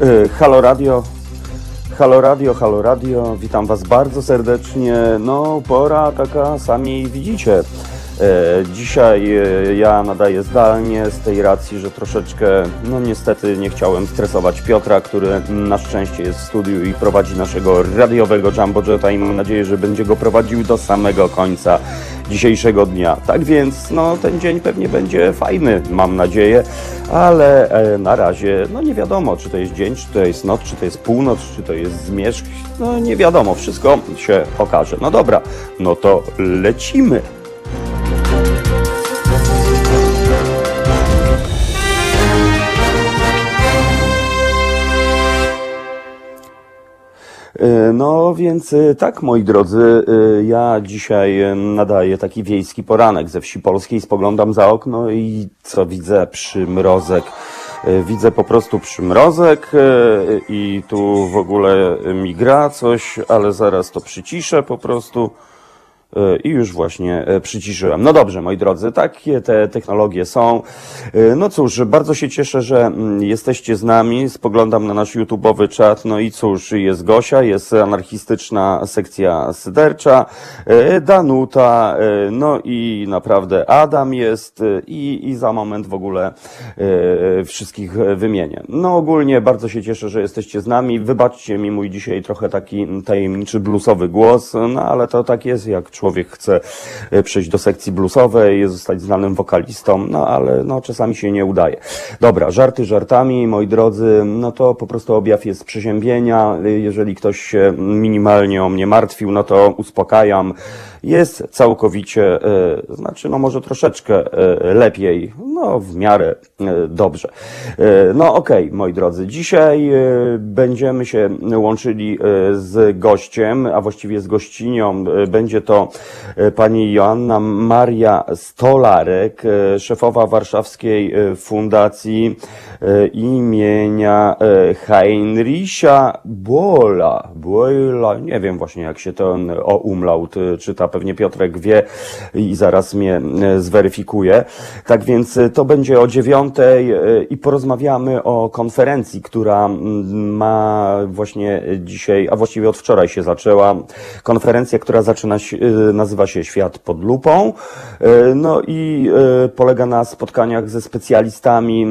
E, Halo Radio, Halo Radio, Halo Radio, witam Was bardzo serdecznie. No, pora taka, sami widzicie. E, Dzisiaj e, ja nadaję zdalnie z tej racji, że troszeczkę, no niestety nie chciałem stresować Piotra, który na szczęście jest w studiu i prowadzi naszego radiowego Jumbo Jetta i mam nadzieję, że będzie go prowadził do samego końca dzisiejszego dnia. Tak więc, no ten dzień pewnie będzie fajny, mam nadzieję, ale e, na razie, no nie wiadomo, czy to jest dzień, czy to jest noc, czy to jest północ, czy to jest zmierzch, no nie wiadomo, wszystko się okaże. No dobra, no to lecimy. No więc e, tak, moi drodzy, e, ja dzisiaj e, nadaję taki wiejski poranek ze wsi polskiej, spoglądam za okno i co widzę? Przymrozek. E, Widzę po prostu przymrozek e, i tu w ogóle mi gra coś, ale zaraz to przyciszę po prostu. E, I już właśnie e, przyciszyłem. No dobrze, moi drodzy, takie te technologie są. E, No cóż, bardzo się cieszę, że mm, jesteście z nami. Spoglądam na nasz YouTube'owy czat. No i cóż, jest Gosia, jest anarchistyczna sekcja sydercza, Danuta, no i naprawdę Adam jest i, i za moment w ogóle wszystkich wymienię. No ogólnie bardzo się cieszę, że jesteście z nami. Wybaczcie mi mój dzisiaj trochę taki tajemniczy bluesowy głos, no ale to tak jest, jak człowiek chce e, przejść do sekcji bluesowej, zostać znanym wokalistą, no ale no czasami się nie udaje. Dobra, żarty żartami, moi drodzy, no to po prostu objaw jest przeziębienia. Jeżeli ktoś się minimalnie o mnie martwił, no to uspokajam. Jest całkowicie, e, znaczy no może troszeczkę e, lepiej, no w miarę e, dobrze. No okej, moi drodzy, dzisiaj będziemy się łączyli z gościem, a właściwie z gościnią. Będzie to pani Joanna Maria Stolarek, szefowa Warszawskiej Fundacji imienia Heinricha Bola. Bola, nie wiem właśnie jak się ten o umlaut e, pewnie Piotrek wie i zaraz mnie e, zweryfikuje. Tak więc e, to będzie o dziewiątej e, i porozmawiamy o konferencji, która ma właśnie dzisiaj, a właściwie od wczoraj się zaczęła. Konferencja, która zaczyna się, nazywa się Świat pod lupą. No i polega na spotkaniach ze specjalistami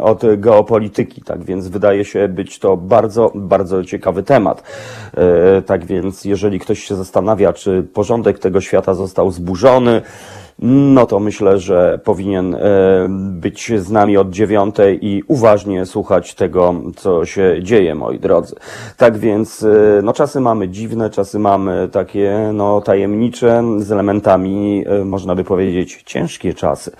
od geopolityki, tak więc wydaje się być to bardzo, bardzo ciekawy temat. Tak więc jeżeli ktoś się zastanawia, czy porządek tego świata został zburzony, no to myślę, że powinien e, być z nami od dziewiątej i uważnie słuchać tego, co się dzieje, moi drodzy. Tak więc, e, no czasy mamy dziwne, czasy mamy takie, no tajemnicze, z elementami, e, można by powiedzieć, ciężkie czasy.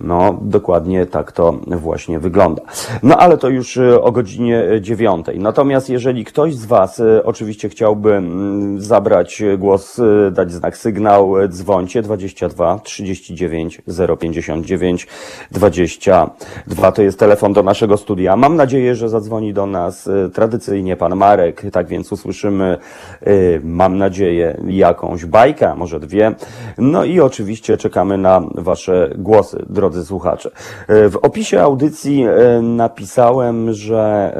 No, dokładnie tak to właśnie wygląda. No, ale to już e, o godzinie dziewiątej. Natomiast jeżeli ktoś z Was e, oczywiście chciałby mm, zabrać głos, e, dać znak sygnał, e, dzwońcie 22 39 059 22. To jest telefon do naszego studia. Mam nadzieję, że zadzwoni do nas tradycyjnie pan Marek. Tak więc usłyszymy, mam nadzieję, jakąś bajkę, może dwie. No i oczywiście czekamy na Wasze głosy, drodzy słuchacze. E, W opisie audycji e, napisałem, że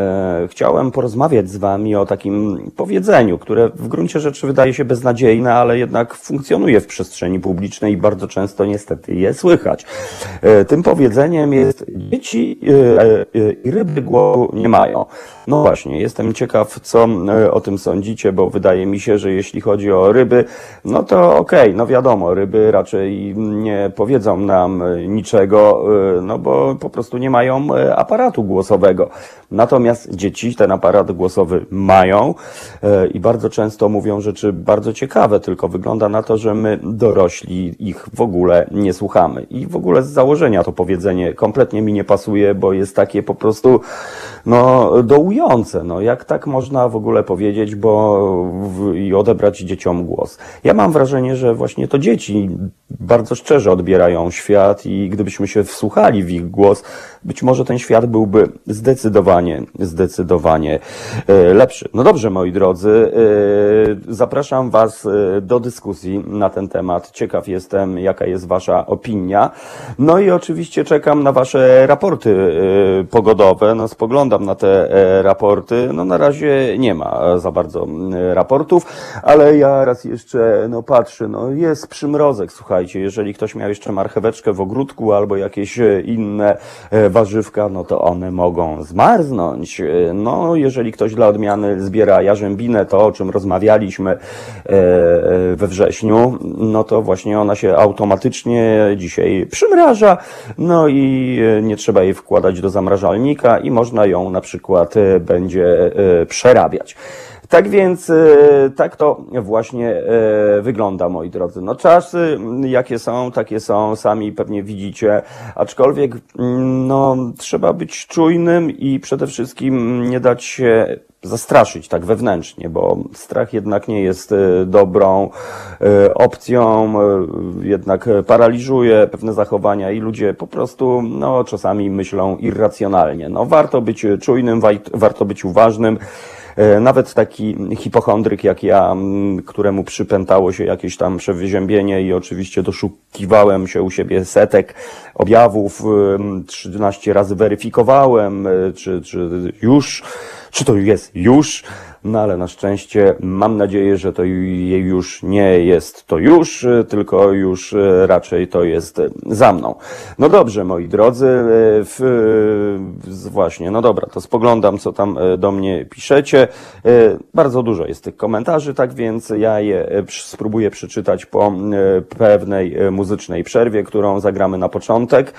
e, chciałem porozmawiać z Wami o takim powiedzeniu, które w gruncie rzeczy wydaje się beznadziejne, ale jednak funkcjonuje w przestrzeni publicznej i bardzo często niestety je słychać. Tym powiedzeniem jest dzieci i ryby głowu nie mają. No właśnie, jestem ciekaw, co o tym sądzicie, bo wydaje mi się, że jeśli chodzi o ryby, no to okej, no wiadomo, ryby raczej nie powiedzą nam niczego, e, no bo po prostu nie mają e, aparatu głosowego. Natomiast dzieci ten aparat głosowy mają e, i bardzo często mówią rzeczy bardzo ciekawe, tylko wygląda na to, że my dorośli ich w ogóle nie słuchamy. I w ogóle z założenia to powiedzenie kompletnie mi nie pasuje, bo jest takie po prostu no, dołujące. No, jak tak można w ogóle powiedzieć, bo w, i odebrać dzieciom głos? Ja mam wrażenie, że właśnie to dzieci bardzo szczerze odbierają świat i gdyby gdybyśmy się wsłuchali w ich głos, być może ten świat byłby zdecydowanie, zdecydowanie e, lepszy. No dobrze, moi drodzy, e, zapraszam Was e, do dyskusji na ten temat. Ciekaw jestem, jaka jest Wasza opinia. No i oczywiście czekam na Wasze raporty pogodowe. No spoglądam na te raporty. No na razie nie ma za bardzo raportów, ale ja raz jeszcze no patrzę, no jest przymrozek, słuchajcie, jeżeli ktoś miał jeszcze marcheweczkę w ogródku albo jakieś inne warzywka, no to one mogą zmarznąć. No, jeżeli ktoś dla odmiany zbiera jarzębinę, to o czym rozmawialiśmy e, we wrześniu, no to właśnie ona się automatycznie dzisiaj przymraża, no i e, nie trzeba jej wkładać do zamrażalnika i można ją na przykład e, będzie przerabiać. Tak więc tak to właśnie wygląda, moi drodzy. No czasy jakie są, takie są, sami pewnie widzicie, aczkolwiek mm, no, trzeba być czujnym i przede wszystkim nie dać się zastraszyć tak wewnętrznie, bo strach jednak nie jest dobrą opcją, jednak paraliżuje pewne zachowania i ludzie po prostu no, czasami myślą irracjonalnie. No, warto być czujnym, warto być uważnym. E, nawet taki hipochondryk jak ja, któremu przypętało się jakieś tam przewyziębienie i oczywiście doszukiwałem się u siebie setek objawów, 13 razy weryfikowałem, e, czy, czy już, czy to jest już, no ale na szczęście mam nadzieję, że to jej już nie jest to już, tylko już e, raczej to jest za mną. No dobrze, moi drodzy, e, w, właśnie, no dobra, to spoglądam, co tam do mnie piszecie. Bardzo dużo jest tych komentarzy, tak więc ja je spróbuję przeczytać po pewnej muzycznej przerwie, którą zagramy na początek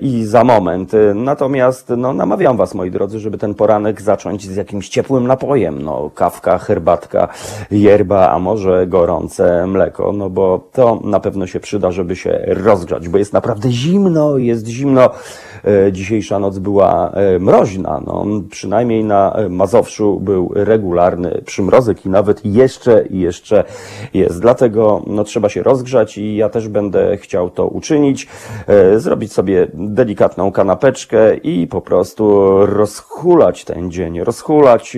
i za moment. Natomiast no, namawiam Was, moi drodzy, żeby ten poranek zacząć z jakimś ciepłym napojem no, kawka, herbatka, yerba, a może gorące mleko, no bo to na pewno się przyda, żeby się rozgrzać, bo jest naprawdę zimno, jest zimno. E, dzisiejsza noc była e, mroźna, no, przynajmniej na Mazowszu był regularny przymrozek i nawet jeszcze i jeszcze jest. Dlatego no, trzeba się rozgrzać i ja też będę chciał to uczynić, e, zrobić sobie delikatną kanapeczkę i po prostu rozchulać ten dzień, rozchulać,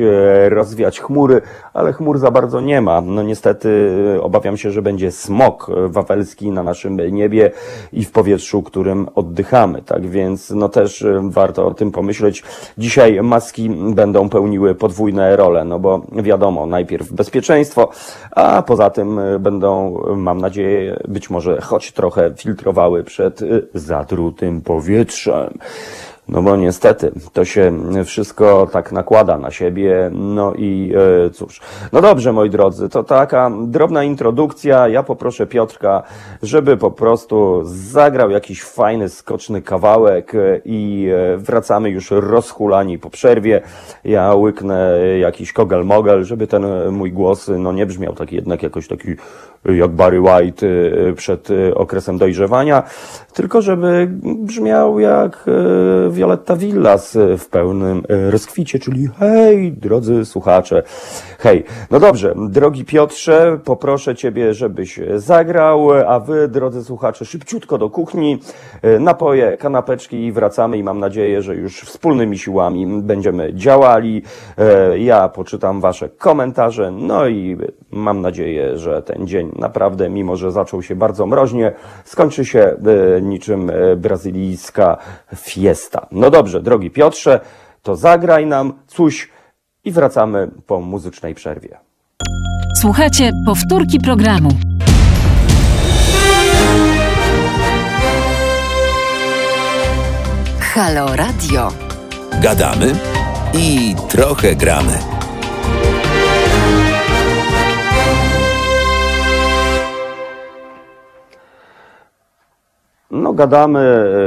rozwijać chmury, ale chmur za bardzo nie ma. No niestety obawiam się, że będzie smog wawelski na naszym niebie i w powietrzu, którym oddychamy. Tak więc no też y, warto o tym pomyśleć. Dzisiaj maski będą pełniły podwójne role, no bo wiadomo, najpierw bezpieczeństwo, a poza tym y, będą, mam nadzieję, być może choć trochę filtrowały przed y, zatrutym powietrzem. No bo niestety to się wszystko tak nakłada na siebie. No i e, cóż. No dobrze, moi drodzy, to taka drobna introdukcja. Ja poproszę Piotrka, żeby po prostu zagrał jakiś fajny, skoczny kawałek e, i e, wracamy już rozhulani po przerwie. Ja łyknę jakiś kogel-mogel, żeby ten mój głos no nie brzmiał taki jednak jakoś taki jak Barry White przed okresem dojrzewania, tylko żeby brzmiał jak Violetta Villas w pełnym e, rozkwicie, czyli hej, drodzy słuchacze, hej. No dobrze, drogi Piotrze, poproszę Ciebie, żebyś zagrał, a Wy, drodzy słuchacze, szybciutko do kuchni, e, napoje, kanapeczki i wracamy i mam nadzieję, że już wspólnymi siłami będziemy działali. E, ja poczytam Wasze komentarze, no i mam nadzieję, że ten dzień naprawdę, mimo że zaczął się bardzo mroźnie, skończy się niczym brazylijska fiesta. No dobrze, drogi Piotrze, to zagraj nam coś i wracamy po muzycznej przerwie. Słuchajcie powtórki programu. Halo Radio. Gadamy i trochę gramy. No, gadamy,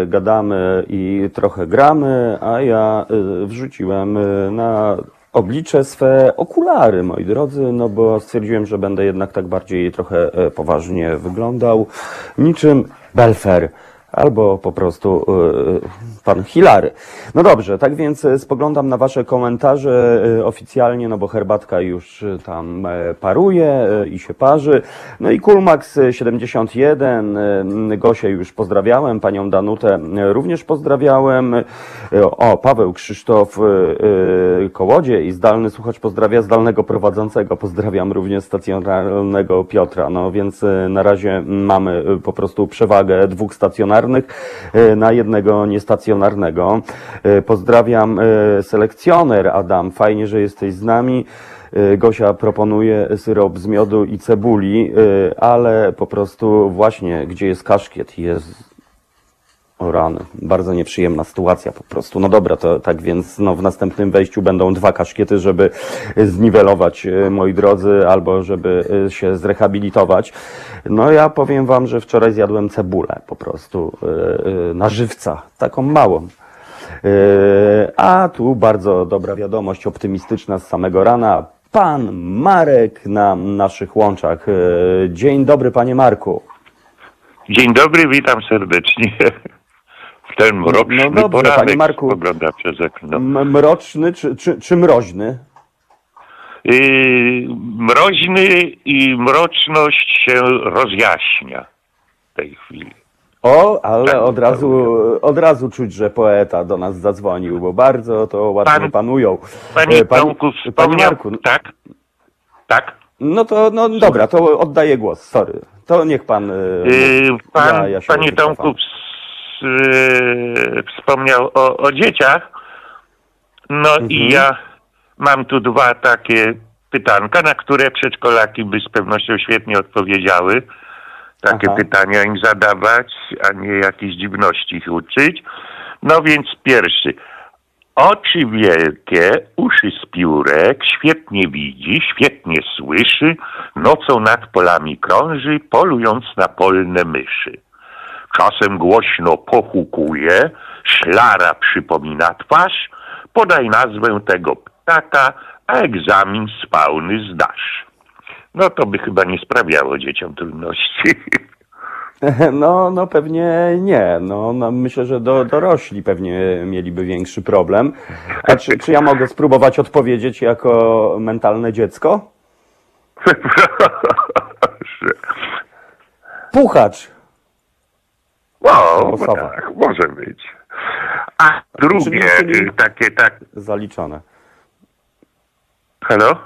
gadamy i trochę gramy, a ja y, wrzuciłem y, na oblicze swe okulary, moi drodzy, no bo stwierdziłem, że będę jednak tak bardziej trochę e, poważnie wyglądał, niczym Belfer. Albo po prostu y, pan Hilary. No dobrze, tak więc y, spoglądam na wasze komentarze y, oficjalnie, no bo herbatka już tam e, paruje i się parzy. No i Kulmax y, 71, y, Gosię już pozdrawiałem, panią Danutę również pozdrawiałem. O, Paweł Krzysztof y, Kołodziej, zdalny słuchacz pozdrawia zdalnego prowadzącego. Pozdrawiam również stacjonarnego Piotra. No więc na razie mamy po prostu przewagę dwóch stacjonarnych y, na jednego niestacjonarnego. Y, Pozdrawiam y, selekcjoner Adam. Fajnie, że jesteś z nami. Gosia proponuje syrop z miodu i cebuli, ale po prostu właśnie, gdzie jest kaszkiet, jest o rany, bardzo nieprzyjemna sytuacja po prostu. No dobra, to tak więc no, w następnym wejściu będą dwa kaszkiety, żeby zniwelować, e, moi drodzy, albo żeby e, się zrehabilitować. No ja powiem wam, że wczoraj zjadłem cebulę po prostu e, na żywca, taką małą. A tu bardzo dobra wiadomość, optymistyczna z samego rana. Pan Marek na naszych łączach. Dzień dobry, panie Marku. Dzień dobry, witam serdecznie. Ten mroczny no dobrze, panie Marku. ogląda przez okno. Mroczny czy, czy, czy mroźny? Yy, mroźny i mroczność się rozjaśnia w tej chwili. O, ale Tak, od razu, od razu czuć, że poeta do nas zadzwonił, bo bardzo to ładnie Pan- panują. Panie E, pani- Tomku Panie wspomniał... Marku, Tak? Tak? no to no dobra, to oddaję głos, sorry. To niech pan... Yy, pan, Ja- panie. Tomku wspomniał o, o dzieciach. No Mhm. i ja mam tu dwa takie pytanka, na które przedszkolaki by z pewnością świetnie odpowiedziały. Takie Aha. pytania im zadawać, a nie jakieś dziwności ich uczyć. No więc pierwszy. Oczy wielkie, uszy z piórek, świetnie widzi, świetnie słyszy, nocą nad polami krąży, polując na polne myszy. Czasem głośno pochukuje, szlara przypomina twarz, podaj nazwę tego ptaka, a egzamin z fauny zdasz. No to by chyba nie sprawiało dzieciom trudności. No, no pewnie nie. No, no myślę, że do, dorośli pewnie mieliby większy problem. A czy, czy ja mogę spróbować odpowiedzieć jako mentalne dziecko? Proszę. Puchacz. Albo sowa. tak, może być. A drugie, y, takie, tak, Zaliczone. halo?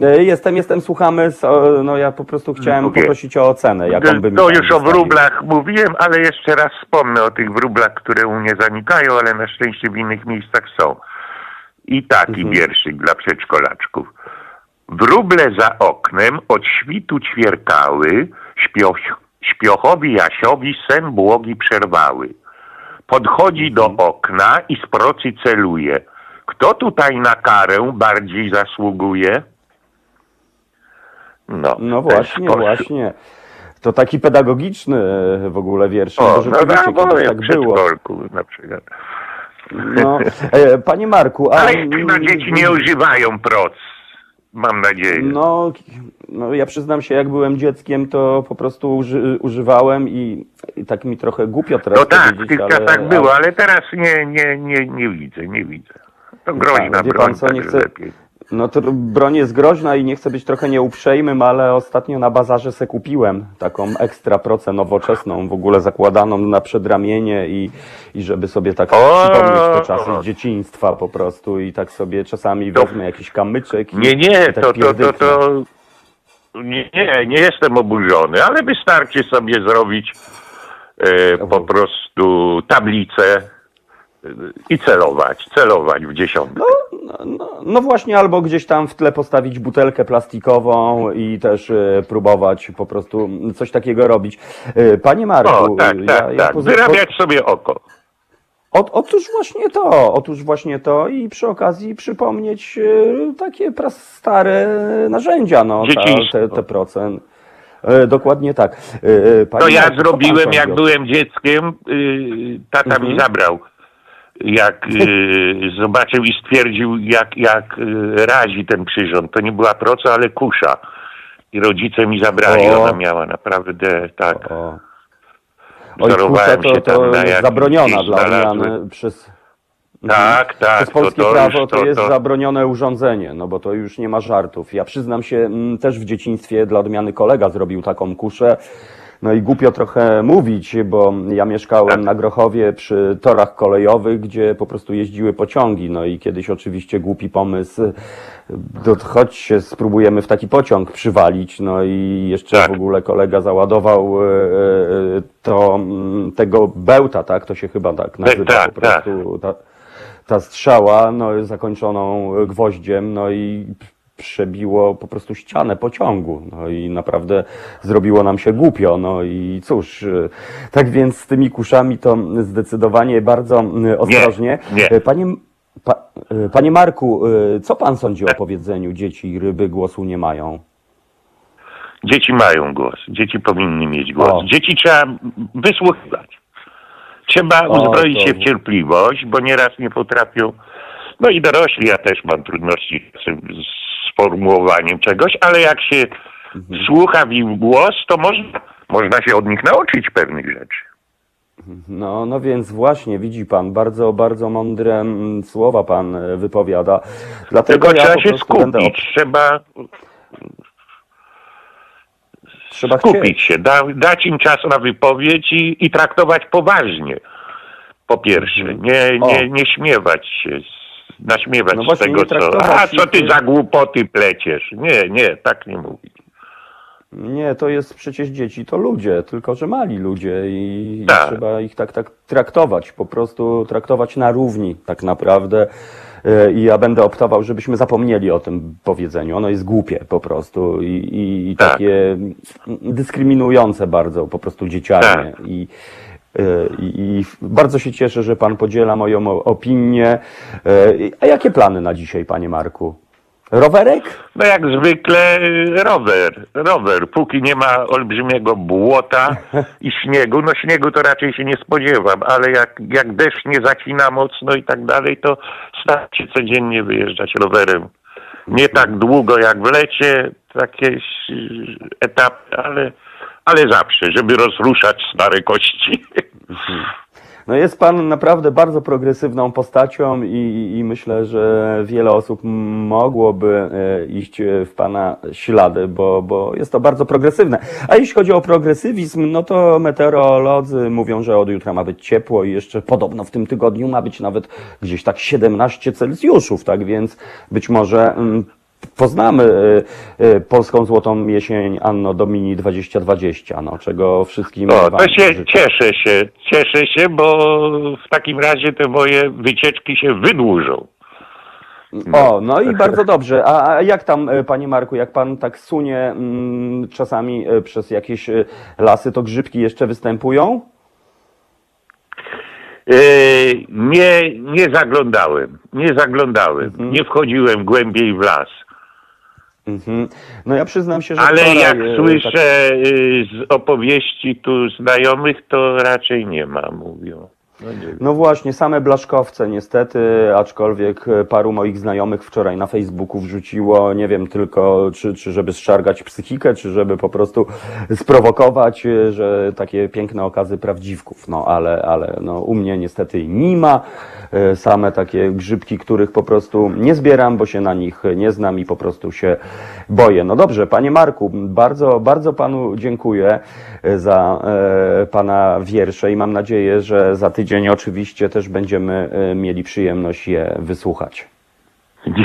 E, Jestem, jestem, słuchamy. o, No ja po prostu chciałem Okej. poprosić o ocenę, jaką by mi To pan już o wróblach mówiłem, ale jeszcze raz wspomnę o tych wróblach, które u mnie zanikają, ale na szczęście w innych miejscach są. I taki Mhm. wierszyk dla przedszkolaczków. Wróble za oknem od świtu ćwierkały, śpioch, śpiochowi Jasiowi sen błogi przerwały. Podchodzi do Mhm. okna i z procy celuje. Kto tutaj na karę bardziej zasługuje? No, No właśnie, sposób. właśnie. To taki pedagogiczny e, w ogóle wiersz. O, no rzeczywiście no, tak w było. na przykład. No, e, panie Marku, a... Ale chyba dzieci nie używają proc. Mam nadzieję. No, no, ja przyznam się, jak byłem dzieckiem, to po prostu uży, używałem i, i tak mi trochę głupio teraz no tak, w tych ale, czasach było, ale teraz nie, nie, nie, nie widzę, nie widzę. To groźna Tak, wie pan broń, co, nie także chcę- lepiej. No to broń jest groźna i nie chcę być trochę nieuprzejmym, ale ostatnio na bazarze se kupiłem taką ekstra procę nowoczesną, w ogóle zakładaną na przedramienie i, i żeby sobie tak O! przypomnieć te czasy z dzieciństwa po prostu i tak sobie czasami To- wezmę jakiś kamyczek i, Nie, nie, i tak to, to, to, pierdyknę. to... Nie, nie, nie jestem oburzony, ale wystarczy sobie zrobić e, po prostu tablicę e, i celować, celować w dziesiątkę. No, no, no właśnie, albo gdzieś tam w tle postawić butelkę plastikową i też e, próbować po prostu coś takiego robić. E, Panie Marku, O, tak, ja, tak, ja tak. poza- Wyrabiać sobie oko. O, otóż właśnie to, otóż właśnie to i przy okazji przypomnieć e, takie stare narzędzia, no, ta, te, te procent. Dokładnie tak. Panie To ja zrobiłem, jak byłem dzieckiem, yy, tata Mhm. mi zabrał. Jak yy, zobaczył i stwierdził, jak, jak yy, razi ten przyrząd. To nie była proca, ale kusza. I rodzice mi zabrali, O. ona miała naprawdę tak. O. Oj, kusza to, to zabroniona dla odmiany przez... Tak, tak. Przez polskie to, to prawo już, to, jest zabronione urządzenie, no bo to już nie ma żartów. Ja przyznam się, mm, też w dzieciństwie dla odmiany kolega zrobił taką kuszę. No i głupio trochę mówić, bo ja mieszkałem Tak. na Grochowie przy torach kolejowych, gdzie po prostu jeździły pociągi. No i kiedyś oczywiście głupi pomysł, do, chodź się spróbujemy w taki pociąg przywalić. No i jeszcze Tak. w ogóle kolega załadował e, e, to, mm, tego bełta, tak? To się chyba tak nazywa tak, po tak. prostu. Ta, ta strzała, no, zakończoną gwoździem, no i przebiło po prostu ścianę pociągu. No i naprawdę zrobiło nam się głupio. No i cóż, y, tak więc z tymi kuszami to zdecydowanie bardzo y, ostrożnie. nie. Y, Panie, pa, panie Marku, co pan sądzi o powiedzeniu dzieci i ryby głosu nie mają? Dzieci mają głos. Dzieci powinny mieć głos. O. Dzieci trzeba wysłuchiwać. Trzeba O, uzbroić to- się w cierpliwość, bo nieraz nie potrafią. No i dorośli, ja też mam trudności z sformułowaniem czegoś, ale jak się Mhm. słucha w ich głos, to można, można się od nich nauczyć pewnych rzeczy. No, no więc właśnie, widzi pan, bardzo, bardzo mądre mm, słowa pan e, wypowiada. Dlatego Tylko ja trzeba się prostu będę skupić, trzeba trzeba skupić chcieć. się, da, dać im czas na wypowiedź i, i traktować poważnie. Po pierwsze, nie, Mhm. O. nie, nie śmiewać się, z- naśmiewać No z tego, co. A co ty za głupoty pleciesz? Nie, nie, tak nie mówić. Nie, to jest przecież dzieci, to ludzie, tylko że mali ludzie i, i Tak. trzeba ich tak, tak traktować, po prostu traktować na równi tak naprawdę. E, I ja będę optował, żebyśmy zapomnieli o tym powiedzeniu. Ono jest głupie po prostu i, i, i Tak. takie dyskryminujące bardzo po prostu dziecianie. Tak. I, i, I bardzo się cieszę, że Pan podziela moją opinię. E, A jakie plany na dzisiaj, Panie Marku? Rowerek? No jak zwykle y, rower, rower. Póki nie ma olbrzymiego błota i śniegu, no śniegu to raczej się nie spodziewam, ale jak, jak deszcz nie zacina mocno i tak dalej, to się codziennie wyjeżdżać rowerem. Nie tak długo jak w lecie, jakieś y, etapy, ale, ale zawsze, żeby rozruszać stare kości. No jest pan naprawdę bardzo progresywną postacią i, i myślę, że wiele osób mogłoby e, iść w pana ślady, bo, bo jest to bardzo progresywne. A jeśli chodzi o progresywizm, no to meteorolodzy mówią, że od jutra ma być ciepło i jeszcze podobno w tym tygodniu ma być nawet gdzieś tak 17 Celsjuszów, tak więc być może mm, poznamy e, e, polską złotą jesień Anno Domini 2020, no czego wszystkim O, wam to się życzę. cieszę się, cieszę się, bo w takim razie te moje wycieczki się wydłużą. O, no i bardzo dobrze. A, a jak tam, e, panie Marku, jak pan tak sunie mm, czasami e, przez jakieś e, lasy, to grzybki jeszcze występują? E, nie, nie zaglądałem, nie zaglądałem, Mhm. nie wchodziłem głębiej w las. Mhm. No ja przyznam się, że Ale wczoraj, jak e, słyszę e, z opowieści tu znajomych, to raczej nie ma, mówią. No. No właśnie, same blaszkowce niestety, aczkolwiek e, paru moich znajomych wczoraj na Facebooku wrzuciło, nie wiem tylko, czy, czy żeby zszargać psychikę, czy żeby po prostu sprowokować, e, że takie piękne okazy prawdziwków, no ale, ale no, u mnie niestety nie ma, E, same takie grzybki, których po prostu nie zbieram, bo się na nich nie znam i po prostu się boję. No dobrze, panie Marku, bardzo, bardzo panu dziękuję za e, pana wiersze i mam nadzieję, że za tydzień oczywiście też będziemy e, mieli przyjemność je wysłuchać.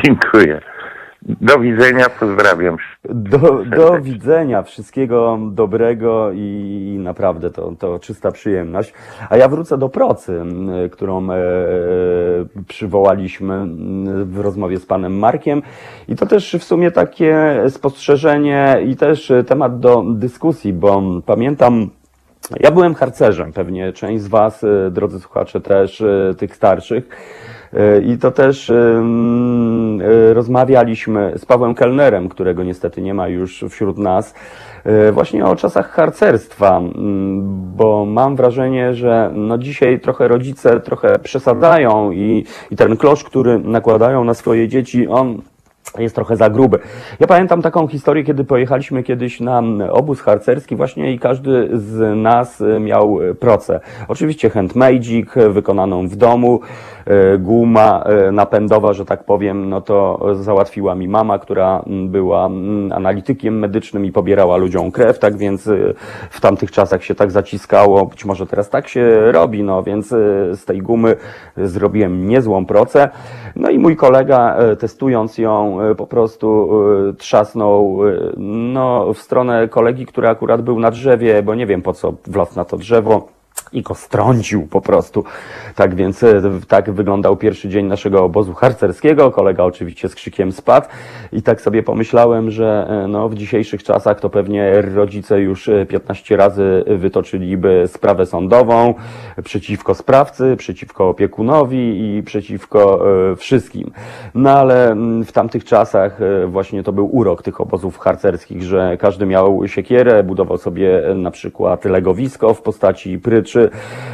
Dziękuję. Do widzenia, pozdrawiam. Do, do widzenia, wszystkiego dobrego i naprawdę to, to czysta przyjemność. A ja wrócę do procy, m, którą e, przywołaliśmy m, w rozmowie z panem Markiem. I to też w sumie takie spostrzeżenie i też temat do dyskusji, bo pamiętam, ja byłem harcerzem, pewnie część z Was, e, drodzy słuchacze, też e, tych starszych. E, I to też e, rozmawialiśmy z Pawłem Kellnerem, którego niestety nie ma już wśród nas, e, właśnie o czasach harcerstwa, bo mam wrażenie, że no dzisiaj trochę rodzice trochę przesadzają i, i ten klosz, który nakładają na swoje dzieci, on jest trochę za gruby. Ja pamiętam taką historię, kiedy pojechaliśmy kiedyś na obóz harcerski właśnie i każdy z nas miał procę. Oczywiście handmade'ik wykonaną w domu, guma e, napędowa, że tak powiem, no to załatwiła mi mama, która była analitykiem medycznym i pobierała ludziom krew, tak więc e, w tamtych czasach się tak zaciskało, być może teraz tak się robi, no więc e, z tej gumy zrobiłem niezłą procę. No i mój kolega e, testując ją e, po prostu e, trzasnął e, no, w stronę kolegi, który akurat był na drzewie, bo nie wiem po co wlazł na to drzewo i go strącił po prostu. Tak więc e, tak wyglądał pierwszy dzień naszego obozu harcerskiego. Kolega oczywiście z krzykiem spadł i tak sobie pomyślałem, że e, no, w dzisiejszych czasach to pewnie rodzice już e, 15 razy wytoczyliby sprawę sądową przeciwko sprawcy, przeciwko opiekunowi i przeciwko e, wszystkim. No ale mm, w tamtych czasach e, właśnie to był urok tych obozów harcerskich, że każdy miał siekierę, budował sobie e, na przykład legowisko w postaci pryczy,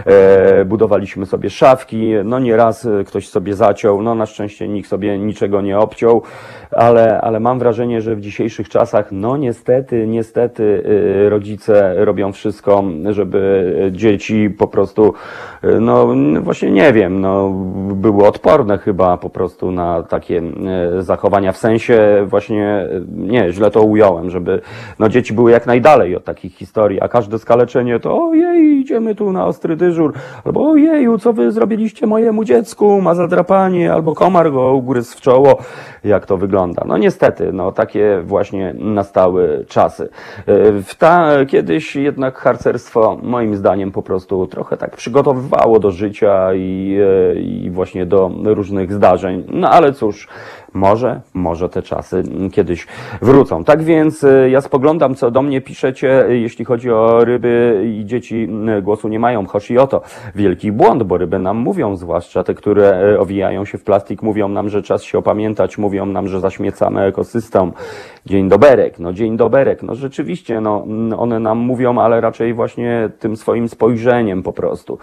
e, budowaliśmy sobie szafki, no nieraz e, ktoś sobie zaciął, no na szczęście nikt sobie niczego nie obciął, ale, ale mam wrażenie, że w dzisiejszych czasach, no niestety, niestety e, rodzice robią wszystko, żeby dzieci po prostu, e, no właśnie nie wiem, no były odporne chyba po prostu na takie e, zachowania, w sensie właśnie, nie, źle to ująłem, żeby no dzieci były jak najdalej od takich historii, a każde skaleczenie to ojej, idziemy tu na ostry dyżur, albo ojeju, co wy zrobiliście mojemu dziecku, ma zadrapanie, albo komar go ugryzł w czoło, jak to wygląda. No niestety, no takie właśnie nastały czasy. E, W ta, kiedyś jednak harcerstwo moim zdaniem po prostu trochę tak przygotowywało do życia i, e, i właśnie do różnych zdarzeń. No ale cóż, może, może te czasy kiedyś wrócą. Tak więc e, ja spoglądam, co do mnie piszecie, e, jeśli chodzi o ryby i dzieci m, głosu nie mają. Chodzi o to. Wielki błąd, bo ryby nam mówią, zwłaszcza te, które owijają się w plastik, mówią nam, że czas się opamiętać, mówią nam, że zaśmiecamy ekosystem. Dzień doberek, no dzień doberek. No rzeczywiście, no one nam mówią, ale raczej właśnie tym swoim spojrzeniem po prostu.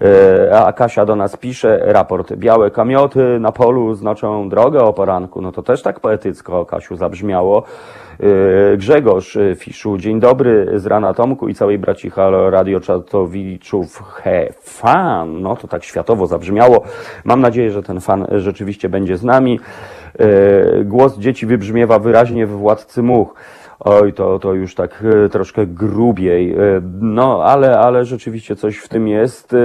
E, A Kasia do nas pisze, raport, białe kamioty na polu znaczą drogę o poranku. No to też tak poetycko, Kasiu, zabrzmiało. E, Grzegorz e, Fiszu, dzień dobry z rana Tomku i całej braci Halo Radio Czatowiczów. He, fan! No to tak światowo zabrzmiało. Mam nadzieję, że ten fan rzeczywiście będzie z nami. E, Głos dzieci wybrzmiewa wyraźnie w Władcy Much. Oj, to, to już tak e, troszkę grubiej. E, No, ale, ale rzeczywiście coś w tym jest.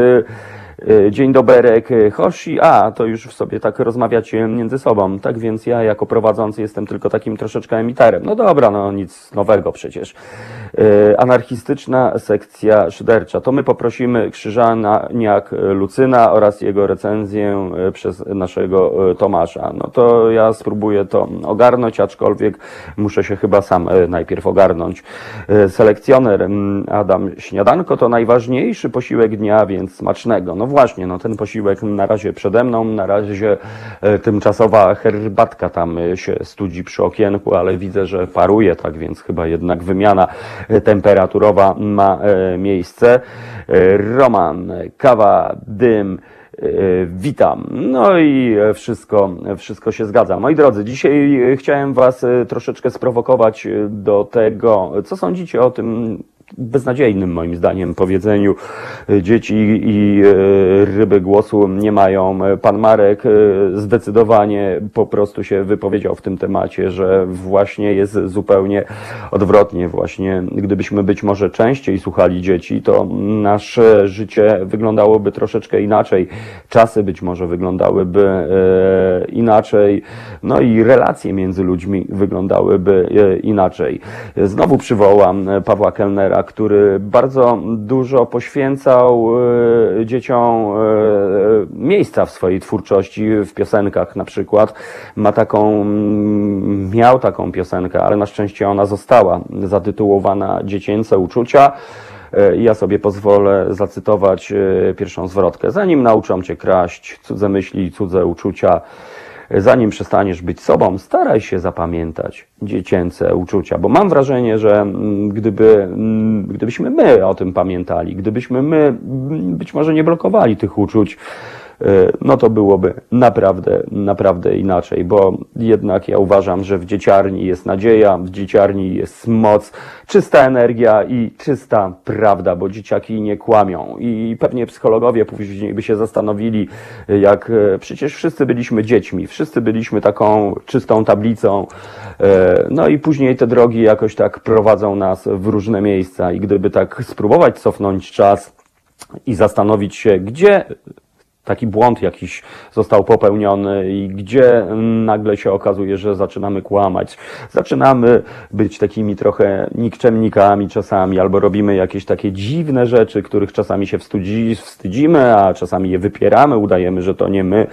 E, Dzień doberek, e, Hoshi. A, to już w sobie tak rozmawiacie między sobą. Tak więc ja jako prowadzący jestem tylko takim troszeczkę emiterem. No dobra, no nic nowego przecież. E, Anarchistyczna sekcja szydercza. To my poprosimy Krzyżaniak Lucyna oraz jego recenzję przez naszego Tomasza. No to ja spróbuję to ogarnąć, aczkolwiek muszę się chyba sam najpierw ogarnąć. Selekcjoner mm, Adam Śniadanko to najważniejszy posiłek dnia, więc smacznego. No właśnie, no ten posiłek na razie przede mną, na razie e, tymczasowa herbatka tam e, się studzi przy okienku, ale widzę, że paruje, tak więc chyba jednak wymiana e, temperaturowa ma miejsce. Roman, kawa, dym, Witam. No i wszystko, wszystko się zgadza. Moi drodzy, dzisiaj chciałem Was troszeczkę sprowokować do tego, co sądzicie o tym beznadziejnym moim zdaniem powiedzeniu dzieci i e, ryby głosu nie mają. Pan Marek e, zdecydowanie po prostu się wypowiedział w tym temacie, że właśnie jest zupełnie odwrotnie. Właśnie gdybyśmy być może częściej słuchali dzieci, to nasze życie wyglądałoby troszeczkę inaczej. Czasy być może wyglądałyby e, inaczej. No i relacje między ludźmi wyglądałyby inaczej. Znowu przywołam Pawła Kellnera, który bardzo dużo poświęcał e, dzieciom e, miejsca w swojej twórczości, w piosenkach na przykład. Ma taką, mm, miał taką piosenkę, ale na szczęście ona została zatytułowana Dziecięce uczucia. E, Ja sobie pozwolę zacytować pierwszą zwrotkę. Zanim nauczą cię kraść cudze myśli cudze uczucia, zanim przestaniesz być sobą, staraj się zapamiętać dziecięce uczucia, bo mam wrażenie, że mm, gdyby, mm, gdybyśmy my o tym pamiętali, gdybyśmy my mm, być może nie blokowali tych uczuć, no to byłoby naprawdę, naprawdę inaczej, bo jednak ja uważam, że w dzieciarni jest nadzieja, w dzieciarni jest moc, czysta energia i czysta prawda, bo dzieciaki nie kłamią. I pewnie psychologowie później by się zastanowili, jak e, przecież wszyscy byliśmy dziećmi, wszyscy byliśmy taką czystą tablicą, e, no i później te drogi jakoś tak prowadzą nas w różne miejsca i gdyby tak spróbować cofnąć czas i zastanowić się, gdzie taki błąd jakiś został popełniony i gdzie nagle się okazuje, że zaczynamy kłamać. Zaczynamy być takimi trochę nikczemnikami czasami, albo robimy jakieś takie dziwne rzeczy, których czasami się wstydzi, wstydzimy, a czasami je wypieramy, udajemy, że to nie my.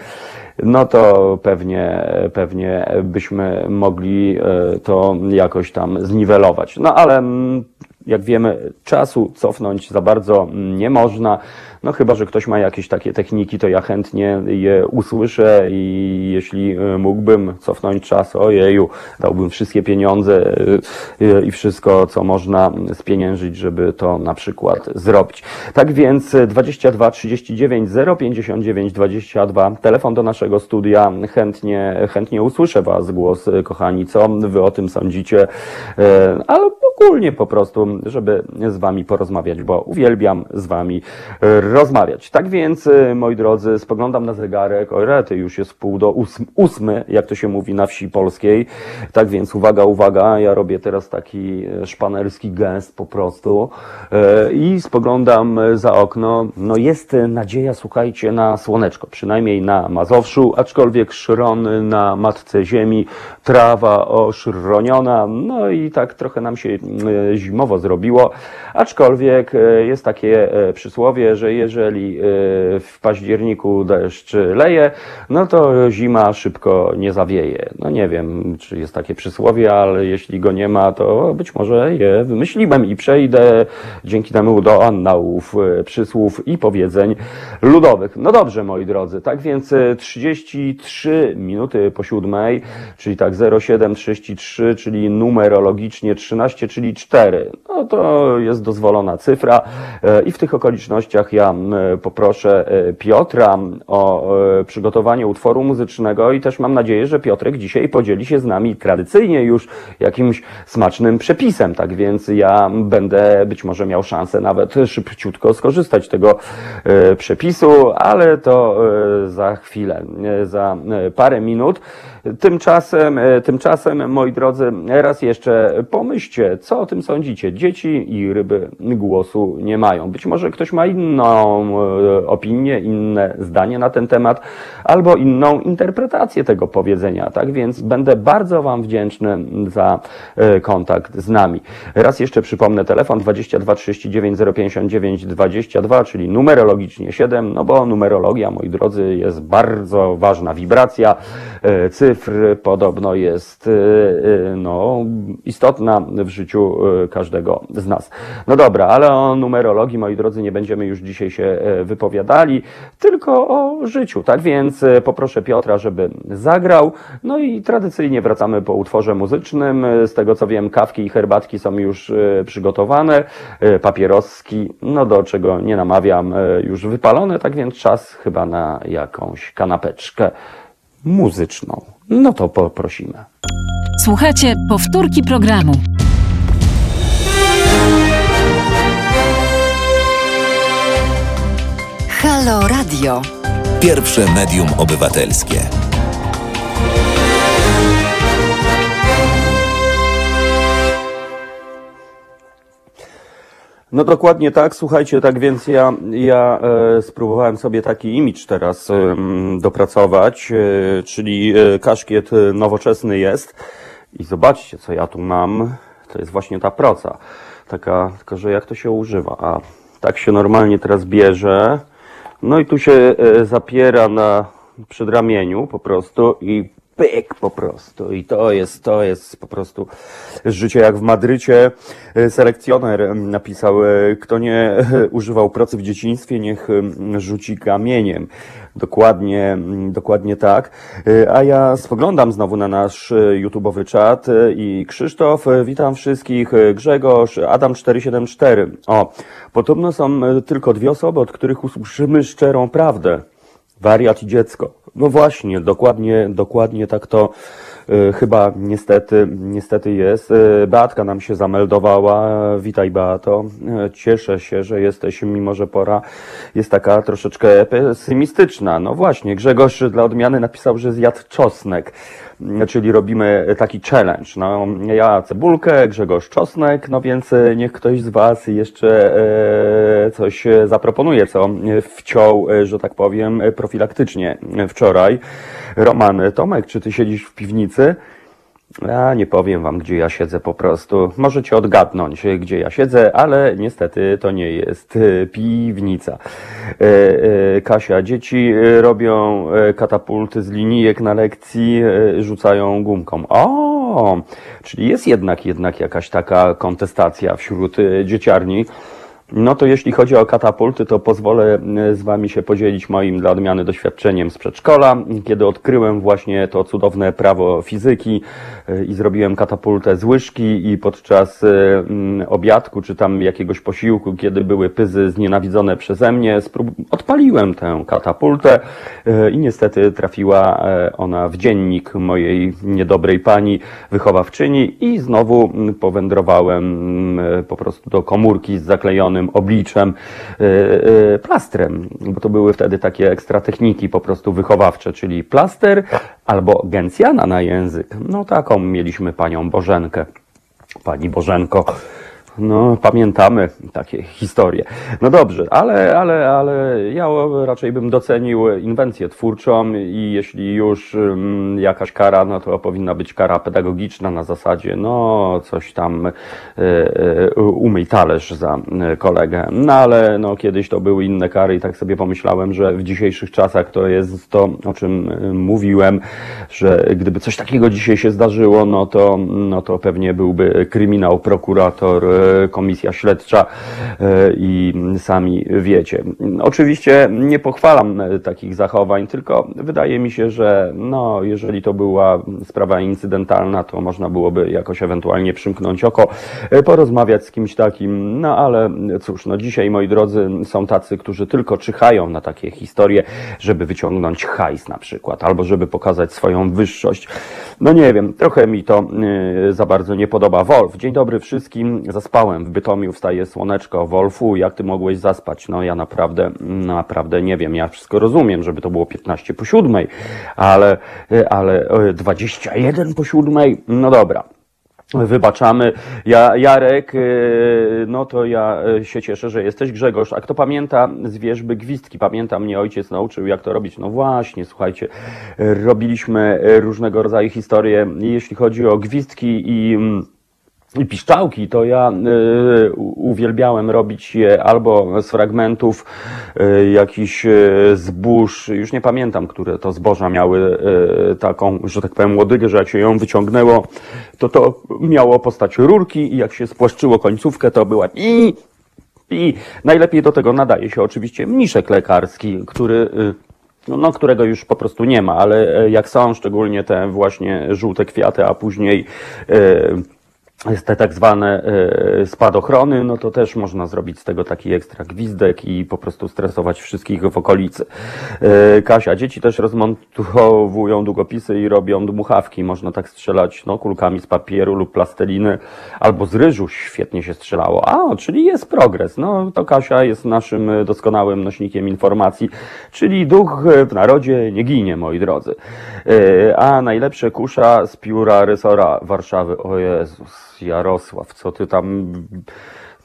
No to pewnie, pewnie byśmy mogli e, to jakoś tam zniwelować. No ale mm, jak wiemy, czasu cofnąć za bardzo nie można. No chyba, że ktoś ma jakieś takie techniki, to ja chętnie je usłyszę i jeśli e, mógłbym cofnąć czas, ojeju, dałbym wszystkie pieniądze e, i wszystko, co można spieniężyć, żeby to na przykład zrobić. Tak więc 22 39 059 22, telefon do naszego studia, chętnie, chętnie usłyszę Was głos, kochani, co Wy o tym sądzicie, E, ale ogólnie po prostu, żeby z Wami porozmawiać, bo uwielbiam z Wami e, rozmawiać. Tak więc, e, moi drodzy, spoglądam na zegarek, o rety, już jest pół do ósm, ósmy, jak to się mówi na wsi polskiej. Tak więc, uwaga, uwaga, ja robię teraz taki e, szpanerski gest po prostu e, i spoglądam za okno. No jest nadzieja, słuchajcie, na słoneczko, przynajmniej na Mazowszu, aczkolwiek szron na matce ziemi, trawa oszroniona, no i tak trochę nam się e, zimowo zrobiło, aczkolwiek jest takie przysłowie, że jeżeli e, w październiku deszcz leje, no to zima szybko nie zawieje. No nie wiem, czy jest takie przysłowie, ale jeśli go nie ma, to być może je wymyśliłem i przejdę dzięki temu do annałów e, przysłów i powiedzeń ludowych. No dobrze, moi drodzy, tak więc e, 33 minuty po siódmej, czyli tak 0733, czyli numerologicznie 13, czyli 4. No to jest dozwolona cyfra i w tych okolicznościach ja poproszę e, Piotra o e, przygotowanie utworu muzycznego i też mam nadzieję, że Piotrek dzisiaj podzieli się z nami tradycyjnie już jakimś smacznym przepisem. Tak więc ja będę być może miał szansę nawet szybciutko skorzystać tego e, przepisu, ale to e, za chwilę, e, za e, parę minut. Tymczasem, e, tymczasem, moi drodzy, raz jeszcze pomyślcie, co o tym sądzicie. Dzieci i ryby głosu nie mają. Być może ktoś ma inną e, opinię, inne zdanie na ten temat, albo inną interpretację tego powiedzenia. Tak więc będę bardzo Wam wdzięczny za e, kontakt z nami. Raz jeszcze przypomnę telefon 22 39 059 22, czyli numerologicznie 7, no bo numerologia, moi drodzy, jest bardzo ważna wibracja e, cyfr, podobno jest e, e, no, istotna w życiu e, każdego z nas. No dobra, ale o numerologii, moi drodzy, nie będziemy już dzisiaj się wypowiadali, tylko o życiu. Tak więc poproszę Piotra, żeby zagrał. No i tradycyjnie wracamy po utworze muzycznym. Z tego co wiem, kawki i herbatki są już przygotowane, papieroski, no do czego nie namawiam, już wypalone, tak więc czas chyba na jakąś kanapeczkę muzyczną. No to poprosimy. Słuchajcie powtórki programu. Halo Radio. Pierwsze medium obywatelskie. No dokładnie tak, słuchajcie, tak więc ja, ja e, spróbowałem sobie taki imidż teraz em, dopracować, e, czyli e, kaszkiet e, nowoczesny jest. I zobaczcie, co ja tu mam, to jest właśnie ta proca, taka, tylko że jak to się używa, a tak się normalnie teraz bierze, no i tu się e, zapiera na przedramieniu po prostu i pyk po prostu. I to jest, to jest po prostu życie jak w Madrycie. Selekcjoner napisał, e, kto nie używał procy w dzieciństwie, niech em, rzuci kamieniem. Dokładnie, mm, dokładnie tak. E, A ja spoglądam znowu na nasz e, YouTube'owy czat i Krzysztof, witam wszystkich, Grzegorz, Adam474. O, podobno są tylko dwie osoby, od których usłyszymy szczerą prawdę. Wariat i dziecko. No właśnie, dokładnie, dokładnie tak to e, chyba niestety, niestety jest. E, Beatka nam się zameldowała. Witaj Beato. E, Cieszę się, że jesteś, mimo że pora jest taka troszeczkę pesymistyczna. No właśnie, Grzegorz dla odmiany napisał, że zjadł czosnek. Mm, Czyli robimy taki challenge. No, ja cebulkę, Grzegorz czosnek, no więc e, niech ktoś z Was jeszcze e, coś zaproponuje, co wciął, e, że tak powiem, profilaktycznie wczoraj. Roman Tomek, czy Ty siedzisz w piwnicy? Ja nie powiem wam, gdzie ja siedzę po prostu. Możecie odgadnąć, e, gdzie ja siedzę, ale niestety to nie jest e, piwnica. E, Kasia, dzieci robią katapulty z linijek na lekcji, rzucają gumką. O, czyli jest jednak, jednak jakaś taka kontestacja wśród dzieciarni. No to jeśli chodzi o katapulty, to pozwolę e, z Wami się podzielić moim dla odmiany doświadczeniem z przedszkola, kiedy odkryłem właśnie to cudowne prawo fizyki e, i zrobiłem katapultę z łyżki i podczas e, obiadku czy tam jakiegoś posiłku, kiedy były pyzy znienawidzone przeze mnie, odpaliłem tę katapultę i niestety trafiła ona w dziennik mojej niedobrej pani wychowawczyni i znowu powędrowałem po prostu do komórki z zaklejonym obliczem e, e, plastrem, bo to były wtedy takie ekstra techniki po prostu wychowawcze, czyli plaster albo gencjana na język. No taką mieliśmy panią Bożenkę. Pani Bożenko. No, pamiętamy takie historie. No dobrze, ale, ale, ale ja raczej bym docenił inwencję twórczą i jeśli już mm, jakaś kara, no to powinna być kara pedagogiczna na zasadzie, no coś tam e, e, umyj talerz za e, kolegę. No ale no, kiedyś to były inne kary i tak sobie pomyślałem, że w dzisiejszych czasach to jest to, o czym mówiłem, że gdyby coś takiego dzisiaj się zdarzyło, no to, no to pewnie byłby kryminał, prokurator, komisja śledcza e, i sami wiecie. Oczywiście nie pochwalam e, takich zachowań, tylko wydaje mi się, że no, jeżeli to była sprawa incydentalna, to można byłoby jakoś ewentualnie przymknąć oko, e, porozmawiać z kimś takim, no ale cóż, no dzisiaj moi drodzy są tacy, którzy tylko czyhają na takie historie, żeby wyciągnąć hajs na przykład, albo żeby pokazać swoją wyższość. No nie wiem, trochę mi to y, za bardzo nie podoba. Wolf, dzień dobry wszystkim. Zaspałem w Bytomiu, wstaje słoneczko. Wolfu, jak ty mogłeś zaspać? No ja naprawdę, naprawdę nie wiem. Ja wszystko rozumiem, żeby to było 15 po siódmej, ale, ale y, 21 po siódmej, no dobra. Wybaczamy. Ja, Jarek, y, no to ja y, się cieszę, że jesteś Grzegorz. A kto pamięta z wierzby gwizdki? Pamiętam, mnie ojciec nauczył, jak to robić. No właśnie, słuchajcie, robiliśmy różnego rodzaju historie, jeśli chodzi o gwizdki i mm, i piszczałki, to ja u- uwielbiałem robić je albo z fragmentów y, jakichś y, zbóż, już nie pamiętam, które to zboża miały taką, że tak powiem, łodygę, że jak się ją wyciągnęło, to to miało postać rurki i jak się spłaszczyło końcówkę, to była i i najlepiej do tego nadaje się oczywiście mniszek lekarski, który no, no, którego już po prostu nie ma, ale e, jak są szczególnie te właśnie żółte kwiaty, a później e, te tak zwane e, spadochrony, no to też można zrobić z tego taki ekstra gwizdek i po prostu stresować wszystkich w okolicy. E, Kasia, dzieci też rozmontowują długopisy i robią dmuchawki. Można tak strzelać no, kulkami z papieru lub plasteliny albo z ryżu świetnie się strzelało. A, czyli jest progres. No to Kasia jest naszym e, doskonałym nośnikiem informacji, czyli duch w narodzie nie ginie, moi drodzy. A najlepsze kusza z pióra rysora Warszawy. O Jezus, Jarosław, co ty tam...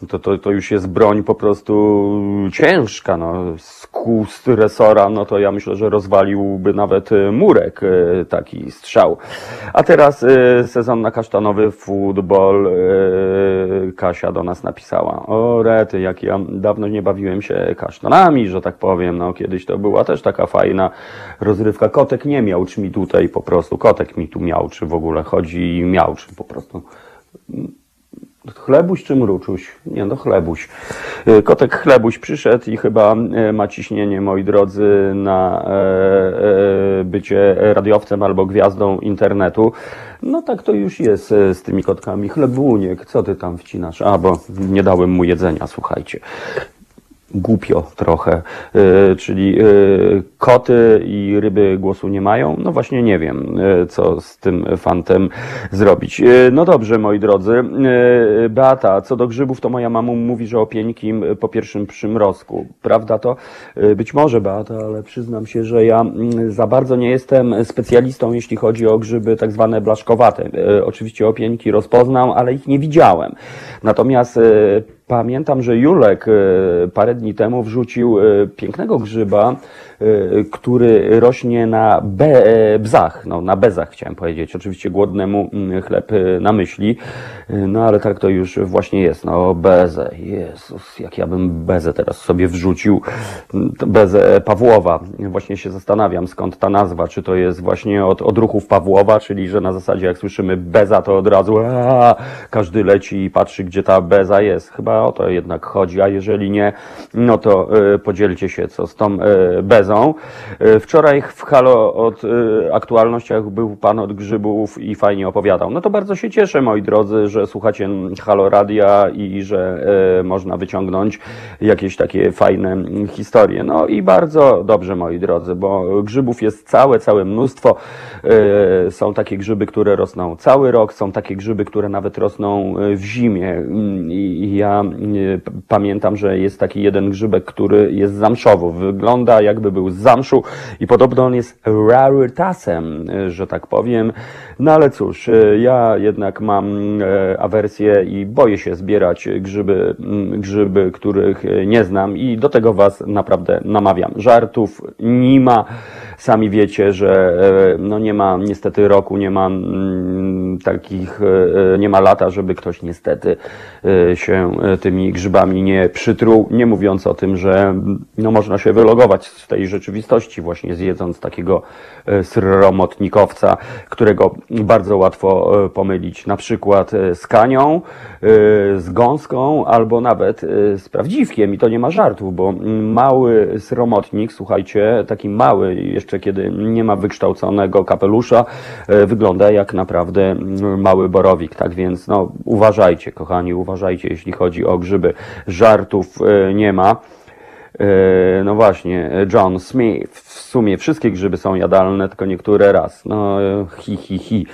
To, to, to już jest broń po prostu ciężka, no. Z kust resora, no to ja myślę, że rozwaliłby nawet e, murek e, taki strzał. A teraz e, sezon na kasztanowy futbol. Kasia do nas napisała. O rety, jak ja dawno nie bawiłem się kasztanami, że tak powiem. No kiedyś to była też taka fajna rozrywka. Kotek nie miał, czy mi tutaj po prostu, kotek mi tu miał, czy w ogóle chodzi i miał, czy po prostu Chlebuś czy mruczuś? Nie, no chlebuś. Y, Kotek chlebuś przyszedł i chyba e, ma ciśnienie, moi drodzy, na e, e, bycie radiowcem albo gwiazdą internetu. No tak to już jest e, z tymi kotkami. Chlebuniek, co ty tam wcinasz? A, bo nie dałem mu jedzenia, słuchajcie. Głupio trochę, y, czyli y, koty i ryby głosu nie mają. No właśnie nie wiem, y, co z tym fantem zrobić. No dobrze, moi drodzy. Beata, co do grzybów, to moja mama mówi, że o pieńkim po pierwszym przymrozku. Prawda to? Być może, Beata, ale przyznam się, że ja mm, za bardzo nie jestem specjalistą, jeśli chodzi o grzyby tak zwane blaszkowate. Oczywiście opieńki rozpoznam, ale ich nie widziałem. Natomiast Pamiętam, że Julek e, parę dni temu wrzucił e, pięknego grzyba, e, który rośnie na be, bzach, no na bezach chciałem powiedzieć, oczywiście głodnemu mm, chleb na myśli, no ale tak to już właśnie jest, no bezę, Jezus, jak ja bym bezę teraz sobie wrzucił, Mm, bezę Pawłowa, właśnie się zastanawiam skąd ta nazwa, czy to jest właśnie od odruchów Pawłowa, czyli że na zasadzie jak słyszymy beza, to od razu aaa, każdy leci i patrzy, gdzie ta beza jest. Chyba o to jednak chodzi, a jeżeli nie, no to e, podzielcie się, co z tą e, bezą. E, Wczoraj w Halo od aktualnościach był pan od grzybów i fajnie opowiadał. No to bardzo się cieszę, moi drodzy, że słuchacie Halo Radia i że można wyciągnąć jakieś takie fajne historie. No i bardzo dobrze, moi drodzy, bo grzybów jest całe, całe mnóstwo. Są takie grzyby, które rosną cały rok, są takie grzyby, które nawet rosną w zimie. Mm, I ja pamiętam, że jest taki jeden grzybek, który jest zamszowo. Wygląda jakby był z zamszu i podobno on jest rarytasem, e, że tak powiem. No ale cóż, e, ja jednak mam e, awersję i boję się zbierać grzyby, mm, grzyby, których e, nie znam i do tego Was naprawdę namawiam. Żartów nie ma. Sami wiecie, że e, no nie ma niestety roku, nie ma mm, takich, e, nie ma lata, żeby ktoś niestety e, się e, tymi grzybami nie przytruł, nie mówiąc o tym, że no można się wylogować z tej rzeczywistości właśnie zjedząc takiego e, sromotnikowca, którego bardzo łatwo e, pomylić. Na przykład e, z kanią, z gąską albo nawet z prawdziwkiem i to nie ma żartów, bo mały sromotnik, słuchajcie, taki mały, jeszcze kiedy nie ma wykształconego kapelusza, wygląda jak naprawdę mały borowik, tak więc no uważajcie kochani, uważajcie jeśli chodzi o grzyby, żartów e, nie ma. E, No właśnie, John Smith. W sumie wszystkie grzyby są jadalne, tylko niektóre raz. No, e, hi, hi, hi.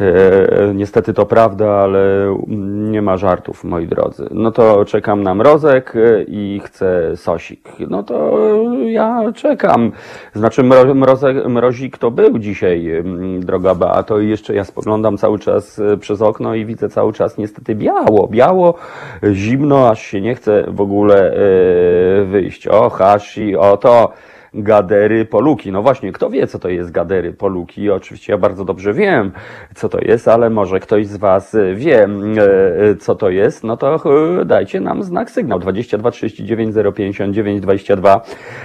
E, Niestety to prawda, ale mm, nie ma żartów, moi drodzy. No to czekam na mrozek e, i chcę sosik. No to ja czekam. Znaczy mro, mrozek, mrozik to był dzisiaj, mm, droga Beato, i jeszcze ja spoglądam cały czas e, przez okno i widzę cały czas niestety biało, biało, e, zimno, aż się nie chce w ogóle e, wyjść. O, hashi, o to. Gadery Poluki. No właśnie, kto wie, co to jest Gadery Poluki? Oczywiście ja bardzo dobrze wiem, co to jest, ale może ktoś z Was e, wie, e, co to jest, no to e, dajcie nam znak sygnał 22 39 059 22.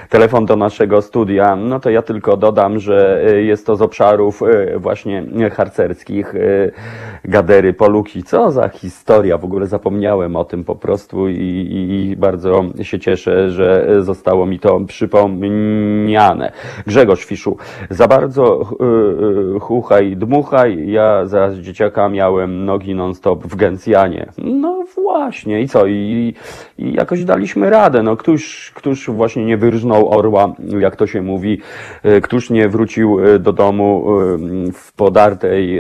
Telefon do naszego studia. No to ja tylko dodam, że jest to z obszarów właśnie harcerskich Gadery Poluki. Co za historia, w ogóle zapomniałem o tym po prostu i, i, i bardzo się cieszę, że zostało mi to Grzegorz Fiszu, za bardzo y, y, chuchaj, dmuchaj, ja za dzieciaka miałem nogi non-stop w Gencjanie. No właśnie, i co? I, i jakoś daliśmy radę. No, któż, któż właśnie nie wyrżnął orła, jak to się mówi, y, któż nie wrócił do domu w podartej,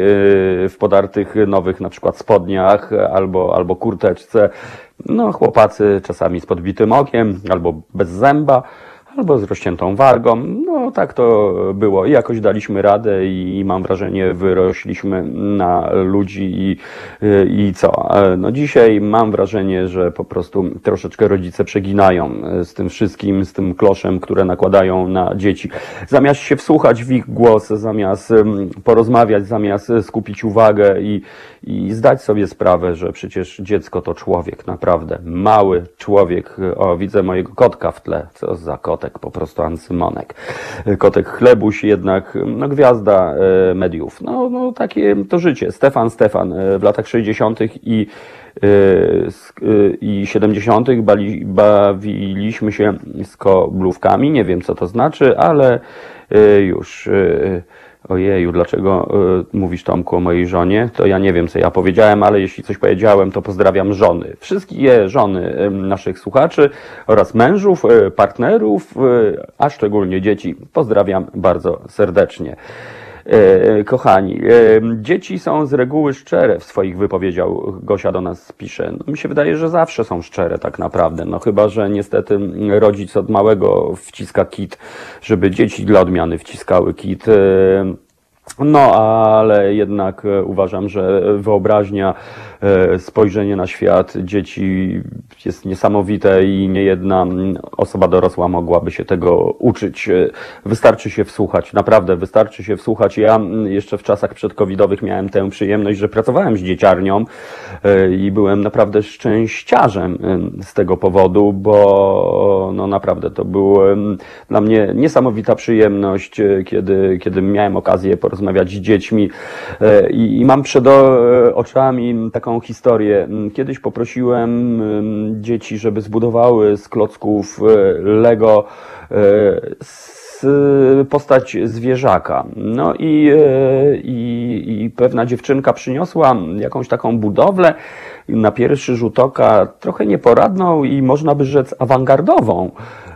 w podartych nowych na przykład spodniach albo, albo kurteczce. No, chłopacy czasami z podbitym okiem albo bez zęba albo z rozciętą wargą. No tak to było i jakoś daliśmy radę i, i mam wrażenie wyrośliśmy na ludzi i, i co. No dzisiaj mam wrażenie, że po prostu troszeczkę rodzice przeginają z tym wszystkim, z tym kloszem, które nakładają na dzieci. Zamiast się wsłuchać w ich głos, zamiast porozmawiać, zamiast skupić uwagę i, i zdać sobie sprawę, że przecież dziecko to człowiek, naprawdę mały człowiek. O, widzę mojego kotka w tle. Co za kotek, po prostu ancymonek. Kotek chlebuś jednak, no gwiazda e, mediów. No, no takie to życie. Stefan Stefan e, w latach 60. i e, i 70. Bali, bawiliśmy się z koblówkami. Nie wiem, co to znaczy, ale już Ojeju, dlaczego y, mówisz Tomku o mojej żonie? To ja nie wiem, co ja powiedziałem, ale jeśli coś powiedziałem, to pozdrawiam żony. Wszystkie żony y, naszych słuchaczy oraz mężów, y, partnerów, y, a szczególnie dzieci. Pozdrawiam bardzo serdecznie. E, Kochani, e, dzieci są z reguły szczere w swoich wypowiedziach. Gosia do nas pisze. No, mi się wydaje, że zawsze są szczere tak naprawdę. No chyba, że niestety rodzic od małego wciska kit, żeby dzieci dla odmiany wciskały kit. No, ale jednak e, uważam, że wyobraźnia, e, spojrzenie na świat dzieci jest niesamowite i niejedna osoba dorosła mogłaby się tego uczyć. E, Wystarczy się wsłuchać, naprawdę wystarczy się wsłuchać. Ja jeszcze w czasach przedcovidowych miałem tę przyjemność, że pracowałem z dzieciarnią i byłem naprawdę szczęściarzem em, z tego powodu, bo no naprawdę to był em, dla mnie niesamowita przyjemność, kiedy, kiedy miałem okazję porozmawiać z dziećmi E, i, i mam przed o- oczami taką historię. Kiedyś poprosiłem em, dzieci, żeby zbudowały z klocków e, Lego e, postać zwierzaka. No i, e, i, i pewna dziewczynka przyniosła jakąś taką budowlę na pierwszy rzut oka trochę nieporadną i można by rzec awangardową.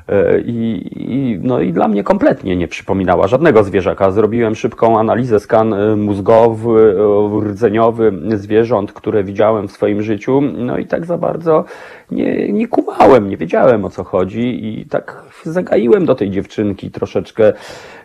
E, I, i, no i dla mnie kompletnie nie przypominała żadnego zwierzaka. Zrobiłem szybką analizę, skan e, mózgowy, e, rdzeniowy zwierząt, które widziałem w swoim życiu. No i tak za bardzo nie, nie kumałem, nie wiedziałem o co chodzi i tak zagaiłem do tej dziewczynki troszeczkę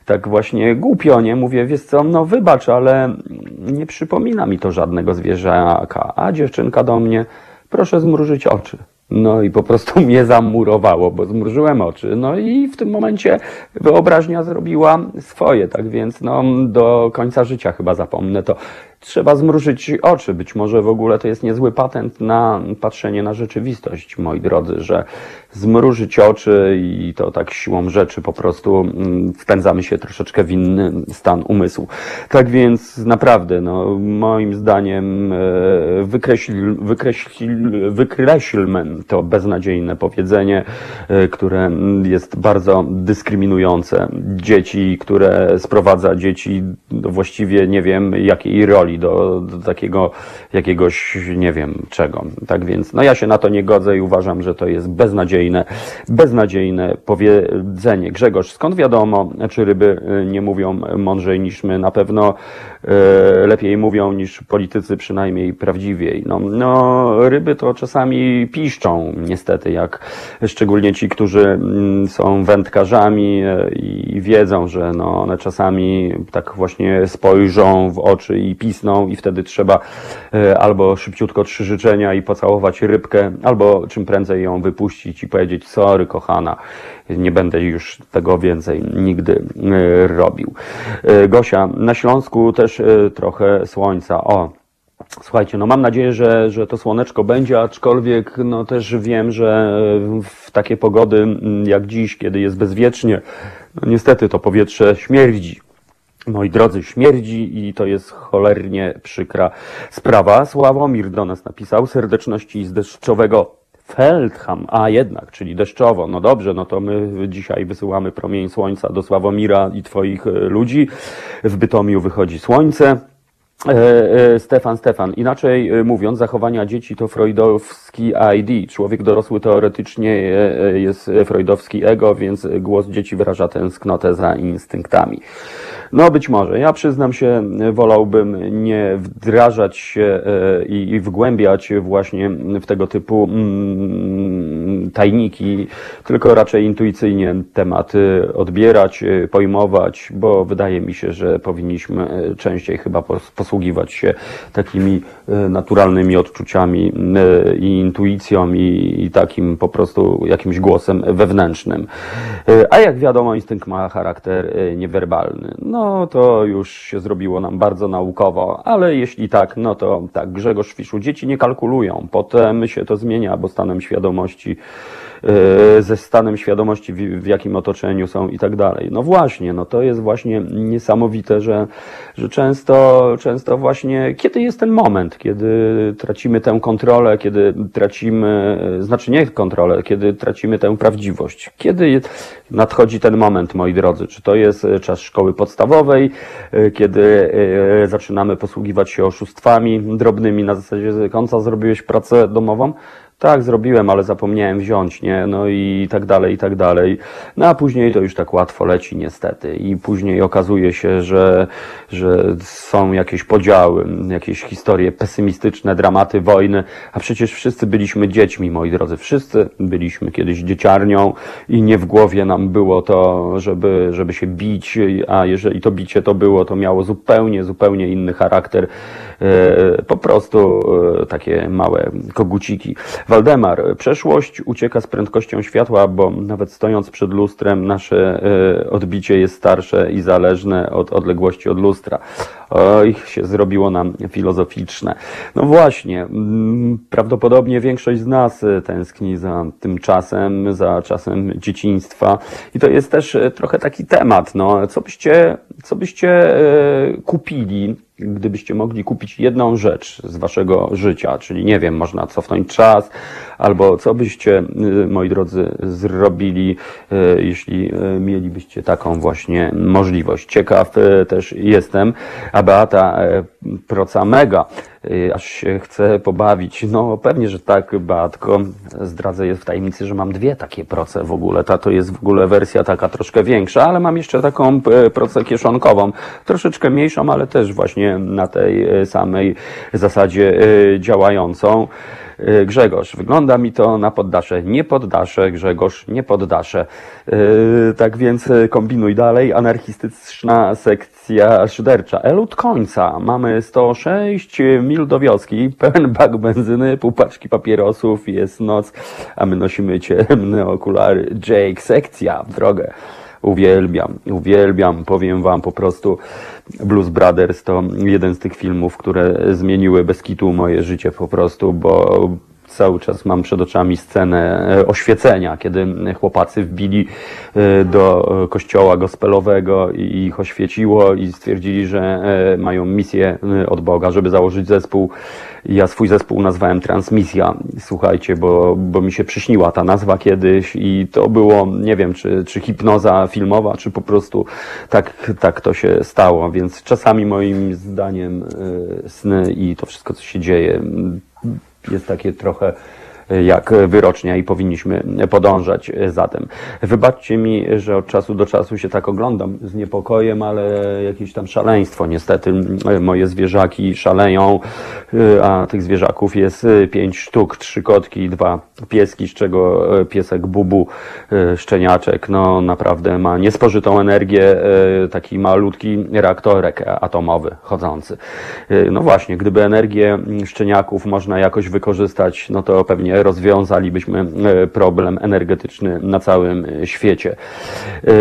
tak właśnie głupio, nie? Mówię, wiesz co, no wybacz, ale nie przypomina mi to żadnego zwierzaka. A dziewczynka do mnie, proszę zmrużyć oczy. No i po prostu mnie zamurowało, bo zmrużyłem oczy. No i w tym momencie wyobraźnia zrobiła swoje, tak więc no, do końca życia chyba zapomnę to. Trzeba zmrużyć oczy. Być może w ogóle to jest niezły patent na patrzenie na rzeczywistość, moi drodzy, że zmrużyć oczy i to tak siłą rzeczy po prostu mm, wpędzamy się troszeczkę w inny stan umysłu. Tak więc naprawdę, no, moim zdaniem e, wykreśl, wykreśl, wykreślmy to beznadziejne powiedzenie, e, które jest bardzo dyskryminujące. Dzieci, które sprowadza dzieci do właściwie nie wiem jakiej roli, do, do takiego jakiegoś nie wiem czego. Tak więc, no ja się na to nie godzę i uważam, że to jest beznadziejne, beznadziejne powiedzenie. Grzegorz, skąd wiadomo, czy ryby e, nie mówią mądrzej niż my? Na pewno e, lepiej mówią niż politycy, przynajmniej prawdziwiej. No, no, ryby to czasami piszczą, niestety, jak szczególnie ci, którzy mm, są wędkarzami e, i wiedzą, że no, one czasami tak właśnie spojrzą w oczy i i wtedy trzeba e, albo szybciutko trzy życzenia i pocałować rybkę, albo czym prędzej ją wypuścić i powiedzieć sorry kochana, nie będę już tego więcej nigdy e, robił. E, Gosia, na Śląsku też trochę słońca. O, Słuchajcie, no mam nadzieję, że, że to słoneczko będzie, aczkolwiek no też wiem, że w takie pogody mm, jak dziś, kiedy jest bezwiecznie, no niestety to powietrze śmierdzi. Moi drodzy, śmierdzi i to jest cholernie przykra sprawa. Sławomir do nas napisał serdeczności z deszczowego Feldham, a jednak, czyli deszczowo. No dobrze, no to my dzisiaj wysyłamy promień słońca do Sławomira i twoich e, ludzi. W Bytomiu wychodzi słońce. E, e, Stefan, Stefan. Inaczej e, mówiąc, zachowania dzieci to freudowski ID. Człowiek dorosły teoretycznie jest freudowski ego, więc głos dzieci wyraża tęsknotę za instynktami. No być może. Ja przyznam się, wolałbym nie wdrażać się i wgłębiać właśnie w tego typu mm, tajniki, tylko raczej intuicyjnie tematy odbierać, pojmować, bo wydaje mi się, że powinniśmy częściej chyba pos- posługiwać się takimi e, naturalnymi odczuciami e, i intuicją i, takim po prostu jakimś głosem wewnętrznym. E, A jak wiadomo, instynkt ma charakter niewerbalny. No to już się zrobiło nam bardzo naukowo, ale jeśli tak, no to tak, Grzegorz Fiszu, dzieci nie kalkulują, potem się to zmienia, bo stanem świadomości ze stanem świadomości, w, w jakim otoczeniu są i tak dalej. No właśnie, no to jest właśnie niesamowite, że, że często, często właśnie, kiedy jest ten moment, kiedy tracimy tę kontrolę, kiedy tracimy, e, znaczy nie kontrolę, kiedy tracimy tę prawdziwość. Kiedy nadchodzi ten moment, moi drodzy? Czy to jest e, czas szkoły podstawowej, e, kiedy e, zaczynamy posługiwać się oszustwami drobnymi na zasadzie końca zrobiłeś pracę domową? Tak, zrobiłem, ale zapomniałem wziąć, nie? No i tak dalej, i tak dalej. No a później to już tak łatwo leci niestety. I później okazuje się, że, że są jakieś podziały, jakieś historie pesymistyczne, dramaty wojny, a przecież wszyscy byliśmy dziećmi, moi drodzy. Wszyscy byliśmy kiedyś dzieciarnią i nie w głowie nam było to, żeby, żeby się bić, a jeżeli to bicie to było, to miało zupełnie, zupełnie inny charakter. E, Po prostu e, takie małe koguciki. Waldemar, przeszłość ucieka z prędkością światła, bo nawet stojąc przed lustrem, nasze e, odbicie jest starsze i zależne od odległości od lustra. Oj, się zrobiło nam filozoficzne. No właśnie, mm, prawdopodobnie większość z nas tęskni za tym czasem, za czasem dzieciństwa. I to jest też trochę taki temat, no, co byście, co byście kupili, gdybyście mogli kupić jedną rzecz z waszego życia, czyli nie wiem, można cofnąć czas, albo co byście, y, moi drodzy, zrobili, y, jeśli y, mielibyście taką właśnie możliwość. Ciekaw też jestem, a Beata Proca Mega, aż się chce pobawić. No pewnie, że tak, Beatko. Zdradzę jest w tajemnicy, że mam dwie takie proce w ogóle. Ta to jest w ogóle wersja taka troszkę większa, ale mam jeszcze taką y, procę kieszonkową, troszeczkę mniejszą, ale też właśnie na tej y, samej zasadzie y, działającą. Y, Grzegorz, wygląda mi to na poddasze. Nie poddasze, Grzegorz, nie poddasze. Yy, tak więc y, kombinuj dalej. Anarchistyczna sekcja szydercza. Elut końca. Mamy 106 mil do wioski, pełen bak benzyny, pół paczki papierosów, jest noc, a my nosimy ciemne okulary. Jake, sekcja w drogę. Uwielbiam, uwielbiam, powiem wam po prostu Blues Brothers to jeden z tych filmów, które zmieniły bez kitu moje życie po prostu, bo cały czas mam przed oczami scenę e, oświecenia, kiedy chłopacy wbili e, do e, kościoła gospelowego i ich oświeciło i stwierdzili, że mają misję od Boga, żeby założyć zespół. Ja swój zespół nazwałem Transmisja. Słuchajcie, bo, bo mi się przyśniła ta nazwa kiedyś i to było, nie wiem, czy, czy hipnoza filmowa, czy po prostu tak, tak to się stało. Więc czasami moim zdaniem sny i to wszystko, co się dzieje, jest takie trochę jak wyrocznia i powinniśmy podążać za tym. Wybaczcie mi, że od czasu do czasu się tak oglądam z niepokojem, ale jakieś tam szaleństwo. Niestety moje zwierzaki szaleją, a tych zwierzaków jest pięć sztuk, trzy kotki dwa pieski, z czego piesek Bubu, szczeniaczek, no naprawdę ma niespożytą energię, taki malutki reaktorek atomowy chodzący. No właśnie, gdyby energię szczeniaków można jakoś wykorzystać, no to pewnie rozwiązalibyśmy e, problem energetyczny na całym e, świecie. E,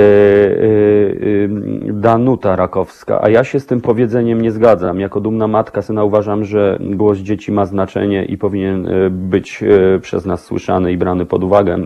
Danuta Rakowska, a ja się z tym powiedzeniem nie zgadzam. Jako dumna matka syna uważam, że głos dzieci ma znaczenie i powinien być przez nas słyszany i brany pod uwagę.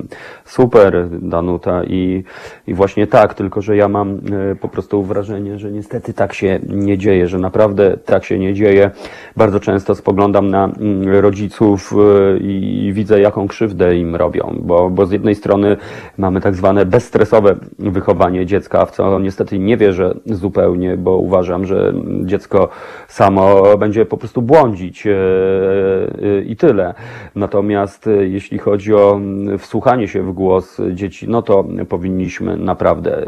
Super, Danuta, i, i właśnie tak, tylko że ja mam po prostu wrażenie, że niestety tak się nie dzieje, że naprawdę tak się nie dzieje. Bardzo często spoglądam na mm, rodziców i widzę, jaką krzywdę im robią, bo, bo z jednej strony mamy tak zwane bezstresowe wychowanie dziecka, w co niestety nie wierzę zupełnie, bo uważam, że dziecko samo będzie po prostu błądzić e, e, i tyle. Natomiast e, jeśli chodzi o wsłuchanie się w głos dzieci, no to powinniśmy naprawdę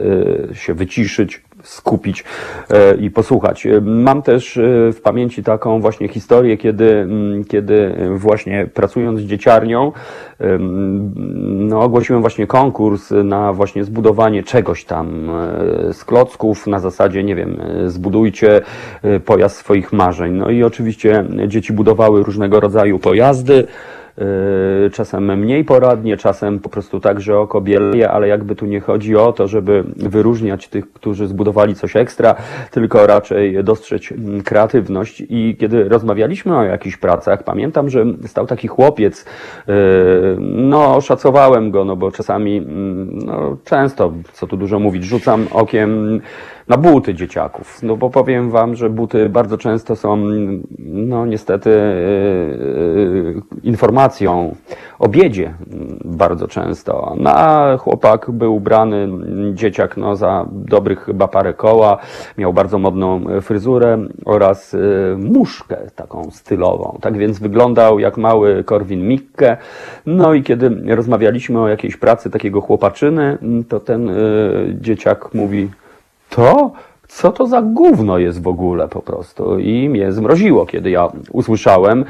się wyciszyć, skupić e, i posłuchać. E, Mam też e, w pamięci taką właśnie historię, kiedy, mm, kiedy właśnie pracując z dzieciarnią, no, ogłosiłem właśnie konkurs na właśnie zbudowanie czegoś tam z klocków na zasadzie, nie wiem, zbudujcie pojazd swoich marzeń. No i oczywiście dzieci budowały różnego rodzaju pojazdy. Yy, Czasem mniej poradnie, czasem po prostu tak, że oko bieleje, ale jakby tu nie chodzi o to, żeby wyróżniać tych, którzy zbudowali coś ekstra, tylko raczej dostrzec mm, kreatywność. I kiedy rozmawialiśmy o jakichś pracach, pamiętam, że stał taki chłopiec, yy, no szacowałem go, no bo czasami, mm, no często, co tu dużo mówić, rzucam okiem na buty dzieciaków. No bo powiem wam, że buty bardzo często są, no niestety, yy, informacją o biedzie bardzo często. No, a chłopak był ubrany, dzieciak, no za dobrych chyba parę koła, miał bardzo modną e, fryzurę oraz yy, muszkę taką stylową. Tak więc wyglądał jak mały Korwin Mikke. No i kiedy rozmawialiśmy o jakiejś pracy takiego chłopaczyny, to ten dzieciak mówi, to? Co to za gówno jest w ogóle po prostu? I mnie zmroziło, kiedy ja usłyszałem,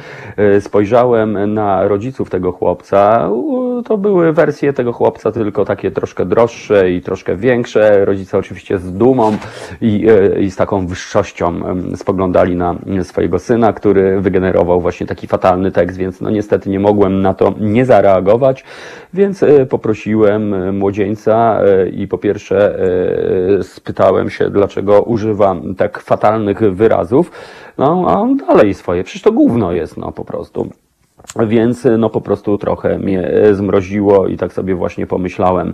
y, spojrzałem na rodziców tego chłopca. To były wersje tego chłopca, tylko takie troszkę droższe i troszkę większe. Rodzice oczywiście z dumą i, y, i z taką wyższością spoglądali na swojego syna, który wygenerował właśnie taki fatalny tekst, więc no niestety nie mogłem na to nie zareagować, więc y, poprosiłem y, młodzieńca i po pierwsze spytałem się, dlaczego używa tak fatalnych wyrazów, no a on dalej swoje, przecież to gówno jest, no po prostu. Więc no po prostu trochę mnie zmroziło i tak sobie właśnie pomyślałem,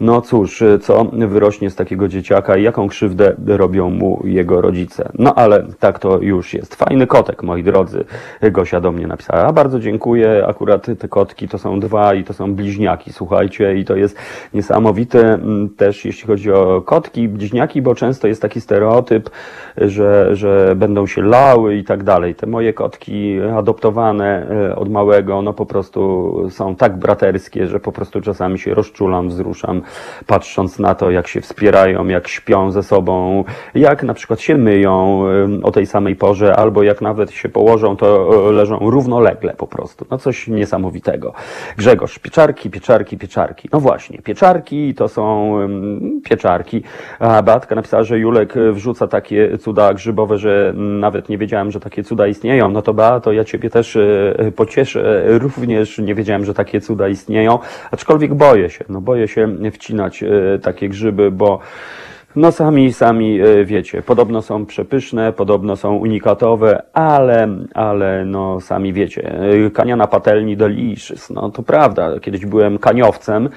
no cóż, co wyrośnie z takiego dzieciaka i jaką krzywdę robią mu jego rodzice. No ale tak to już jest. Fajny kotek, moi drodzy. Gosia do mnie napisała, bardzo dziękuję, akurat te kotki to są dwa i to są bliźniaki, słuchajcie, i to jest niesamowite mm, też jeśli chodzi o kotki, bliźniaki, bo często jest taki stereotyp, że, że będą się lały i tak dalej. Te moje kotki adoptowane e, od małego, no po prostu są tak braterskie, że po prostu czasami się rozczulam, wzruszam, patrząc na to, jak się wspierają, jak śpią ze sobą, jak na przykład się myją o tej samej porze, albo jak nawet się położą, to e, leżą równolegle po prostu. No coś niesamowitego. Grzegorz, pieczarki, pieczarki, pieczarki. No właśnie, pieczarki to są pieczarki. A Beatka napisała, że Julek e, wrzuca takie cuda grzybowe, że nawet nie wiedziałem, że takie cuda istnieją. No to Beato, ja Ciebie też e, pocieszę. Również nie wiedziałem, że takie cuda istnieją, aczkolwiek boję się. No boję się wcinać e, takie grzyby, bo no sami, sami e, wiecie, podobno są przepyszne, podobno są unikatowe, ale, ale no sami wiecie, e, kania na patelni delicious, no to prawda, kiedyś byłem kaniowcem,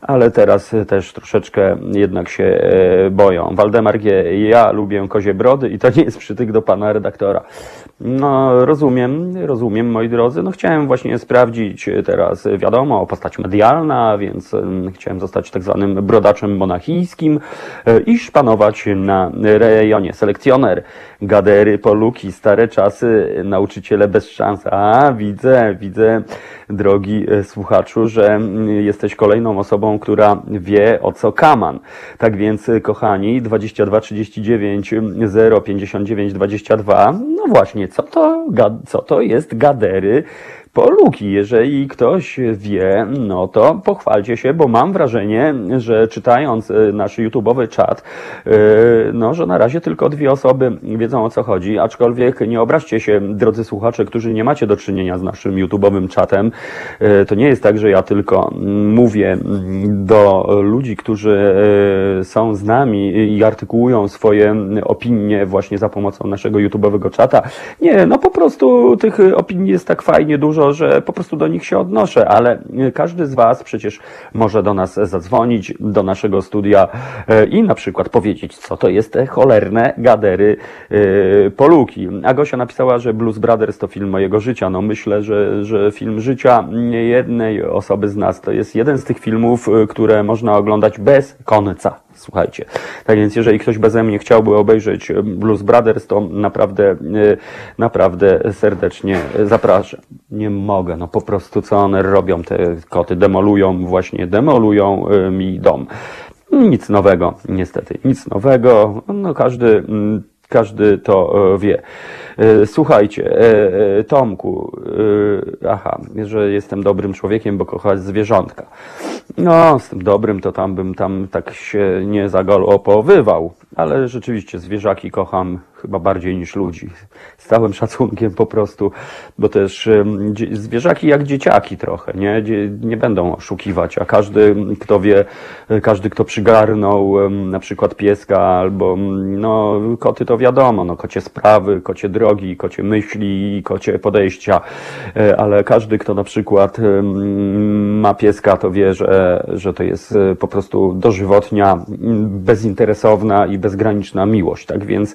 ale teraz też troszeczkę jednak się e, boją. Waldemar G., ja lubię kozie brody i to nie jest przytyk do pana redaktora. No, rozumiem, rozumiem, moi drodzy. No, chciałem właśnie sprawdzić teraz, wiadomo, postać medialna, więc em, chciałem zostać tak zwanym brodaczem monachijskim e, i szpanować na rejonie. Selekcjoner, gadery, poluki, stare czasy, nauczyciele bez szans. A, widzę, widzę, drogi e, słuchaczu, że mm, jesteś kolejną osobą, która wie o co kaman. Tak więc, e, kochani, 22 39 0 59 22, no właśnie, co to, co to jest gadery poluki? Jeżeli ktoś wie, no to pochwalcie się, bo mam wrażenie, że czytając e, nasz YouTube'owy czat, e, no, że na razie tylko dwie osoby wiedzą o co chodzi, aczkolwiek nie obraźcie się, drodzy słuchacze, którzy nie macie do czynienia z naszym YouTube'owym czatem. E, To nie jest tak, że ja tylko mówię do ludzi, którzy są z nami i artykułują swoje opinie właśnie za pomocą naszego YouTube'owego czata. Nie, no po prostu tych opinii jest tak fajnie dużo, że po prostu do nich się odnoszę, ale e, każdy z Was przecież może do nas zadzwonić, do naszego studia e, i na przykład powiedzieć, co to jest te cholerne gadery e, poluki. A Gosia napisała, że Blues Brothers to film mojego życia. No myślę, że, że film życia niejednej osoby z nas to jest jeden z tych filmów, które można oglądać bez końca. Słuchajcie. Tak więc, jeżeli ktoś beze mnie chciałby obejrzeć e, Blues Brothers, to naprawdę, e, naprawdę serdecznie zapraszam. Nie mogę, no po prostu co one robią, te koty demolują, właśnie demolują e, mi dom. Nic nowego, niestety, nic nowego. No każdy, mm, każdy to e, wie. E, Słuchajcie, e, Tomku, aha, że jestem dobrym człowiekiem, bo kochać zwierzątka. No, z tym dobrym to tam bym tam tak się nie zagalopowywał, ale rzeczywiście zwierzaki kocham, chyba bardziej niż ludzi. Z całym szacunkiem po prostu, bo też zwierzaki jak dzieciaki trochę, nie? Nie będą oszukiwać, a każdy, kto wie, każdy, kto przygarnął na przykład pieska albo, mm, no, koty to wiadomo, no, kocie sprawy, kocie drogi, kocie myśli, kocie podejścia, e, ale każdy, kto na przykład ma pieska, to wie, że, że to jest e, po prostu dożywotnia, bezinteresowna i bezgraniczna miłość. Tak więc,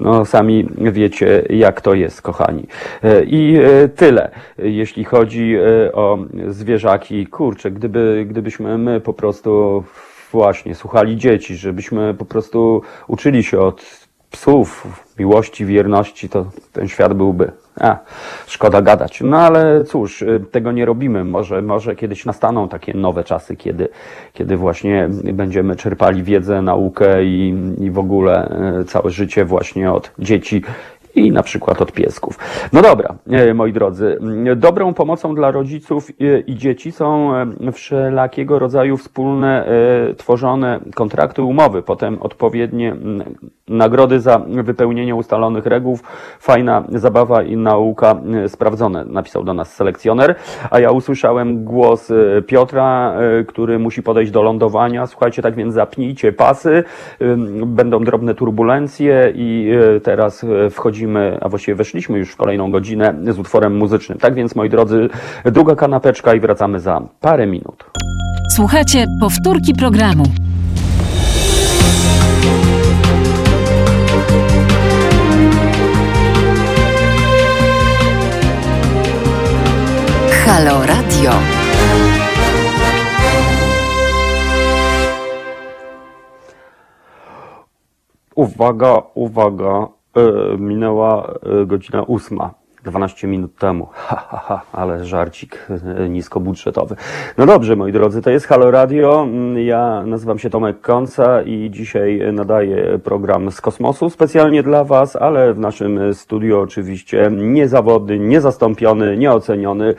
no, sami wiecie, jak to jest, kochani. E, I e, tyle, jeśli chodzi e, o zwierzaki. Kurczę, gdyby, gdybyśmy my po prostu właśnie słuchali dzieci, żebyśmy po prostu uczyli się od psów, miłości, wierności, to ten świat byłby. A, szkoda gadać. No ale cóż, y, tego nie robimy. Może, może kiedyś nastaną takie nowe czasy, kiedy, kiedy właśnie będziemy czerpali wiedzę, naukę i, i w ogóle y, całe życie właśnie od dzieci i na przykład od piesków. No dobra, e, moi drodzy, dobrą pomocą dla rodziców i, dzieci są e, wszelakiego rodzaju wspólne e, tworzone kontrakty, umowy, potem odpowiednie nagrody za wypełnienie ustalonych reguł, fajna zabawa i nauka sprawdzone, napisał do nas selekcjoner, a ja usłyszałem głos Piotra, który musi podejść do lądowania. Słuchajcie, tak więc zapnijcie pasy, będą drobne turbulencje i teraz e, wchodzimy, a właściwie weszliśmy już w kolejną godzinę z utworem muzycznym. Tak więc, moi drodzy, druga kanapeczka i wracamy za parę minut. Słuchajcie powtórki programu. Halo Radio. Uwaga, uwaga, minęła e, godzina ósma. 12 minut temu. Ha, ha, ha, ale żarcik e, niskobudżetowy. No dobrze, moi drodzy, to jest Halo Radio. Mm, Ja nazywam się Tomek Konca i dzisiaj nadaję program z kosmosu specjalnie dla Was, ale w naszym studiu oczywiście niezawodny, niezastąpiony, nieoceniony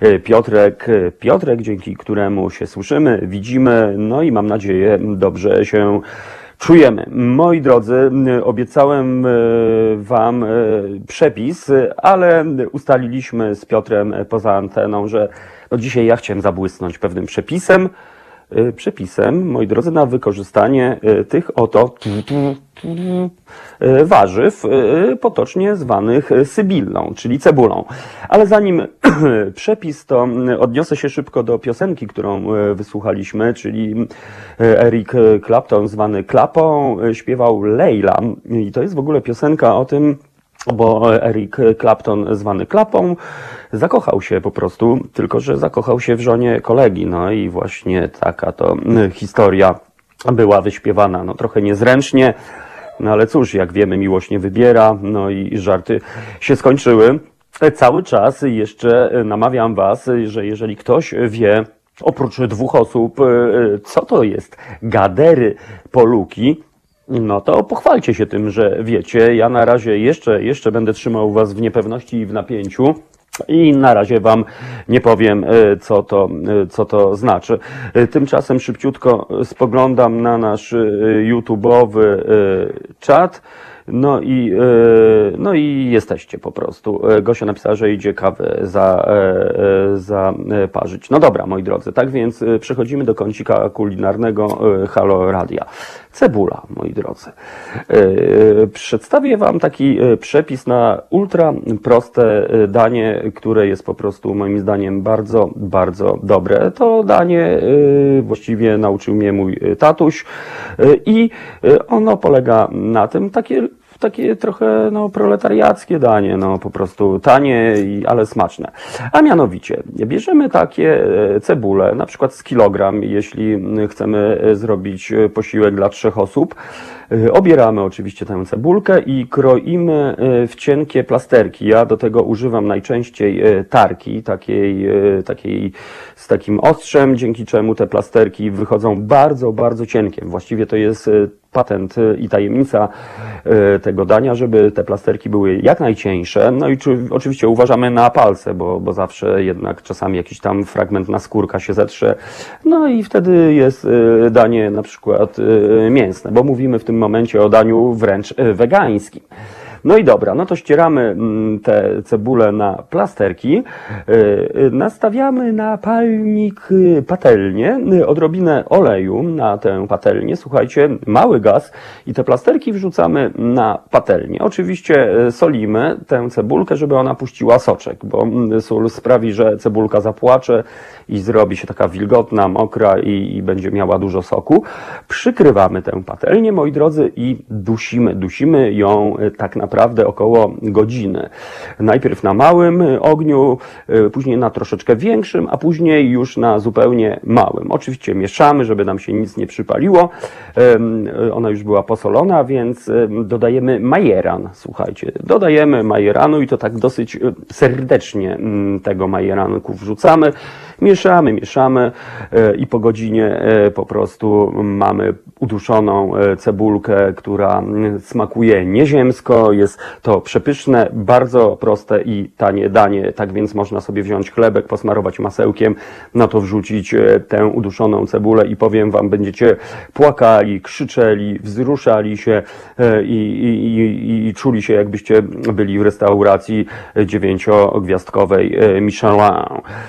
e, Piotrek. E, Piotrek, dzięki któremu się słyszymy, widzimy, no i mam nadzieję dobrze się Czujemy. Moi drodzy, obiecałem e, Wam e, przepis, ale ustaliliśmy z Piotrem poza anteną, że no dzisiaj ja chciałem zabłysnąć pewnym przepisem. E, Przepisem, moi drodzy, na wykorzystanie e, tych oto e, warzyw, potocznie zwanych sybillą, czyli cebulą. Ale zanim przepis, to odniosę się szybko do piosenki, którą wysłuchaliśmy, czyli Eric Clapton, zwany Klapą, śpiewał Leila. I to jest w ogóle piosenka o tym, bo Eric Clapton, zwany Klapą, zakochał się po prostu, tylko że zakochał się w żonie kolegi. No i właśnie taka to historia była wyśpiewana, no trochę niezręcznie, no ale cóż, jak wiemy, miłość nie wybiera, no i żarty się skończyły. Cały czas jeszcze namawiam Was, że jeżeli ktoś wie, oprócz dwóch osób, co to jest gadery poluki, no to pochwalcie się tym, że wiecie. Ja na razie jeszcze, jeszcze będę trzymał Was w niepewności i w napięciu. I na razie Wam nie powiem, e, co to, e, co to znaczy. E, Tymczasem szybciutko spoglądam na nasz YouTube'owy czat. No i, e, no i jesteście po prostu. E, Gosia napisała, że idzie kawę za, e, za parzyć. No dobra, moi drodzy, tak więc przechodzimy do kącika kulinarnego Halo Radia. Cebula, moi drodzy. Przedstawię Wam taki przepis na ultra proste danie, które jest po prostu moim zdaniem bardzo, bardzo dobre. To danie właściwie nauczył mnie mój tatuś i ono polega na tym, takie takie trochę no, proletariackie danie, no po prostu tanie, i, ale smaczne. A mianowicie, bierzemy takie e, cebule, na przykład z kilogram, jeśli chcemy e, zrobić e, posiłek dla trzech osób. E, Obieramy oczywiście tę cebulkę i kroimy e, w cienkie plasterki. Ja do tego używam najczęściej e, tarki, takiej, takiej z takim ostrzem, dzięki czemu te plasterki wychodzą bardzo, bardzo cienkie. Właściwie to jest patent i tajemnica tego dania, żeby te plasterki były jak najcieńsze. No i czy, oczywiście uważamy na palce, bo, bo zawsze jednak czasami jakiś tam fragment naskórka się zetrze. No i wtedy jest danie na przykład mięsne, bo mówimy w tym momencie o daniu wręcz e, wegańskim. No i dobra, no to ścieramy mm, te cebule na plasterki, y, y, nastawiamy na palnik y, patelnię, odrobinę oleju na tę patelnię, słuchajcie, mały gaz i te plasterki wrzucamy na patelnię. Oczywiście solimy tę cebulkę, żeby ona puściła soczek, bo mm, sól sprawi, że cebulka zapłacze i zrobi się taka wilgotna, mokra i, i będzie miała dużo soku. Przykrywamy tę patelnię, moi drodzy, i dusimy. Dusimy ją tak naprawdę około godziny. Najpierw na małym y, ogniu, y, później na troszeczkę większym, a później już na zupełnie małym. Oczywiście mieszamy, żeby nam się nic nie przypaliło. Y, Ona już była posolona, więc em, dodajemy majeran. Słuchajcie, dodajemy majeranu i to tak dosyć serdecznie mm, tego majeranku wrzucamy. Mieszamy, mieszamy e, i po godzinie e, po prostu mamy uduszoną e, cebulkę, która smakuje nieziemsko. Jest to przepyszne, bardzo proste i tanie danie. Tak więc można sobie wziąć chlebek, posmarować masełkiem, na to wrzucić tę uduszoną cebulę i powiem wam, będziecie płakali, krzyczeli, wzruszali się i, i, i, i czuli się jakbyście byli w restauracji dziewięciogwiazdkowej Michelin.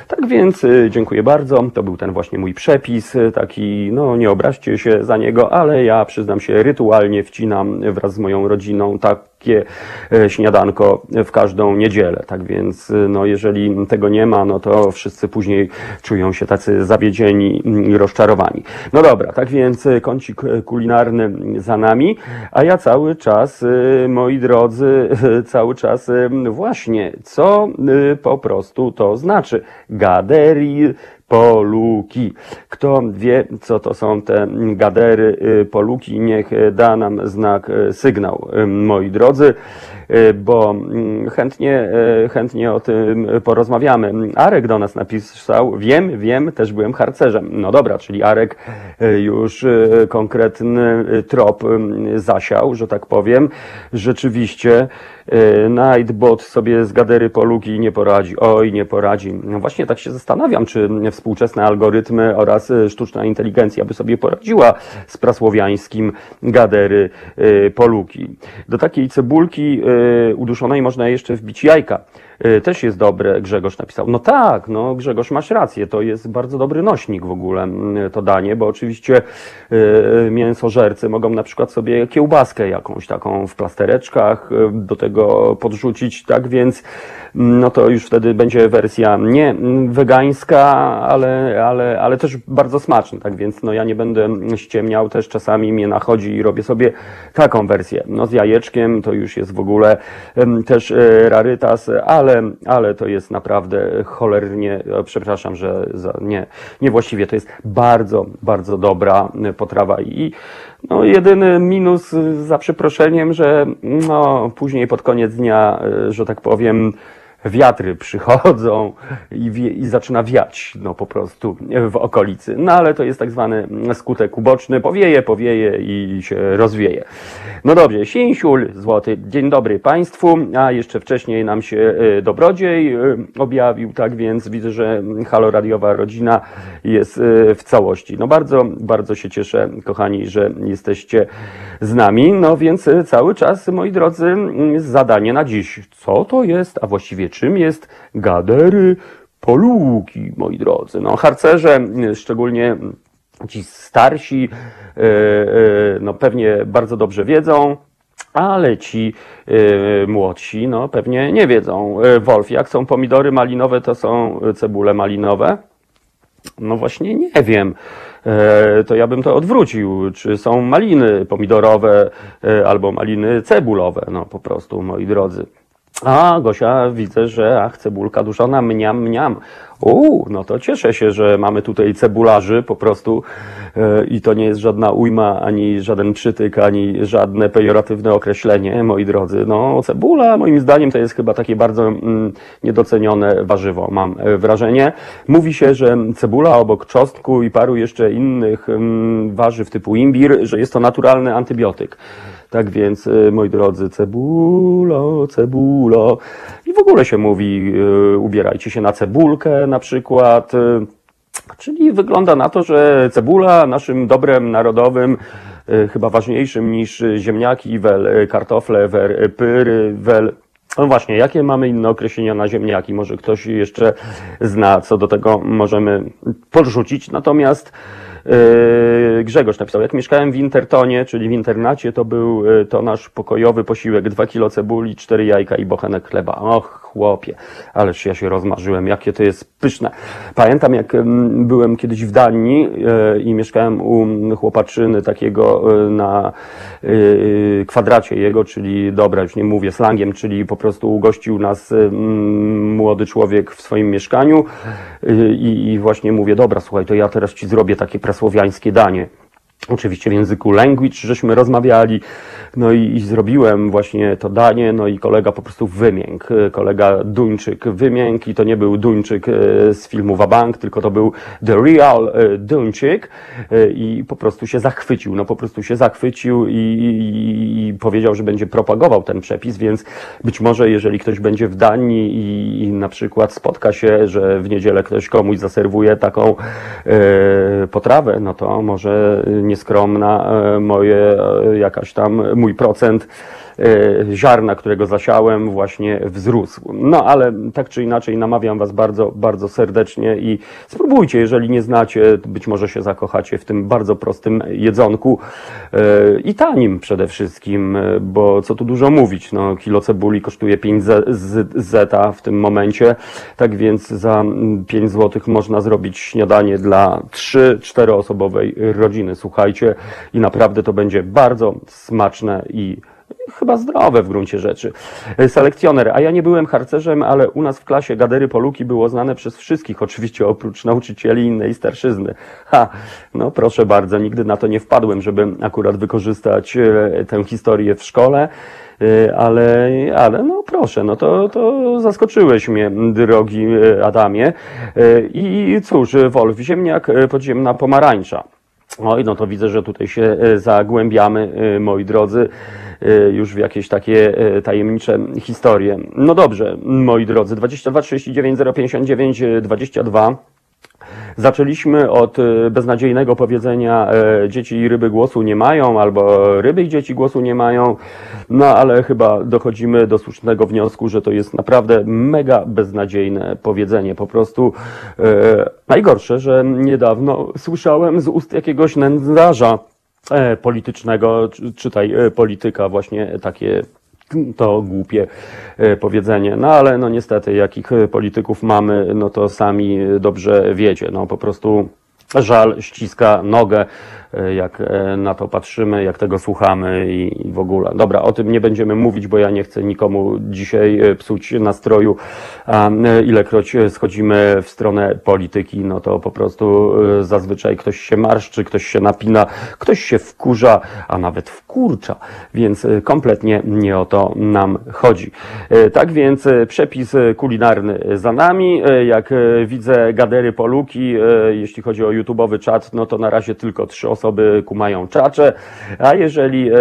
Tak więc dziękuję bardzo. To był ten właśnie mój przepis, e, taki, no nie obraźcie się za niego, ale ja przyznam się, rytualnie wcinam wraz z moją rodziną takie e, śniadanko w każdą niedzielę. Tak więc, e, no jeżeli tego nie ma, no to wszyscy później czują się tacy zawiedzieni i rozczarowani. No dobra, tak więc e, kącik kulinarny za nami, a ja cały czas, moi drodzy, cały czas właśnie, co po prostu to znaczy? Gaderi poluki. Kto wie, co to są te gadery, y, poluki, niech da nam znak, y, sygnał, y, moi drodzy, bo mm, chętnie, y, chętnie o tym porozmawiamy. Arek do nas napisał, wiem, wiem, też byłem harcerzem. No dobra, czyli Arek y, już y, konkretny y, trop y, zasiał, że tak powiem. Rzeczywiście y, Nightbot sobie z gadery poluki nie poradzi. Oj, nie poradzi. No właśnie tak się zastanawiam, czy współczesne algorytmy oraz y, sztuczna inteligencja by sobie poradziła z prasłowiańskim gadery y, poluki. Do takiej cebulki y, uduszonej można jeszcze wbić jajka. Y, Też jest dobre, Grzegorz napisał. No tak, no Grzegorz, masz rację, to jest bardzo dobry nośnik w ogóle mm, to danie, bo oczywiście y, mięsożercy mogą na przykład sobie kiełbaskę jakąś taką w plastereczkach y, do tego podrzucić, tak więc mm, no to już wtedy będzie wersja nie mm, wegańska, ale, ale, ale też bardzo smaczna, tak więc no ja nie będę ściemniał, też czasami mnie nachodzi i robię sobie taką wersję. No z jajeczkiem to już jest w ogóle też rarytas, ale, ale to jest naprawdę cholernie, e, przepraszam, że za, nie, niewłaściwie, to jest bardzo, bardzo dobra e, potrawa. I no, jedyny minus e, za przeproszeniem, że no, później pod koniec dnia, że tak powiem, wiatry przychodzą i, wie, i zaczyna wiać, no po prostu w okolicy. No ale to jest tak zwany skutek uboczny, powieje, powieje i się rozwieje. No dobrze, Sięsiul, złoty, dzień dobry Państwu, a jeszcze wcześniej nam się e, Dobrodziej e, objawił, tak więc widzę, że Halo Radiowa Rodzina jest e, w całości. No bardzo, bardzo się cieszę, kochani, że jesteście z nami, no więc cały czas, moi drodzy, zadanie na dziś. Co to jest, a właściwie czym jest gadery poluki, moi drodzy? No harcerze, szczególnie ci starsi, e, e, no pewnie bardzo dobrze wiedzą, ale ci e, młodsi, no pewnie nie wiedzą. Wolf, jak są pomidory malinowe, to są cebule malinowe? No właśnie nie wiem. To ja bym to odwrócił. Czy są maliny pomidorowe albo maliny cebulowe? No po prostu, moi drodzy. A, Gosia, widzę, że ach, cebulka duszona, mniam, mniam. Uuu, no to cieszę się, że mamy tutaj cebularzy po prostu e, i to nie jest żadna ujma, ani żaden przytyk, ani żadne pejoratywne określenie, moi drodzy. No, cebula moim zdaniem to jest chyba takie bardzo mm, niedocenione warzywo, mam e, wrażenie. Mówi się, że cebula obok czosnku i paru jeszcze innych mm, warzyw typu imbir, że jest to naturalny antybiotyk. Tak więc, y, moi drodzy, cebulo, cebulo. I w ogóle się mówi, y, ubierajcie się na cebulkę na przykład. y, Czyli wygląda na to, że cebula naszym dobrem narodowym, chyba ważniejszym niż ziemniaki, wel, kartofle, wer, pyry, wel. No właśnie, jakie mamy inne określenia na ziemniaki? Może ktoś jeszcze zna, co do tego możemy podrzucić. Natomiast Grzegorz napisał, jak mieszkałem w Intertonie, czyli w internacie, to był yy, to nasz pokojowy posiłek, dwa kilo cebuli, cztery jajka i bochenek chleba. Och, chłopie, ależ ja się rozmarzyłem, jakie to jest pyszne. Pamiętam, jak byłem kiedyś w Danii yy, i mieszkałem u chłopaczyny takiego yy, na yy, kwadracie jego, czyli dobra, już nie mówię slangiem, czyli po prostu ugościł nas młody człowiek w swoim mieszkaniu yy, i, właśnie mówię, dobra, słuchaj, to ja teraz ci zrobię takie prasłowiańskie danie. Oczywiście w języku language żeśmy rozmawiali, no i, i zrobiłem właśnie to danie, no i kolega po prostu wymiękł, kolega Duńczyk wymiękł i to nie był Duńczyk e, z filmu Wabank, tylko to był The Real e, Duńczyk i po prostu się zachwycił, no po prostu się zachwycił i, i, i powiedział, że będzie propagował ten przepis, więc być może jeżeli ktoś będzie w Danii i, i na przykład spotka się, że w niedzielę ktoś komuś zaserwuje taką e, potrawę, no to może nieskromna e, moje e, jakaś tam mój procent. e, ziarna, którego zasiałem, właśnie wzrósł. No ale tak czy inaczej namawiam Was bardzo, bardzo serdecznie i spróbujcie, jeżeli nie znacie, być może się zakochacie w tym bardzo prostym jedzonku e, i tanim przede wszystkim, e, bo co tu dużo mówić, no kilo cebuli kosztuje 5 z- z- zeta w tym momencie, tak więc za 5 zł można zrobić śniadanie dla 3-4 osobowej rodziny, słuchajcie, i naprawdę to będzie bardzo smaczne i chyba zdrowe w gruncie rzeczy. Selekcjoner, a ja nie byłem harcerzem, ale u nas w klasie Gadery Poluki było znane przez wszystkich, oczywiście oprócz nauczycieli innej starszyzny. Ha, no proszę bardzo, nigdy na to nie wpadłem, żeby akurat wykorzystać e, tę historię w szkole. E, Ale, ale no proszę, no to, to zaskoczyłeś mnie, drogi e, Adamie. I cóż, Wolf, ziemniak, podziemna pomarańcza. Oj, no to widzę, że tutaj się zagłębiamy, moi drodzy, już w jakieś takie e, tajemnicze historie. No dobrze, moi drodzy, 22 39 059 e, 22. Zaczęliśmy od e, beznadziejnego powiedzenia dzieci i ryby głosu nie mają, albo ryby i dzieci głosu nie mają, no ale chyba dochodzimy do słusznego wniosku, że to jest naprawdę mega beznadziejne powiedzenie. Po prostu e, najgorsze, że niedawno słyszałem z ust jakiegoś nędzarza politycznego, czy- czytaj e, polityka, właśnie takie to głupie e, powiedzenie. No ale no niestety, jakich e, polityków mamy, no to sami dobrze wiecie. No po prostu żal ściska nogę, e, jak e, na to patrzymy, jak tego słuchamy i w ogóle. Dobra, o tym nie będziemy mówić, bo ja nie chcę nikomu dzisiaj e, psuć nastroju. E, ilekroć e, schodzimy w stronę polityki, no to po prostu e, zazwyczaj ktoś się marszczy, ktoś się napina, ktoś się wkurza, a nawet wkurcza, więc e, kompletnie nie o to nam chodzi. E, Tak więc e, przepis e, kulinarny za nami. E, Jak e, widzę gadery poluki, e, jeśli chodzi o YouTube'owy czat, no to na razie tylko trzy osoby kumają czacze, a jeżeli e,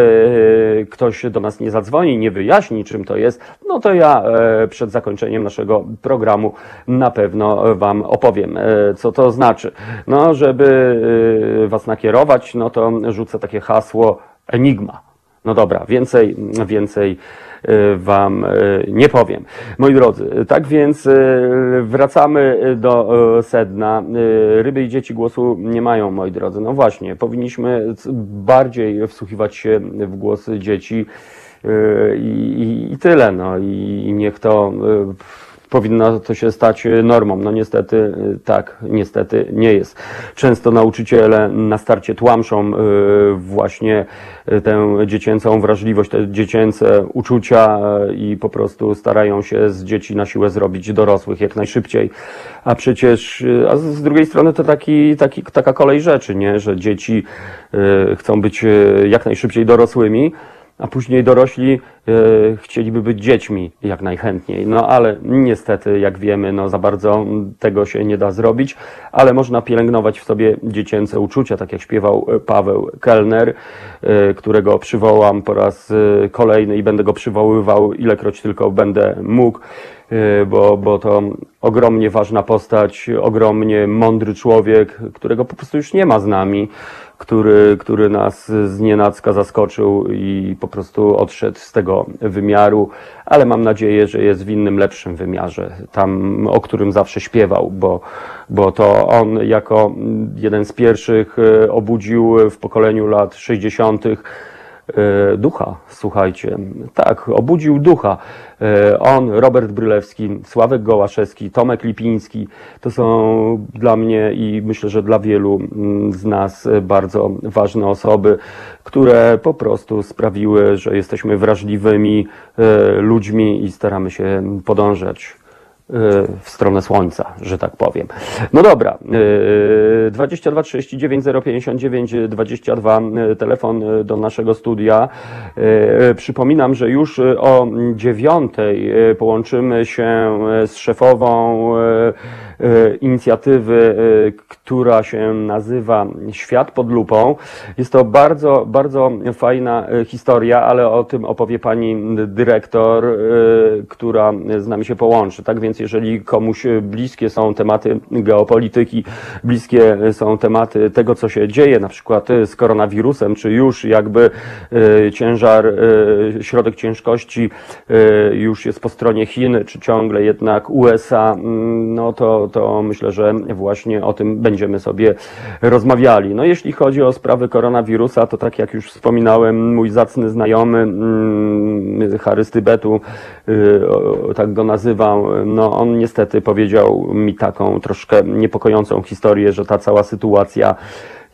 ktoś do nas nie zadzwoni, nie wyjaśni czym to jest, no to ja e, przed zakończeniem naszego programu na pewno Wam opowiem, e, co to znaczy. No, żeby Was nakierować, no to rzucę takie hasło Enigma. No dobra, więcej, więcej Wam e, nie powiem. Moi drodzy, tak więc e, wracamy do sedna. Ryby i dzieci głosu nie mają, moi drodzy. No właśnie, powinniśmy bardziej wsłuchiwać się w głosy dzieci i, i, i tyle. No i, i niech to powinno to się stać e, normą. No niestety e, tak, niestety nie jest. Często nauczyciele na starcie tłamszą e, właśnie tę dziecięcą wrażliwość, te dziecięce uczucia i po prostu starają się z dzieci na siłę zrobić dorosłych jak najszybciej. A przecież, a z- drugiej strony to taki, taki, taka kolej rzeczy, nie? że dzieci chcą być jak najszybciej dorosłymi, a później dorośli e, chcieliby być dziećmi jak najchętniej. No ale niestety, jak wiemy, no za bardzo tego się nie da zrobić, ale można pielęgnować w sobie dziecięce uczucia, tak jak śpiewał e, Paweł Kellner, e, którego przywołam po raz kolejny i będę go przywoływał ilekroć tylko będę mógł, bo, bo to ogromnie ważna postać, ogromnie mądry człowiek, którego po prostu już nie ma z nami który, który nas z nienacka zaskoczył i po prostu odszedł z tego wymiaru, ale mam nadzieję, że jest w innym, lepszym wymiarze, tam, o którym zawsze śpiewał, bo, bo to on jako jeden z pierwszych e, obudził w pokoleniu lat 60. E, ducha, słuchajcie. Tak, obudził ducha. E, On, Robert Brylewski, Sławek Gołaszewski, Tomek Lipiński, to są dla mnie i myślę, że dla wielu mm, z nas bardzo ważne osoby, które po prostu sprawiły, że jesteśmy wrażliwymi e, ludźmi i staramy się podążać w stronę słońca, że tak powiem. No dobra, yy, 22 39 059 22 yy, telefon yy, do naszego studia. Yy, Przypominam, że już o dziewiątej połączymy się z szefową inicjatywy, która się nazywa Świat pod lupą. Jest to bardzo, bardzo fajna historia, ale o tym opowie pani dyrektor, która z nami się połączy. Tak więc, jeżeli komuś bliskie są tematy geopolityki, bliskie są tematy tego, co się dzieje, na przykład z koronawirusem, czy już jakby yy, ciężar, yy, środek ciężkości yy, już jest po stronie Chin, czy ciągle jednak USA, mm, no to, to myślę, że właśnie o tym będziemy sobie rozmawiali. No jeśli chodzi o sprawy koronawirusa, to tak jak już wspominałem, mój zacny znajomy mm, Harry z y, tak go nazywam, no on niestety powiedział mi taką troszkę niepokojącą historię, że ta cała sytuacja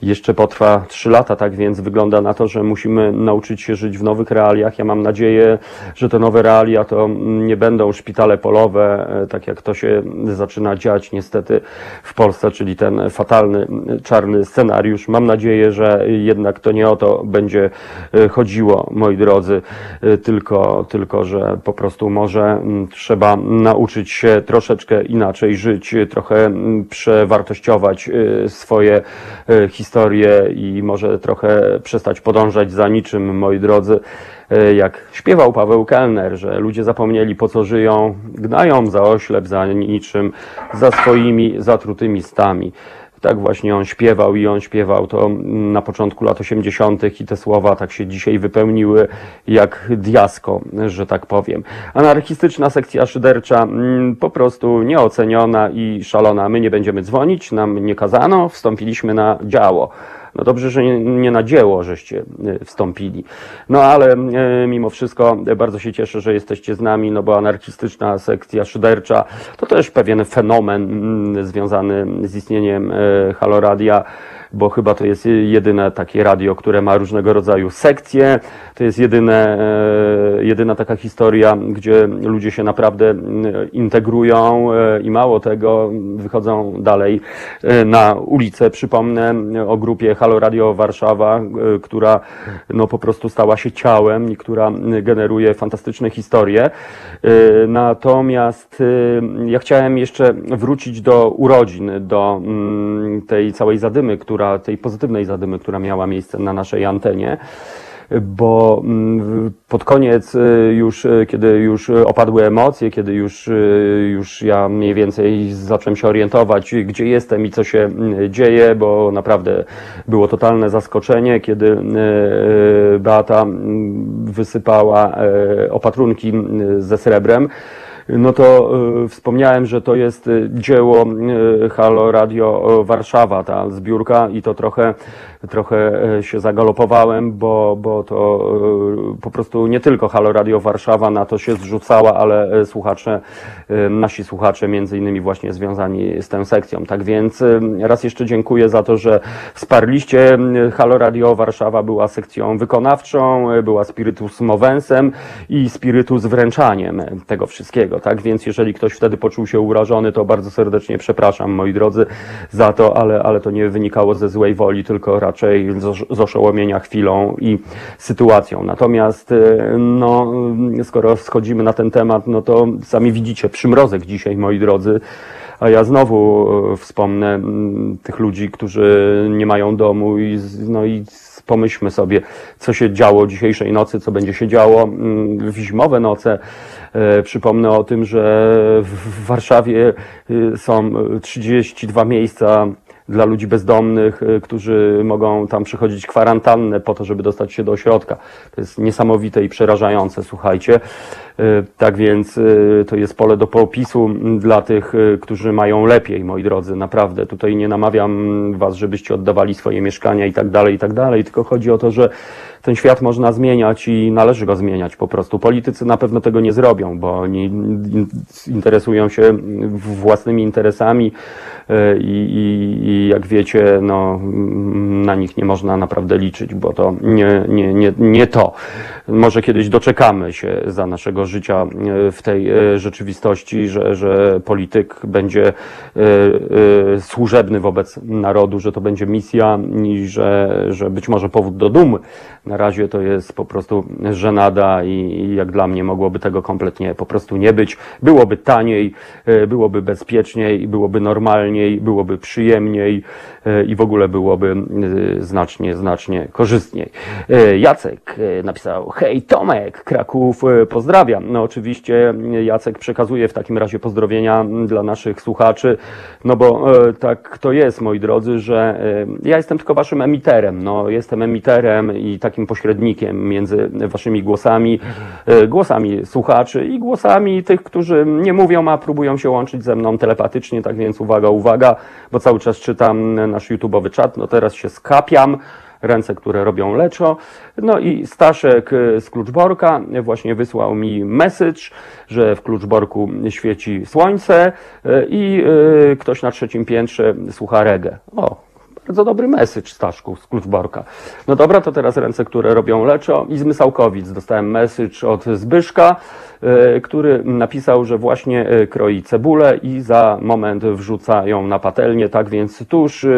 jeszcze potrwa 3 lata, tak więc wygląda na to, że musimy nauczyć się żyć w nowych realiach. Ja mam nadzieję, że te nowe realia to nie będą szpitale polowe, e, tak jak to się zaczyna dziać niestety w Polsce, czyli ten fatalny, czarny scenariusz. Mam nadzieję, że jednak to nie o to będzie e, chodziło, moi drodzy, e, tylko, tylko że po prostu może trzeba nauczyć się troszeczkę inaczej żyć, trochę przewartościować swoje e, historie i może trochę przestać podążać za niczym, moi drodzy. E, Jak śpiewał Paweł Kellner, że ludzie zapomnieli po co żyją, gnają za oślep, za niczym, za swoimi zatrutymi stami. Tak właśnie on śpiewał i on śpiewał to na początku lat 80. i te słowa tak się dzisiaj wypełniły jak diasko, że tak powiem. Anarchistyczna sekcja szydercza mm, po prostu nieoceniona i szalona. My nie będziemy dzwonić, nam nie kazano, wstąpiliśmy na działo. No dobrze, że nie, nie na dzieło żeście y, wstąpili. No ale y, mimo wszystko bardzo się cieszę, że jesteście z nami, no bo anarchistyczna sekcja szydercza to też pewien fenomen mm, związany z istnieniem y, Haloradia bo chyba to jest jedyne takie radio, które ma różnego rodzaju sekcje. To jest jedyne, e, jedyna taka historia, gdzie ludzie się naprawdę integrują e, i mało tego, wychodzą dalej e, na ulicę. Przypomnę o grupie Halo Radio Warszawa, która no po prostu stała się ciałem i która generuje fantastyczne historie. Natomiast ja chciałem jeszcze wrócić do urodzin, do tej całej zadymy, która, tej pozytywnej zadymy, która miała miejsce na naszej antenie bo mm, pod koniec y, już, y, kiedy już opadły emocje, kiedy już, y, już ja mniej więcej zacząłem się orientować, gdzie jestem i co się mm, dzieje, bo naprawdę było totalne zaskoczenie, kiedy Beata mm, wysypała y, opatrunki ze srebrem. No to y, wspomniałem, że to jest y, dzieło y, Halo Radio Warszawa, ta zbiórka i to trochę, trochę y, się zagalopowałem, bo, bo to y, po prostu nie tylko Halo Radio Warszawa na to się zrzucała, ale y, słuchacze, nasi słuchacze między innymi właśnie związani z tą sekcją. Tak więc raz jeszcze dziękuję za to, że wsparliście. Halo Radio Warszawa była sekcją wykonawczą, była Spiritus Movensem i Spiritus wręczaniem tego wszystkiego. Tak więc jeżeli ktoś wtedy poczuł się urażony, to bardzo serdecznie przepraszam, moi drodzy, za to, ale, ale to nie wynikało ze złej woli, tylko raczej z, z oszołomienia chwilą i sytuacją. Natomiast, y, no, skoro schodzimy na ten temat, no to sami widzicie, przymrozek dzisiaj, moi drodzy, a ja znowu e, wspomnę tych ludzi, którzy nie mają domu i, no i pomyślmy sobie, co się działo dzisiejszej nocy, co będzie się działo w zimowe noce. E, Przypomnę o tym, że w Warszawie są y, 32 miejsca dla ludzi bezdomnych, y, którzy mogą tam przychodzić kwarantannę po to, żeby dostać się do ośrodka. To jest niesamowite i przerażające, słuchajcie. Y, Tak więc y, to jest pole do popisu dla tych, którzy mają lepiej, moi drodzy, naprawdę. Tutaj nie namawiam was, żebyście oddawali swoje mieszkania i tak dalej, i tak dalej, tylko chodzi o to, że ten świat można zmieniać i należy go zmieniać po prostu. Politycy na pewno tego nie zrobią, bo oni in- interesują się własnymi interesami e, i, i, i jak wiecie, no, na nich nie można naprawdę liczyć, bo to nie, nie, nie, nie to. Może kiedyś doczekamy się za naszego życia e, w tej e, rzeczywistości, że, że polityk będzie służebny wobec narodu, że to będzie misja i że, że być może powód do dumy. Na razie to jest po prostu żenada i, i jak dla mnie mogłoby tego kompletnie po prostu nie być. Byłoby taniej, e, byłoby bezpieczniej, byłoby normalniej, byłoby przyjemniej i w ogóle byłoby e, znacznie, znacznie korzystniej. E, Jacek e, napisał, hej Tomek, Kraków e, pozdrawiam. No oczywiście Jacek przekazuje w takim razie pozdrowienia dla naszych słuchaczy, no bo e, tak to jest, moi drodzy, że e, ja jestem tylko waszym emiterem, no jestem emiterem i takim pośrednikiem między waszymi głosami, e, głosami słuchaczy i głosami tych, którzy nie mówią, a próbują się łączyć ze mną telepatycznie, tak więc uwaga, uwaga, bo cały czas czytam nasz YouTube'owy czat, no teraz się skapiam, ręce, które robią leczo. No i Staszek y, z Kluczborka właśnie wysłał mi message, że w Kluczborku świeci słońce y, i y, ktoś na trzecim piętrze słucha reggae. O, bardzo dobry message, Staszku, z Kluczborka. No dobra, to teraz ręce, które robią leczo. I z Mysałkowic dostałem message od Zbyszka, e, który napisał, że właśnie e, kroi cebulę i za moment wrzuca ją na patelnię, tak więc tuż, e,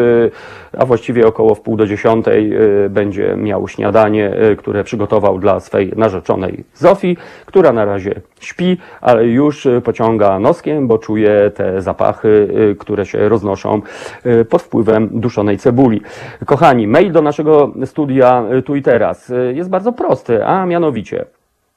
a właściwie około w pół do dziesiątej e, będzie miał śniadanie, e, które przygotował dla swej narzeczonej Zofii, która na razie śpi, ale już e, pociąga noskiem, bo czuje te zapachy, e, które się roznoszą e, pod wpływem duszonej cebuli. Kochani, mail do naszego studia e, tu i teraz e, jest bardzo prosty, a mianowicie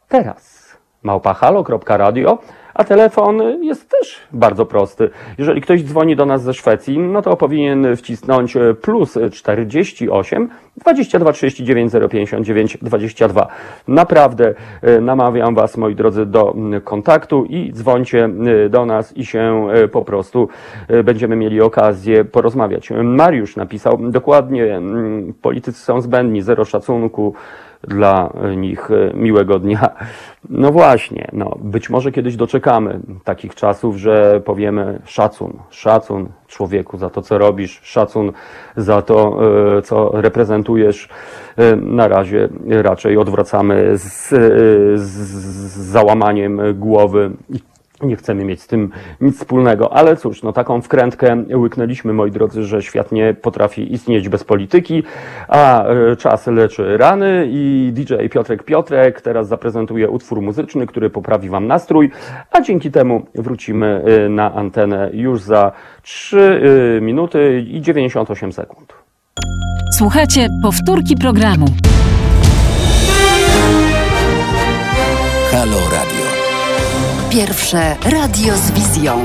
teraz małpahalo.radio, a telefon jest też bardzo prosty. Jeżeli ktoś dzwoni do nas ze Szwecji, no to powinien wcisnąć plus 48 22 39 059 22. Naprawdę e, namawiam Was, moi drodzy, do kontaktu i dzwońcie e, do nas i się e, po prostu e, będziemy mieli okazję porozmawiać. Mariusz napisał dokładnie, politycy są zbędni, zero szacunku dla nich e, miłego dnia. No właśnie, no, być może kiedyś doczekamy takich czasów, że powiemy szacun, szacun człowieku za to, co robisz, szacun za to, e, co reprezentujesz. E, Na razie raczej odwracamy e, z, z załamaniem głowy nie chcemy mieć z tym nic wspólnego, ale cóż, no taką wkrętkę łyknęliśmy, moi drodzy, że świat nie potrafi istnieć bez polityki, a e, czas leczy rany i DJ Piotrek Piotrek teraz zaprezentuje utwór muzyczny, który poprawi Wam nastrój, a dzięki temu wrócimy e, na antenę już za 3 e, minuty i 98 sekund. Słuchajcie powtórki programu. Halo Radio. Pierwsze radio z wizją.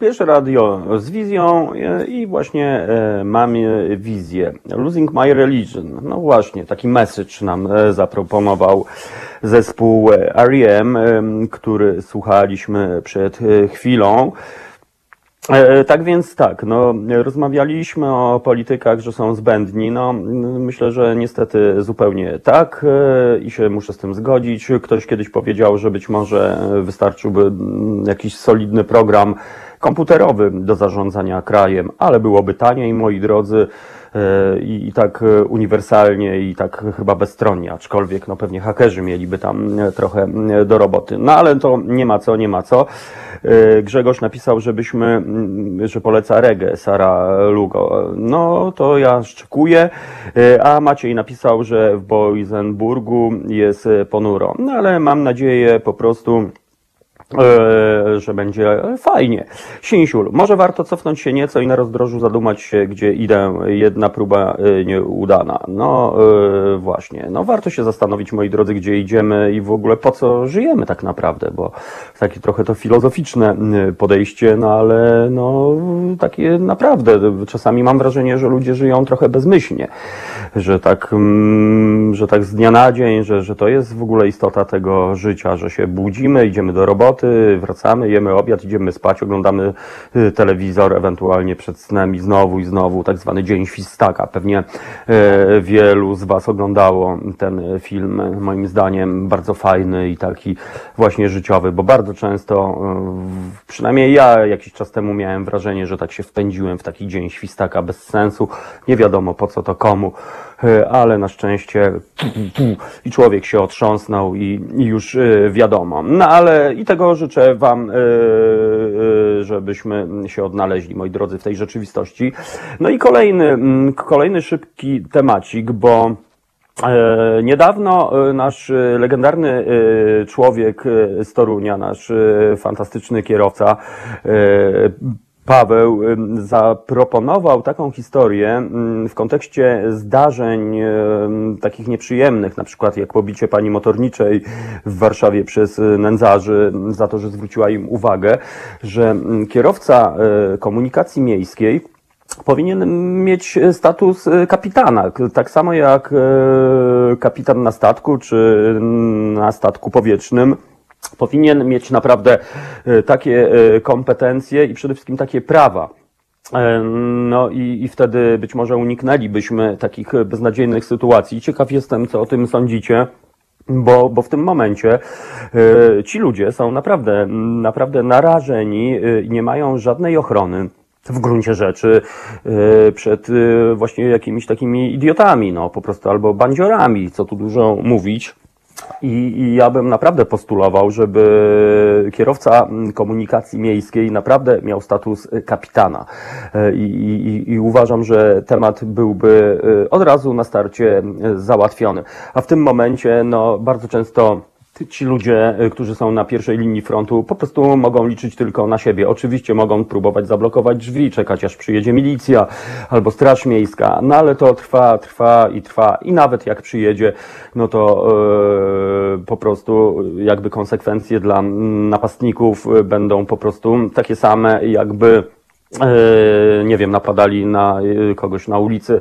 Pierwsze radio z wizją e, i właśnie e, mamy wizję. Losing My Religion. No właśnie, taki message nam e, zaproponował zespół R.E.M., który słuchaliśmy przed chwilą. E, Tak więc tak, no, rozmawialiśmy o politykach, że są zbędni. No, myślę, że niestety zupełnie tak e, i się muszę z tym zgodzić. Ktoś kiedyś powiedział, że być może wystarczyłby mm, jakiś solidny program komputerowy do zarządzania krajem, ale byłoby taniej, moi drodzy. E, I, I tak e, uniwersalnie i tak chyba bezstronnie, aczkolwiek no pewnie hakerzy mieliby tam e, trochę do roboty. No ale to nie ma co, nie ma co. Grzegorz napisał, żebyśmy, mm, że poleca reggae Sara Lugo. No to ja szczekuję, a Maciej napisał, że w Boisenburgu jest ponuro. No ale mam nadzieję po prostu, że będzie fajnie. Sinsiul, może warto cofnąć się nieco i na rozdrożu zadumać się, gdzie idę, jedna próba e, nieudana. No e, właśnie, no warto się zastanowić, moi drodzy, gdzie idziemy i w ogóle po co żyjemy tak naprawdę, bo takie trochę to filozoficzne e, podejście, no ale no takie naprawdę, czasami mam wrażenie, że ludzie żyją trochę bezmyślnie, że tak, mm, że tak z dnia na dzień, że, że to jest w ogóle istota tego życia, że się budzimy, idziemy do roboty, wracamy, jemy obiad, idziemy spać, oglądamy y, telewizor, ewentualnie przed snem i znowu i znowu, tak zwany dzień świstaka. Pewnie e, wielu z Was oglądało ten film, moim zdaniem bardzo fajny i taki właśnie życiowy, bo bardzo często, e, przynajmniej ja jakiś czas temu miałem wrażenie, że tak się wpędziłem w taki dzień świstaka bez sensu, nie wiadomo po co to komu, ale na szczęście i człowiek się otrząsnął i, już e, wiadomo. No ale i tego życzę Wam, e, e, żebyśmy się odnaleźli, moi drodzy, w tej rzeczywistości. No i kolejny, mm, kolejny szybki temacik, bo E, Niedawno e, nasz e, legendarny e, człowiek e, z Torunia, nasz e, fantastyczny kierowca, e, Paweł zaproponował taką historię w kontekście zdarzeń takich nieprzyjemnych, na przykład jak pobicie pani motorniczej w Warszawie przez e, nędzarzy za to, że zwróciła im uwagę, że kierowca e, komunikacji miejskiej powinien mieć status e, kapitana, tak samo jak kapitan na statku czy na statku powietrznym. Powinien mieć naprawdę e, takie e, kompetencje i przede wszystkim takie prawa. E, No i, i wtedy być może uniknęlibyśmy takich beznadziejnych sytuacji. Ciekaw jestem, co o tym sądzicie. Bo, bo w tym momencie e, ci ludzie są naprawdę, naprawdę narażeni i nie mają żadnej ochrony w gruncie rzeczy e, przed e, właśnie jakimiś takimi idiotami, no po prostu albo bandziorami, co tu dużo mówić. I, I ja bym naprawdę postulował, żeby kierowca komunikacji miejskiej naprawdę miał status kapitana. E, I, i, I uważam, że temat byłby y, od razu na starcie y, załatwiony. A w tym momencie, no, bardzo często ci ludzie, y, którzy są na pierwszej linii frontu, po prostu mogą liczyć tylko na siebie. Oczywiście mogą próbować zablokować drzwi, czekać aż przyjedzie milicja albo straż miejska, no ale to trwa, trwa i trwa i nawet jak przyjedzie, no to yy, po prostu jakby konsekwencje dla napastników y, będą po prostu takie same, jakby e, nie wiem, napadali na e, kogoś na ulicy.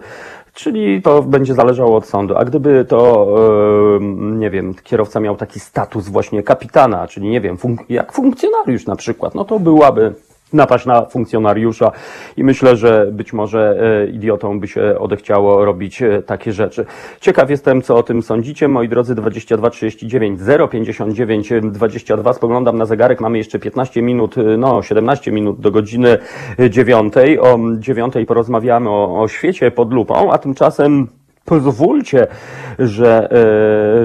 Czyli to będzie zależało od sądu. A gdyby to, e, nie wiem, kierowca miał taki status właśnie kapitana, czyli nie wiem, funk- jak funkcjonariusz na przykład, no to byłaby napaść na funkcjonariusza i myślę, że być może e, idiotą by się odechciało robić e, takie rzeczy. Ciekaw jestem, co o tym sądzicie, moi drodzy, 22 39 059 22, spoglądam na zegarek, mamy jeszcze 15 minut, e, no 17 minut do godziny 9. O 9 porozmawiamy o, o świecie pod lupą, a tymczasem Pozwólcie, że,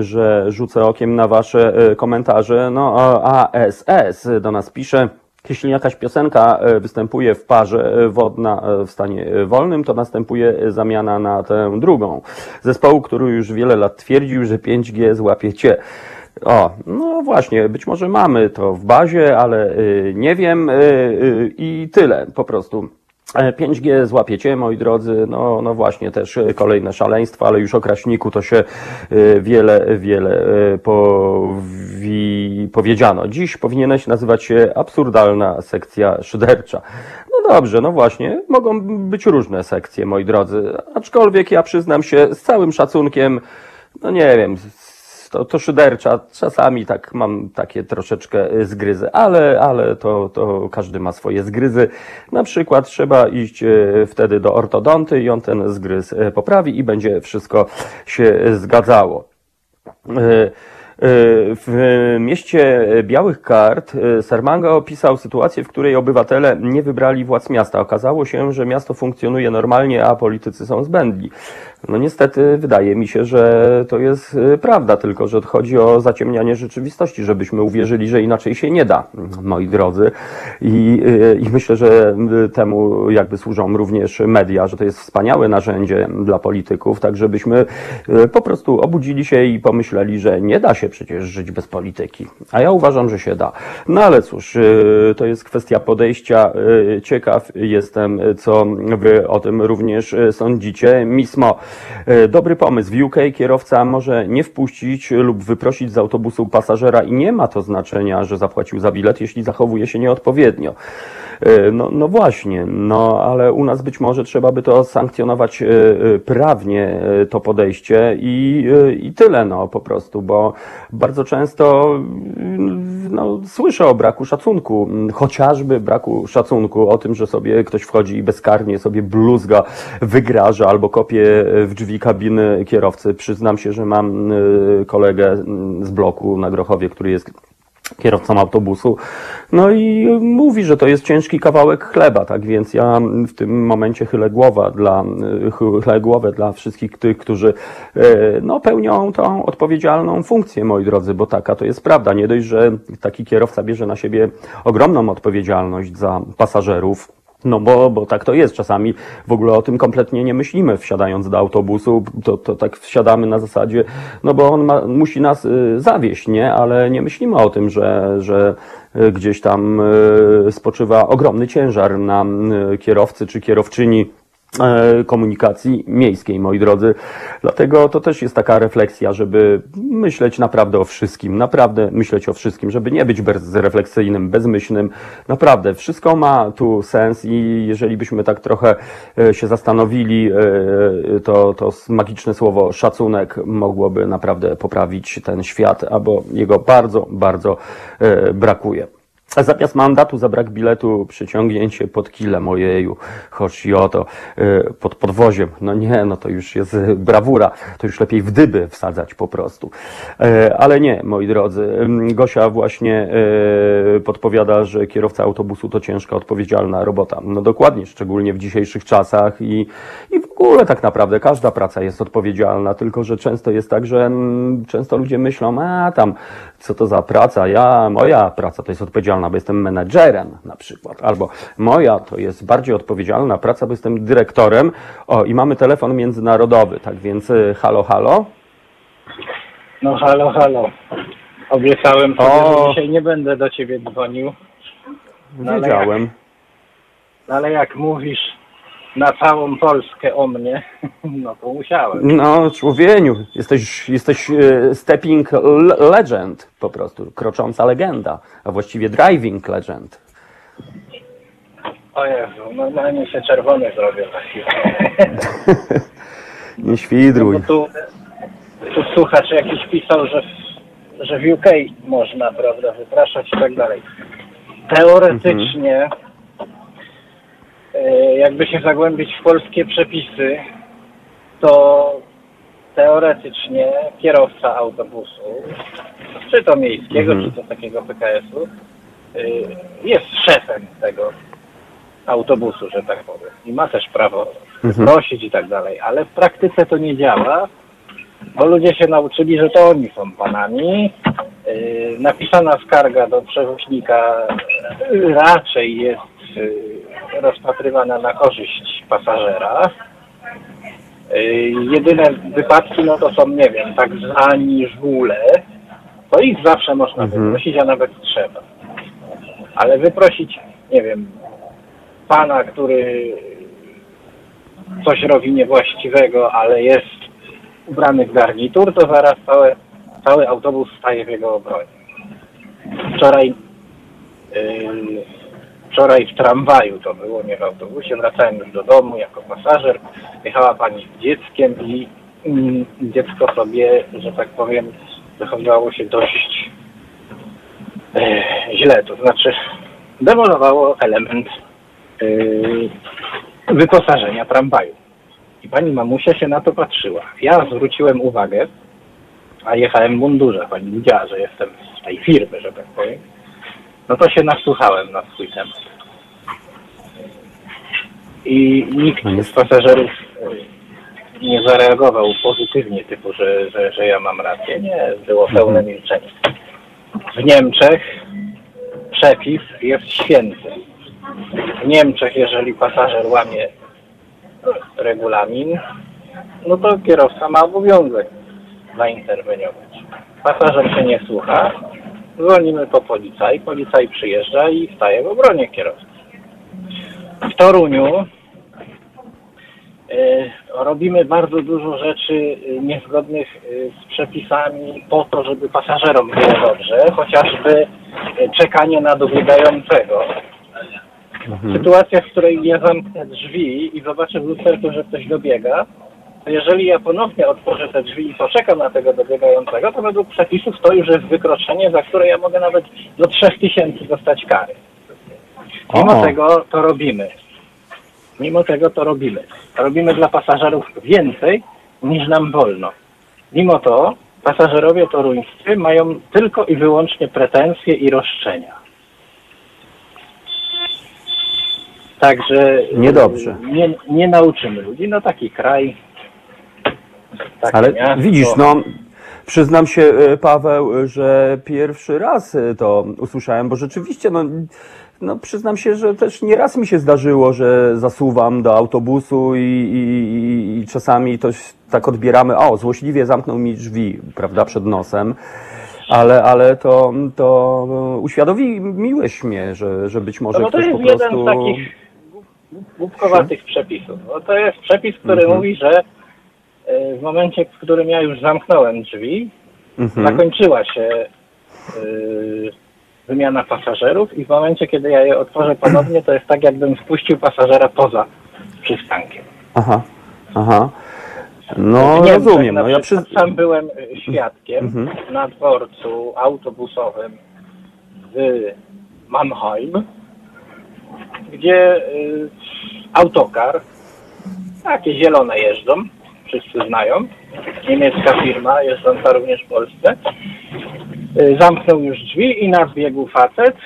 że rzucę okiem na Wasze komentarze. No, ASS do nas pisze. Jeśli jakaś piosenka e, występuje w parze e, wodna e, w stanie wolnym, to następuje zamiana na tę drugą. Zespołu, który już wiele lat twierdził, że 5G złapie cię. O, no właśnie, być może mamy to w bazie, ale nie wiem i tyle po prostu. E, 5G złapiecie, moi drodzy, no, no właśnie też e, kolejne szaleństwo, ale już o Kraśniku to się e, wiele, wiele e, powi, powiedziano. Dziś powinieneś nazywać się absurdalna sekcja szydercza. No dobrze, no właśnie, mogą być różne sekcje, moi drodzy, aczkolwiek ja przyznam się z całym szacunkiem, no nie wiem, to, to szydercza. Czasami tak mam takie troszeczkę y, zgryzy, ale, ale to, to każdy ma swoje zgryzy. Na przykład trzeba iść y, wtedy do ortodonty i on ten zgryz y, poprawi i będzie wszystko się zgadzało. W mieście Białych Kart Sermanga opisał sytuację, w której obywatele nie wybrali władz miasta. Okazało się, że miasto funkcjonuje normalnie, a politycy są zbędni. No niestety wydaje mi się, że to jest y, prawda, tylko że chodzi o zaciemnianie rzeczywistości, żebyśmy uwierzyli, że inaczej się nie da, moi drodzy. I, y, i myślę, że y, temu jakby służą również media, że to jest wspaniałe narzędzie dla polityków, tak żebyśmy po prostu obudzili się i pomyśleli, że nie da się przecież żyć bez polityki. A ja uważam, że się da. No ale cóż, to jest kwestia podejścia. Ciekaw jestem, co wy o tym również sądzicie. Mismo, dobry pomysł. W UK kierowca może nie wpuścić lub wyprosić z autobusu pasażera i nie ma to znaczenia, że zapłacił za bilet, jeśli zachowuje się nieodpowiednio. Y, No, no właśnie, no ale u nas być może trzeba by to sankcjonować y, y, prawnie, to podejście i, i tyle, no po prostu, bo bardzo często y, no, słyszę o braku szacunku, mm, chociażby braku szacunku, o tym, że sobie ktoś wchodzi i bezkarnie sobie bluzga, wygraża albo kopie w drzwi kabiny kierowcy. Przyznam się, że mam kolegę mm, z bloku na Grochowie, który jest kierowcą autobusu. No i mówi, że to jest ciężki kawałek chleba, tak więc ja w tym momencie chylę głowę dla, chylę głowę dla wszystkich tych, którzy e, no, pełnią tą odpowiedzialną funkcję, moi drodzy, bo taka to jest prawda. Nie dość, że taki kierowca bierze na siebie ogromną odpowiedzialność za pasażerów, no bo, bo tak to jest. Czasami w ogóle o tym kompletnie nie myślimy, wsiadając do autobusu, to, to tak wsiadamy na zasadzie, no bo on ma, musi nas y, zawieść, nie? Ale nie myślimy o tym, że, że y, gdzieś tam y, spoczywa ogromny ciężar na y, kierowcy czy kierowczyni komunikacji miejskiej, moi drodzy. Dlatego to też jest taka refleksja, żeby myśleć naprawdę o wszystkim, naprawdę myśleć o wszystkim, żeby nie być bezrefleksyjnym, bezmyślnym. Naprawdę, wszystko ma tu sens i jeżeli byśmy tak trochę e, się zastanowili, e, to, to magiczne słowo szacunek mogłoby naprawdę poprawić ten świat, albo jego bardzo, bardzo e, brakuje. Zamiast mandatu za brak biletu przyciągnięcie pod kilem, ojeju, choć i oto, y, pod podwoziem. No nie, no to już jest brawura, to już lepiej w dyby wsadzać po prostu. E, Ale nie, moi drodzy, Ym, Gosia właśnie y, podpowiada, że kierowca autobusu to ciężka, odpowiedzialna robota. No dokładnie, szczególnie w dzisiejszych czasach i, i w ogóle tak naprawdę każda praca jest odpowiedzialna, tylko że często jest tak, że mm, często ludzie myślą, a tam, co to za praca, ja, moja praca to jest odpowiedzialna, bo jestem menedżerem na przykład, albo moja to jest bardziej odpowiedzialna praca, bo jestem dyrektorem. O, i mamy telefon międzynarodowy, tak więc y, halo, halo. No halo, halo. Obiecałem sobie, O. że dzisiaj nie będę do ciebie dzwonił, ale Wiedziałem. no ale jak mówisz na całą Polskę o mnie, no to musiałem. No, człowieniu, jesteś, jesteś e, stepping le- legend po prostu, krocząca legenda, a właściwie driving legend. O Jezu, normalnie się czerwony zrobię za chwilę. Nie świdruj. Bo tu, tu słuchacz jakiś pisał, że, w- że w UK można, prawda, wypraszać i tak dalej. Teoretycznie, e, jakby się zagłębić w polskie przepisy, to teoretycznie kierowca autobusu, czy to miejskiego, Mhm. czy to takiego PKS-u, y, jest szefem tego autobusu, że tak powiem. I ma też prawo Mhm. prosić i tak dalej. Ale w praktyce to nie działa, bo ludzie się nauczyli, że to oni są panami. Yy, napisana skarga do przewoźnika raczej jest rozpatrywana na korzyść pasażera. Yy, jedyne wypadki, no to są, nie wiem, tak zwani żule. To ich zawsze można Mhm. wyprosić, a nawet trzeba. Ale wyprosić, nie wiem, pana, który coś robi niewłaściwego, ale jest ubrany w garnitur, to zaraz całe, cały autobus staje w jego obronie. Wczoraj Yy, wczoraj w tramwaju to było, nie w autobusie, wracałem już do domu jako pasażer, jechała pani z dzieckiem i mm, dziecko sobie, że tak powiem, zachowywało się dość e, źle, to znaczy demolowało element e, wyposażenia tramwaju. I pani mamusia się na to patrzyła. Ja zwróciłem uwagę, a jechałem w mundurze, pani widziała, że jestem z tej firmy, że tak powiem. No to się nasłuchałem na swój temat. I nikt No z pasażerów e, nie zareagował pozytywnie, typu, że, że, że ja mam rację. Nie, było pełne milczenie. W Niemczech przepis jest święty. W Niemczech, jeżeli pasażer łamie regulamin, no to kierowca ma obowiązek zainterweniować. Pasażer się nie słucha, dzwonimy po policaj, policaj przyjeżdża i staje w obronie kierowcy. W Toruniu y, robimy bardzo dużo rzeczy y, niezgodnych y, z przepisami po to, żeby pasażerom było dobrze, chociażby czekanie na dobiegającego. Sytuacja, w której ja zamknę drzwi i zobaczę w lusterku, że ktoś dobiega, jeżeli ja ponownie otworzę te drzwi i poczekam na tego dobiegającego, to według przepisów to już jest wykroczenie, za które ja mogę nawet do 3000 dostać kary. Mimo O. tego to robimy. Mimo tego to robimy. Robimy dla pasażerów więcej niż nam wolno. Mimo to pasażerowie toruńscy mają tylko i wyłącznie pretensje i roszczenia. Także Niedobrze. y, Nie, nie nauczymy ludzi. No taki kraj. Takie Ale miasto. widzisz, no, przyznam się, e, Paweł, że pierwszy raz e, to usłyszałem, bo rzeczywiście, no, no przyznam się, że też nieraz mi się zdarzyło, że zasuwam do autobusu i, i, i- i czasami to tak odbieramy, o, złośliwie zamknął mi drzwi, prawda, przed nosem. Ale, ale to, to uświadomiłeś mnie, że, że być może No to ktoś jest po jeden prostu... z takich głup- głupkowatych przepisów. No to jest przepis, który Mhm. mówi, że w momencie, w którym ja już zamknąłem drzwi, Mhm. zakończyła się y, wymiana pasażerów i w momencie, kiedy ja je otworzę ponownie, to jest tak, jakbym wpuścił pasażera poza przystankiem. Aha, aha. No, Niemczech rozumiem. na No, ja przy... Sam byłem y, świadkiem Mhm. na dworcu autobusowym w Mannheim, gdzie y, autokar, takie zielone jeżdżą, wszyscy znają, niemiecka firma, jeżdżąca również w Polsce, y, zamknął już drzwi i nadbiegł facet.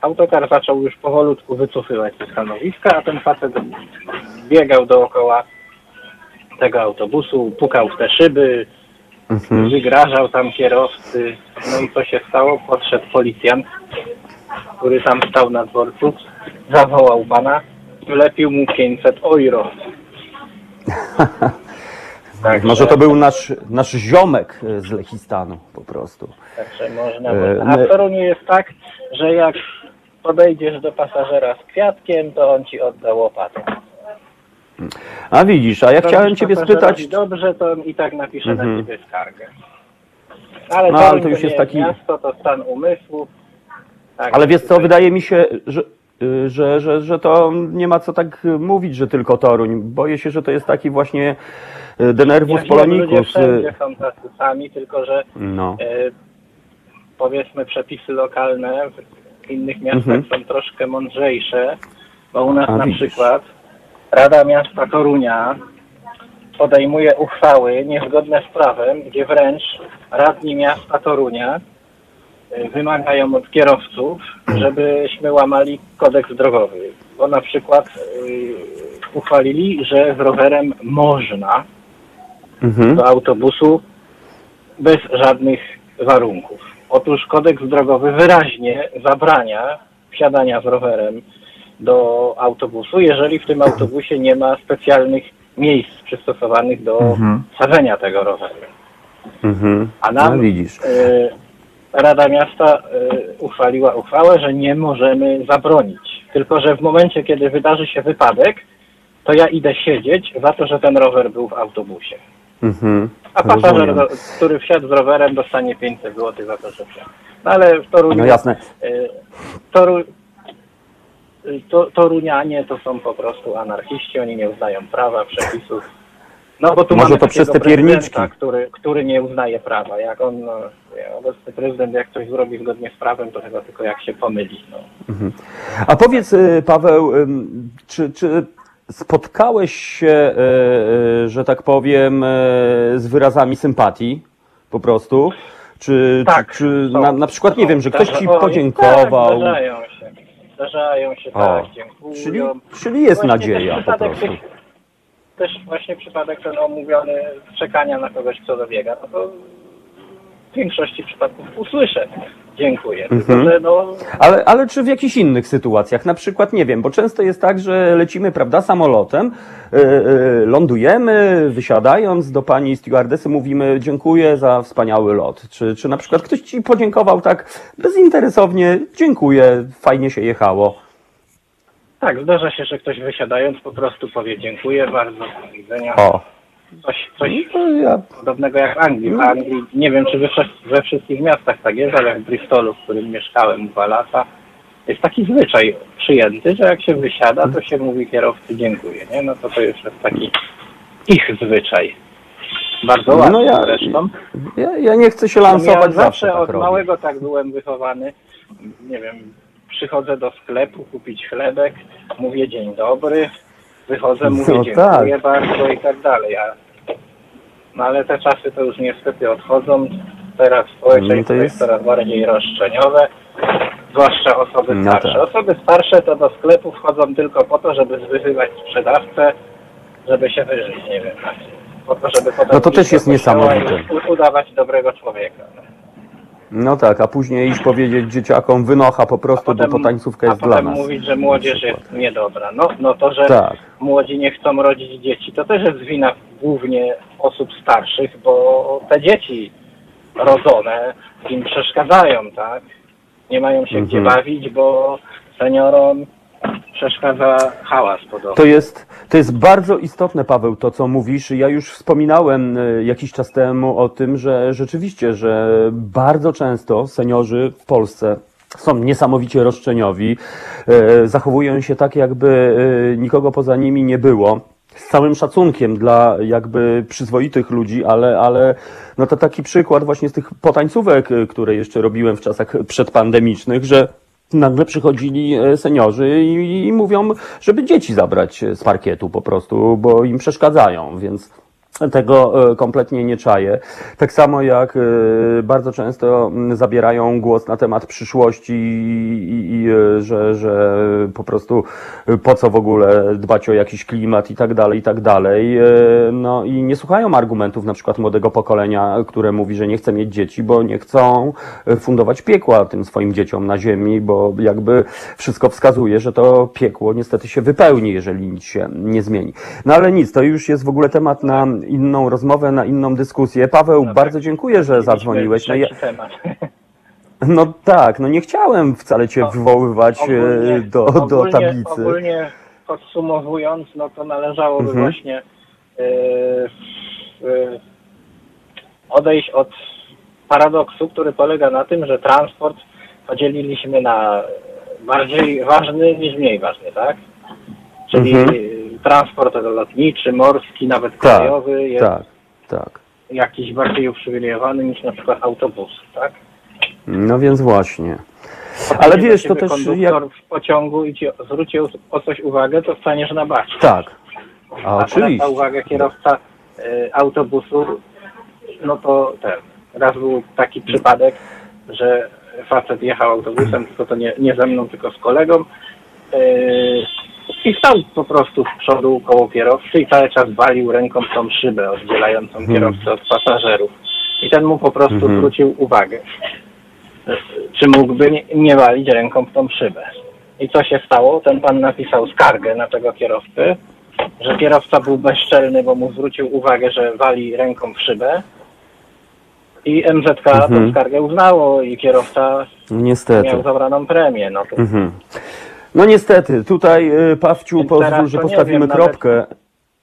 Autokar zaczął już powolutku wycofywać ze stanowiska, a ten facet biegał dookoła tego autobusu, pukał w te szyby, Mhm. wygrażał tam kierowcy. No i co się stało? Podszedł policjant, który tam stał na dworcu, zawołał pana, wlepił mu 500 euro. Także, Może to był nasz, nasz ziomek e, z Lechistanu po prostu. Także można, E. A my- w Toruniu jest tak, że jak podejdziesz do pasażera z kwiatkiem, to on ci odda łopatę. A widzisz, a ja chciałem Robisz ciebie pasażerowi spytać, dobrze, to on i tak napisze Mhm. na ciebie skargę. Ale, No, ale to już jest taki- miasto, to stan umysłu. Tak, ale wiesz co, wydaje mi się, że, y, że, że, że to nie ma co tak mówić, że tylko Toruń. Boję się, że to jest taki właśnie y, denerwus Ja wiem, ludzie y, są tacy sami, tylko że No. e, powiedzmy przepisy lokalne w innych miastach Mhm. są troszkę mądrzejsze, bo u nas A, na widzisz. przykład Rada Miasta Torunia podejmuje uchwały niezgodne z prawem, gdzie wręcz radni miasta Torunia e, wymagają od kierowców, żebyśmy łamali kodeks drogowy. Bo na przykład e, uchwalili, że z rowerem można Mhm. do autobusu bez żadnych warunków. Otóż kodeks drogowy wyraźnie zabrania wsiadania z rowerem do autobusu, jeżeli w tym autobusie nie ma specjalnych miejsc przystosowanych do sadzenia tego roweru. Mhm. A nam No, widzisz. y, Rada Miasta y, uchwaliła uchwałę, że nie możemy zabronić Tylko, że w momencie, kiedy wydarzy się wypadek, to ja idę siedzieć za to, że ten rower był w autobusie. Mhm. A pasażer, Rozumiem. który wsiadł z rowerem, dostanie 500 zł za to, że wsiadł. No ale w Toruniu... No jasne. y, Toru, y, to, Torunianie to są po prostu anarchiści, oni nie uznają prawa, przepisów. No bo tu Może mamy to przez te pierniczki. Który, który nie uznaje prawa. Jak on, no, obecny prezydent, jak coś zrobi zgodnie z prawem, to chyba tylko jak się pomyli. No. A powiedz, y, Paweł, czy, czy spotkałeś się, y, y, że tak powiem, y, z wyrazami sympatii po prostu? Czy, Tak, czy, czy są, na, na przykład, nie są. wiem, że ktoś ci podziękował? Tak, zdarzają się. Zdarzają się, O, tak, dziękują. czyli, czyli jest Właśnie nadzieja po prostu. tych- Też właśnie przypadek ten omówiony czekania na kogoś, kto dobiega, no to w większości przypadków usłyszę. Dziękuję. Tylko, Mhm. że no, Ale, ale czy w jakichś innych sytuacjach? Na przykład, nie wiem, bo często jest tak, że lecimy, prawda, samolotem, y, y, lądujemy, wysiadając do pani stewardesy mówimy dziękuję za wspaniały lot. Czy, czy na przykład ktoś ci podziękował tak bezinteresownie, dziękuję, fajnie się jechało. tak, zdarza się, że ktoś wysiadając po prostu powie dziękuję bardzo, do widzenia. O, Coś, coś to ja, podobnego jak w Anglii. W Anglii, nie wiem czy we, we wszystkich miastach tak jest, ale w Bristolu, w którym mieszkałem dwa lata, jest taki zwyczaj przyjęty, że jak się wysiada, to się mówi kierowcy dziękuję, nie? No to to już jest taki ich zwyczaj. Bardzo ładny no ja, zresztą. ja, ja nie chcę się No lansować, ja zawsze zawsze tak od robię. małego tak byłem wychowany. Nie wiem, przychodzę do sklepu kupić chlebek, mówię dzień dobry, wychodzę, mówię No dziękuję tak. bardzo i tak dalej. A, no ale te czasy to już niestety odchodzą. Teraz społeczeństwo No jest... jest- coraz bardziej roszczeniowe, zwłaszcza osoby No starsze. tak. Osoby starsze to do sklepu wchodzą tylko po to, żeby zwyzywać sprzedawcę, żeby się wyżyć, nie wiem. Po to, żeby potem No to też jest niesamowite. Udawać dobrego człowieka. No. Tak, a później iść powiedzieć dzieciakom wynocha po prostu, bo to tańcówka jest a dla potem nas. mówić, że młodzież jest niedobra. No, no to, że Tak. młodzi nie chcą rodzić dzieci, to też jest wina głównie osób starszych, bo te dzieci rodzone im przeszkadzają, tak? Nie mają się gdzie Mhm. bawić, bo seniorom przeszkadza hałas podobno. To jest, to jest bardzo istotne, Paweł, to co mówisz. Ja już wspominałem e, jakiś czas temu o tym, że rzeczywiście, że bardzo często seniorzy w Polsce są niesamowicie roszczeniowi, e, zachowują się tak, jakby e, nikogo poza nimi nie było. Z całym szacunkiem dla jakby przyzwoitych ludzi, ale, ale no to taki przykład właśnie z tych potańcówek, które jeszcze robiłem w czasach przedpandemicznych, że nagle przychodzili e, seniorzy i, i mówią, żeby dzieci zabrać z parkietu po prostu, bo im przeszkadzają, więc tego e, kompletnie nie czaję. Tak samo jak e, bardzo często mm, zabierają głos na temat przyszłości i, i, e, że, że po prostu po co w ogóle dbać o jakiś klimat i tak dalej, i tak dalej. No i nie słuchają argumentów na przykład młodego pokolenia, które mówi, że nie chce mieć dzieci, bo nie chcą fundować piekła tym swoim dzieciom na ziemi, bo jakby wszystko wskazuje, że to piekło niestety się wypełni, jeżeli nic się nie zmieni. No ale nic, to już jest w ogóle temat na inną rozmowę, na inną dyskusję. Paweł, No bardzo tak. dziękuję, że zadzwoniłeś. No, ja, no tak, no nie chciałem wcale cię No, wywoływać e, Ogólnie- do, do ogólnie- tablicy. Ogólnie podsumowując, no to należałoby Mhm. właśnie yy, yy, odejść od paradoksu, który polega na tym, że transport podzieliliśmy na bardziej ważny niż mniej ważny, tak? Czyli Mhm. Transport lotniczy, morski, nawet Tak, krajowy jest tak, tak. jakiś bardziej uprzywilejowany niż na przykład autobus, tak? No więc właśnie. Ale wiesz, to też jak... w pociągu i ci zwróci o- coś uwagę, to staniesz na bacie. Tak. A A oczywiście. na uwagę kierowca y, autobusu, no to ten, raz był taki przypadek, że facet jechał autobusem, tylko to nie, nie ze mną, tylko z kolegą y, i stał po prostu z przodu koło kierowcy i cały czas walił ręką w tą szybę oddzielającą kierowcę od pasażerów. I ten mu po prostu Mhm. zwrócił uwagę, czy mógłby nie, nie walić ręką w tą szybę. I co się stało? Ten pan napisał skargę na tego kierowcę, że kierowca był bezczelny, bo mu zwrócił uwagę, że wali ręką w szybę. I MZK Mhm. tę skargę uznało i kierowca Niestety. miał zabraną premię. No to Mhm. No niestety, tutaj y, Pawciu Więc pozwól, teraz że to nie postawimy wiem, nawet- kropkę.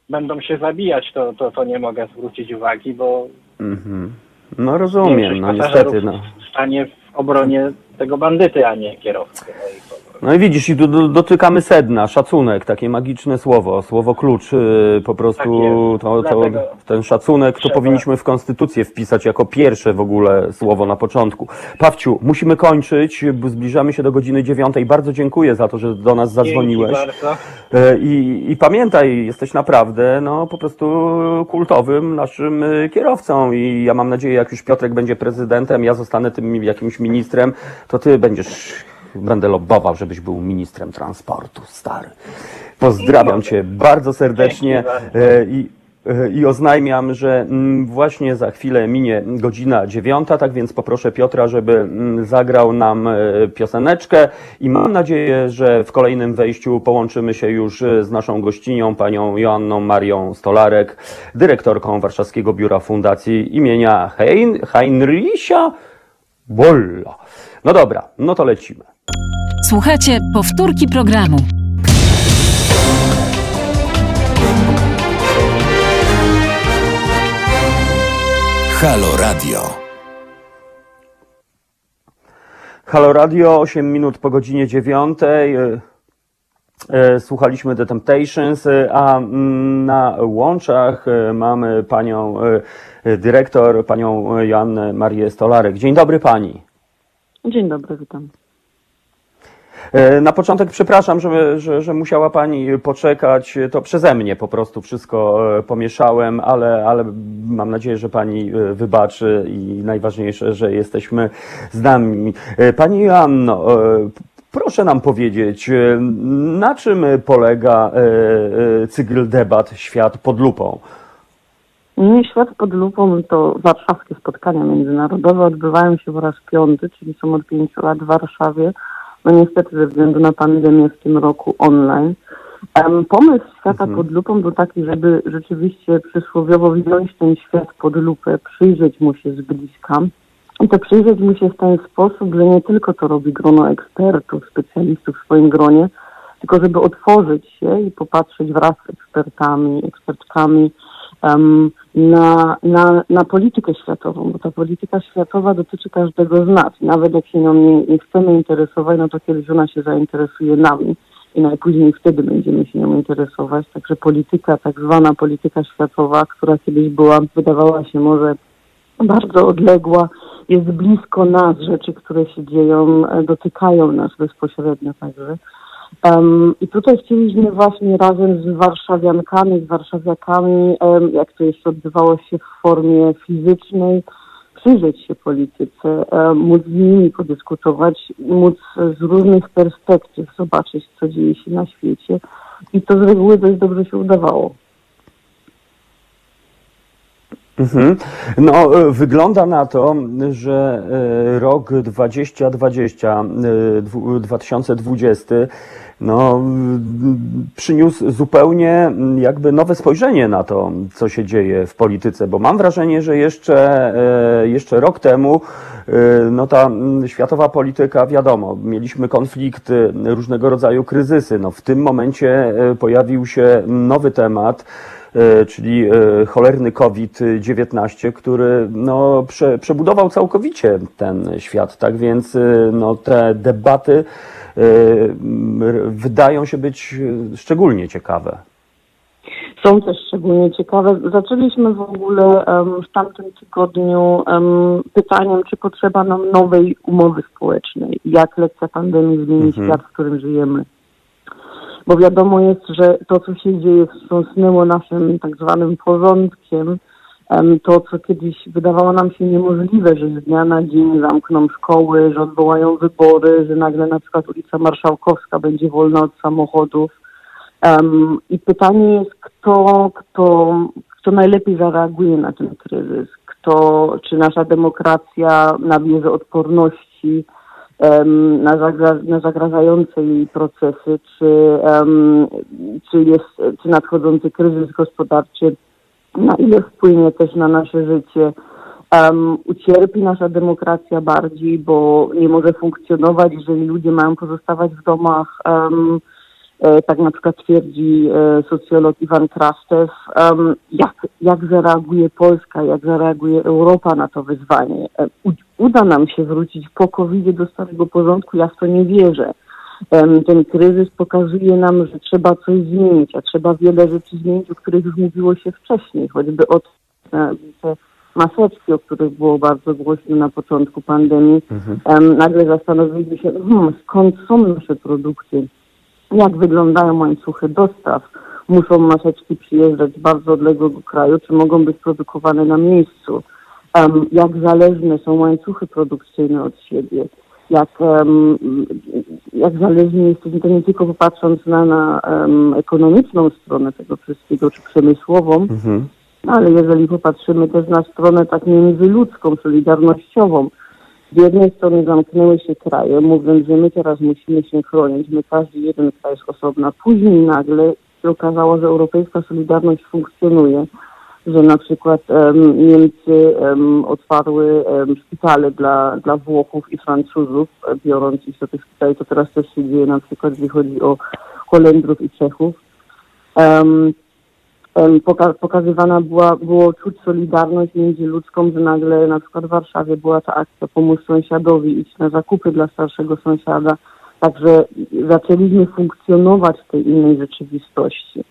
Będą się zabijać, to, to, to nie mogę zwrócić uwagi, bo Mhm. No rozumiem, większość no pasażerów niestety. No. stanie w obronie tego bandyty, a nie kierowcy. No i to, No i widzisz, i tu do- dotykamy sedna, szacunek, takie magiczne słowo, słowo klucz, yy, po prostu Tak to, to, Dlatego ten szacunek to trzeba- powinniśmy w konstytucję wpisać jako pierwsze w ogóle słowo na początku. Pawciu, musimy kończyć, bo zbliżamy się do godziny dziewiątej. Bardzo dziękuję za to, że do nas zadzwoniłeś. Dzięki bardzo. E, I, I pamiętaj, jesteś naprawdę no, po prostu kultowym naszym y, kierowcą i ja mam nadzieję, jak już Piotrek będzie prezydentem, ja zostanę tym jakimś ministrem, to ty będziesz, będę lobbował, żebyś był ministrem transportu, stary. Pozdrawiam cię bardzo serdecznie e, i e, i oznajmiam, że mm, właśnie za chwilę minie godzina dziewiąta, tak więc poproszę Piotra, żeby mm, zagrał nam e, pioseneczkę i mam nadzieję, że w kolejnym wejściu połączymy się już e, z naszą gościnią, panią Joanną Marią Stolarek, dyrektorką Warszawskiego Biura Fundacji imienia Hein, Heinricha Bolla. No dobra, no to lecimy. Słuchajcie powtórki programu. Halo Radio. Halo Radio, 8 minut po godzinie 9. E, e, Słuchaliśmy The Temptations, e, a mm, na łączach mamy panią dyrektor, panią Joannę Marię Stolarek. Dzień dobry pani. Dzień dobry, witam. E, Na początek przepraszam, że, że, że musiała Pani poczekać. To przeze mnie po prostu wszystko e, pomieszałem, ale, ale mam nadzieję, że Pani e, wybaczy i najważniejsze, że jesteśmy z nami. Pani Joanno, proszę nam powiedzieć, na czym polega cykl debat Świat pod lupą? Nie, Świat pod lupą to warszawskie spotkania międzynarodowe odbywają się po raz piąty, czyli są od pięciu lat w Warszawie. No niestety ze względu na pandemię w tym roku online. Em, Pomysł świata pod lupą był taki, żeby rzeczywiście przysłowiowo wziąć ten świat pod lupę, przyjrzeć mu się z bliska. I to przyjrzeć mu się w ten sposób, że nie tylko to robi grono ekspertów, specjalistów w swoim gronie, tylko żeby otworzyć się i popatrzeć wraz z ekspertami, ekspertkami em, na, na, na politykę światową, bo ta polityka światowa dotyczy każdego z nas. Nawet jak się nią nie, nie chcemy interesować, no to kiedyś ona się zainteresuje nami i najpóźniej wtedy będziemy się nią interesować. Także polityka, tak zwana polityka światowa, która kiedyś była, wydawała się może bardzo odległa, jest blisko nas, rzeczy, które się dzieją, e, dotykają nas bezpośrednio także. Um, I tutaj chcieliśmy właśnie razem z warszawiankami, z warszawiakami, em, jak to jeszcze odbywało się w formie fizycznej, przyjrzeć się polityce, em, móc z nimi podyskutować, móc z różnych perspektyw zobaczyć, co dzieje się na świecie. I to z reguły dość dobrze się udawało. Mhm. No, e, wygląda na to, że e, rok 2020, e, dwu- 2020, no, m, przyniósł zupełnie jakby nowe spojrzenie na to, co się dzieje w polityce, bo mam wrażenie, że jeszcze, e, jeszcze rok temu, e, no ta światowa polityka, wiadomo, mieliśmy konflikty, różnego rodzaju kryzysy. No, w tym momencie e, pojawił się nowy temat, e, czyli e, cholerny COVID-19, który no, prze, przebudował całkowicie ten świat. Tak więc e, no, te debaty e, wydają się być e, szczególnie ciekawe. Są też szczególnie ciekawe. Zaczęliśmy w ogóle em, w tamtym tygodniu em, pytaniem, czy potrzeba nam nowej umowy społecznej. Jak lekcja pandemii zmieni Mhm. świat, w którym żyjemy. Bo wiadomo jest, że to, co się dzieje, wstrząsnęło naszym tak zwanym porządkiem. Em, To, co kiedyś wydawało nam się niemożliwe, że z dnia na dzień zamkną szkoły, że odwołają wybory, że nagle na przykład ulica Marszałkowska będzie wolna od samochodów. Um, I pytanie jest, kto, kto, kto najlepiej zareaguje na ten kryzys? Kto, czy nasza demokracja nabierze odporności na, zagra, na zagrażające jej procesy, czy, czy, jest, czy nadchodzący kryzys gospodarczy, na ile wpłynie też na nasze życie Um, ucierpi nasza demokracja bardziej, bo nie może funkcjonować, jeżeli ludzie mają pozostawać w domach. Um, tak na przykład twierdzi e, socjolog Iwan Krastew. Jak, jak zareaguje Polska, jak zareaguje Europa na to wyzwanie? E, uda nam się wrócić po covid do starego porządku? Ja w to nie wierzę. Ten kryzys pokazuje nam, że trzeba coś zmienić, a trzeba wiele rzeczy zmienić, o których już mówiło się wcześniej, choćby od e, te maseczki, o których było bardzo głośno na początku pandemii. Em, nagle zastanowiliśmy się, hmm, skąd są nasze produkty, jak wyglądają łańcuchy dostaw. Muszą maseczki przyjeżdżać z bardzo odległego kraju, czy mogą być produkowane na miejscu? Em, jak zależne są łańcuchy produkcyjne od siebie? Jak, em, jak zależni jesteśmy, to nie tylko popatrząc na, na em, ekonomiczną stronę tego wszystkiego, czy przemysłową, Mhm. ale jeżeli popatrzymy też na stronę tak międzyludzką, solidarnościową, z jednej strony zamknęły się kraje, mówiąc, że my teraz musimy się chronić, my każdy jeden kraj z osobna. Później nagle się okazało, że europejska solidarność funkcjonuje, że na przykład em, Niemcy em, otwarły em, szpitale dla, dla Włochów i Francuzów, e, biorąc ich do tych szpitali, to teraz też się dzieje na przykład, jeśli chodzi o Holendrów i Czechów. Em, poka- pokazywana była, było czuć solidarność międzyludzką, że nagle na przykład w Warszawie była ta akcja Pomóż sąsiadowi, idź na zakupy dla starszego sąsiada. Także zaczęliśmy funkcjonować w tej innej rzeczywistości.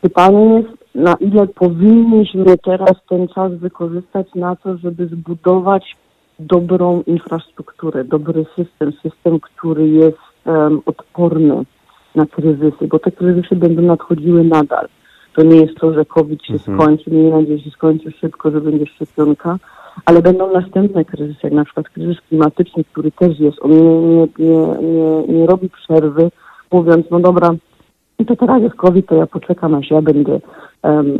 Pytanie jest, na ile powinniśmy teraz ten czas wykorzystać na to, żeby zbudować dobrą infrastrukturę, dobry system, system, który jest em, odporny na kryzysy, bo te kryzysy będą nadchodziły nadal. To nie jest to, że COVID się skończy, miejmy nadzieję, że się skończy szybko, że będzie szczepionka, ale będą następne kryzysy, jak na przykład kryzys klimatyczny, który też jest. On nie, nie, nie, nie, nie robi przerwy, mówiąc, no dobra, to teraz jest COVID, to ja poczekam, aż ja będę, em,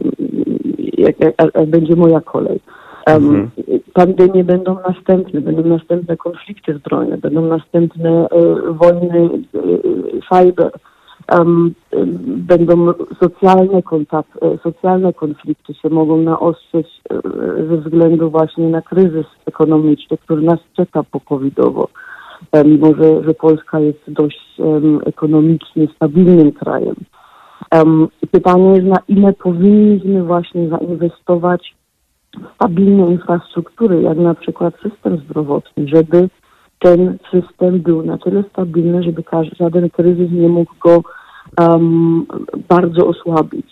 jak, jak, jak będzie moja kolej. Um, Pandemie będą następne, będą następne konflikty zbrojne, będą następne e, wojny e, cyber, em, będą socjalne e, socjalne konflikty się mogą naostrzyć e, ze względu właśnie na kryzys ekonomiczny, który nas czeka po covidowo. Mimo, że, że Polska jest dość em, ekonomicznie stabilnym krajem. Em, pytanie jest, na ile powinniśmy właśnie zainwestować w stabilne infrastruktury, jak na przykład system zdrowotny, żeby ten system był na tyle stabilny, żeby każdy, żaden kryzys nie mógł go em, bardzo osłabić.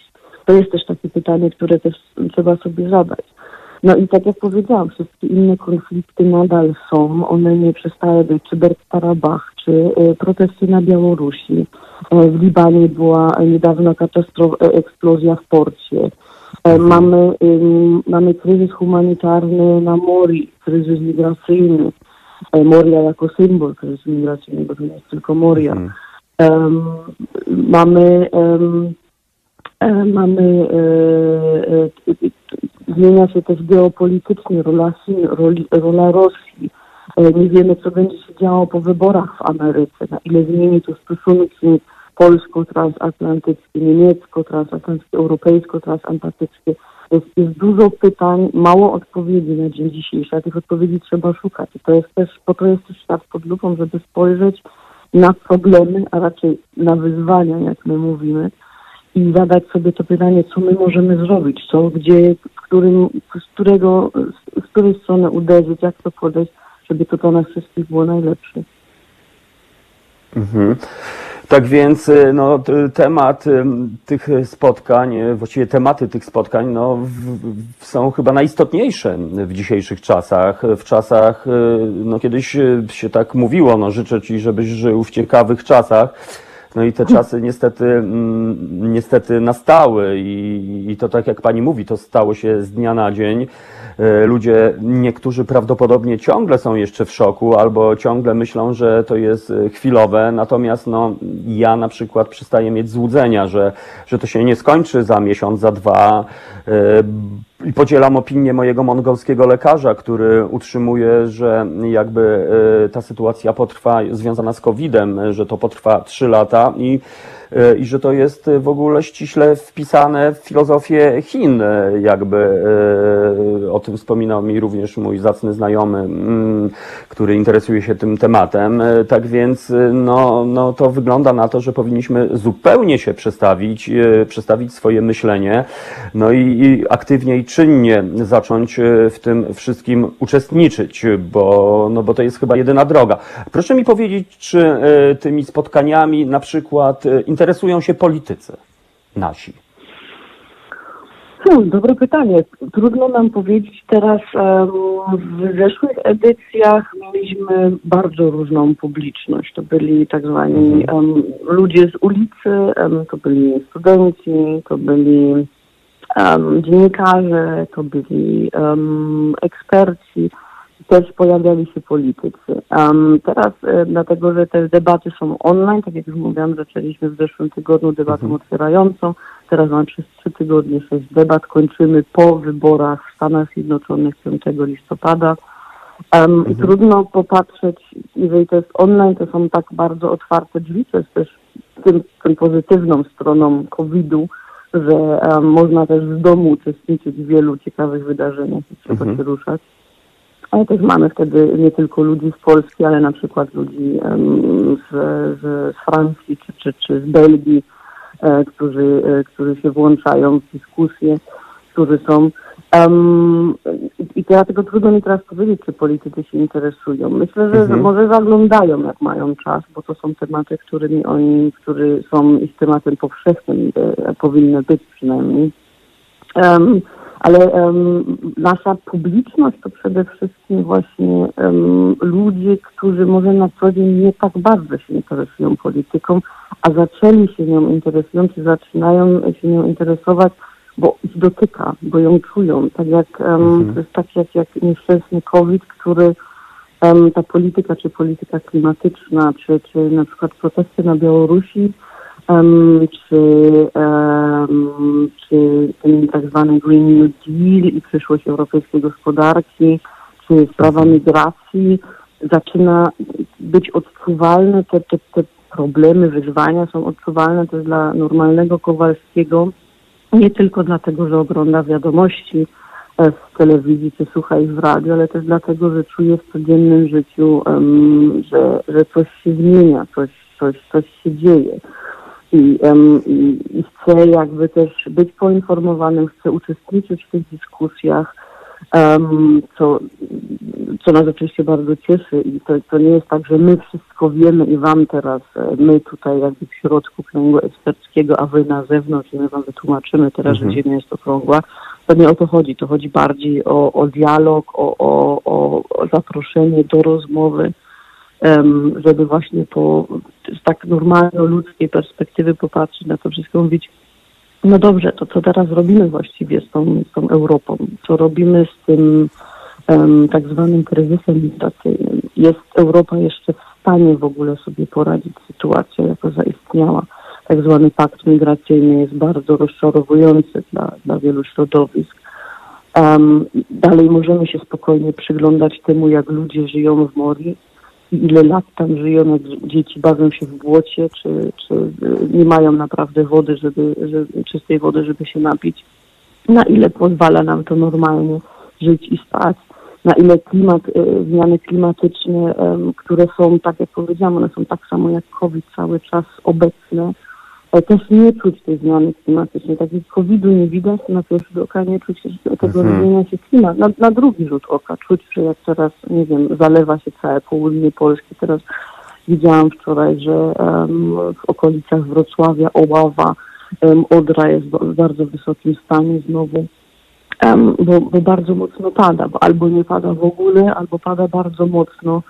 To jest też takie pytanie, które też trzeba sobie zadać. No i tak jak powiedziałam, wszystkie inne konflikty nadal są, one nie przestały być, czy Bergkarabach, czy protesty na Białorusi. E, w Libanie była niedawno katastrofa, e, eksplozja w porcie. E, mamy, mamy kryzys humanitarny na Mori, kryzys migracyjny. E, Moria jako symbol kryzysu migracyjnego, to nie jest tylko Moria. Em, mamy e, mamy e, zmienia się też geopolitycznie rola, roli, rola Rosji. Nie wiemy, co będzie się działo po wyborach w Ameryce, na ile zmieni to stosunki polsko-transatlantyckie, niemiecko-transatlantyckie, europejsko-transatlantyckie. Jest, jest dużo pytań, mało odpowiedzi na dzień dzisiejszy, a tych odpowiedzi trzeba szukać. I to jest też, po to jest też świat pod lupą, żeby spojrzeć na problemy, a raczej na wyzwania, jak my mówimy, i zadać sobie to pytanie, co my możemy zrobić, co, gdzie, w którym, z którego, z, z której strony uderzyć, jak to podejść, żeby to dla nas wszystkich było najlepsze. Mhm. Tak więc y, no, temat ym, tych spotkań, y, właściwie tematy tych spotkań no, w, są chyba najistotniejsze w dzisiejszych czasach. W czasach, y, no kiedyś y, się tak mówiło, no życzę Ci, żebyś żył w ciekawych czasach. No i te czasy niestety, mm, niestety nastały i, i to tak jak pani mówi, to stało się z dnia na dzień. E, Ludzie, niektórzy prawdopodobnie ciągle są jeszcze w szoku albo ciągle myślą, że to jest e, chwilowe, natomiast no, ja na przykład przestaję mieć złudzenia, że, że to się nie skończy za miesiąc, za dwa. I podzielam opinię mojego mongolskiego lekarza, który utrzymuje, że jakby e, ta sytuacja potrwa, związana z COVID-em, że to potrwa trzy lata i i że to jest w ogóle ściśle wpisane w filozofię Chin, e, jakby e, o tym wspominał mi również mój zacny znajomy, mm, który interesuje się tym tematem. E, Tak więc no, no to wygląda na to, że powinniśmy zupełnie się przestawić, przestawić swoje myślenie, no i, i aktywnie i czynnie zacząć w tym wszystkim uczestniczyć, bo, no bo to jest chyba jedyna droga. Proszę mi powiedzieć, czy tymi spotkaniami na przykład interesują się politycy nasi? Hmm, dobre pytanie. Trudno nam powiedzieć teraz. W zeszłych edycjach mieliśmy bardzo różną publiczność. To byli tak zwani em, ludzie z ulicy, em, to byli studenci, to byli em, dziennikarze, to byli eksperci. Też pojawiali się politycy. Em, teraz, e, dlatego że te debaty są online, tak jak już mówiłam, zaczęliśmy w zeszłym tygodniu debatą otwierającą. Teraz mamy przez trzy tygodnie sześć debat. Kończymy po wyborach w Stanach Zjednoczonych 5 listopada. Um, I trudno popatrzeć, jeżeli to jest online, to są tak bardzo otwarte drzwi, to jest też tym, tym pozytywną stroną COVID-u, że em, można też w domu uczestniczyć w wielu ciekawych wydarzeniach i trzeba się ruszać. Ale też mamy wtedy nie tylko ludzi z Polski, ale na przykład ludzi z, z, Francji czy, czy, czy z Belgii, e, którzy, e, którzy się włączają w dyskusje, którzy są. em, I dlatego trudno mi teraz powiedzieć, czy politycy się interesują. Myślę, że może zaglądają, jak mają czas, bo to są tematy, którymi oni, które są ich tematem powszechnym, e, powinny być przynajmniej. Em, ale em, nasza publiczność to przede wszystkim właśnie em, ludzie, którzy może na co dzień nie tak bardzo się interesują polityką, a zaczęli się nią interesują, czy zaczynają się nią interesować, bo ich dotyka, bo ją czują. Tak jak em, to jest tak jak, jak nieszczęsny COVID, który ta polityka, czy polityka klimatyczna, czy, czy na przykład protesty na Białorusi, czy, czy ten tak zwany Green New Deal i przyszłość europejskiej gospodarki, czy sprawa migracji zaczyna być odczuwalne, te, te, te problemy, wyzwania są odczuwalne też dla normalnego Kowalskiego, nie tylko dlatego, że ogląda wiadomości e, w telewizji czy słucha ich w radiu, ale też dlatego, że czuje w codziennym życiu, em, że, że coś się zmienia, coś, coś, coś się dzieje. I, em, i, chce jakby też być poinformowanym, chce uczestniczyć w tych dyskusjach, em, co, co nas oczywiście bardzo cieszy i to, to nie jest tak, że my wszystko wiemy i wam teraz, e, my tutaj jakby w środku kręgu eksperckiego, a wy na zewnątrz i my wam wytłumaczymy teraz, że Ziemia jest okrągła. To nie o to chodzi, to chodzi bardziej o, o dialog, o, o, o, zaproszenie do rozmowy, żeby właśnie po z tak normalno-ludzkiej perspektywy popatrzeć na to wszystko, mówić, no dobrze, to co teraz robimy właściwie z tą, z tą Europą? Co robimy z tym em, tak zwanym kryzysem migracyjnym? Jest Europa jeszcze w stanie w ogóle sobie poradzić z sytuacją, jaka zaistniała? Tak zwany pakt migracyjny jest bardzo rozczarowujący dla, dla wielu środowisk. Em, dalej możemy się spokojnie przyglądać temu, jak ludzie żyją w Morii i ile lat tam żyją, jak dzieci bawią się w błocie, czy, czy y, nie mają naprawdę wody, żeby, żeby, czystej wody, żeby się napić. Na ile pozwala nam to normalnie żyć i spać. Na ile klimat, y, zmiany klimatyczne, które są, tak jak powiedziałam, one są tak samo jak COVID cały czas obecne, też nie czuć tej zmiany klimatycznej. Tak jak COVID-u nie widać, to na pierwszy rzut oka nie czuć tego, że zmienia się klimat. Na, na drugi rzut oka czuć, że jak teraz, nie wiem, zalewa się całe południe Polski. Teraz widziałam wczoraj, że em, w okolicach Wrocławia, Oława, em, Odra jest w bardzo wysokim stanie znowu. Bo, bo bardzo mocno pada, bo albo nie pada w ogóle, albo pada bardzo mocno.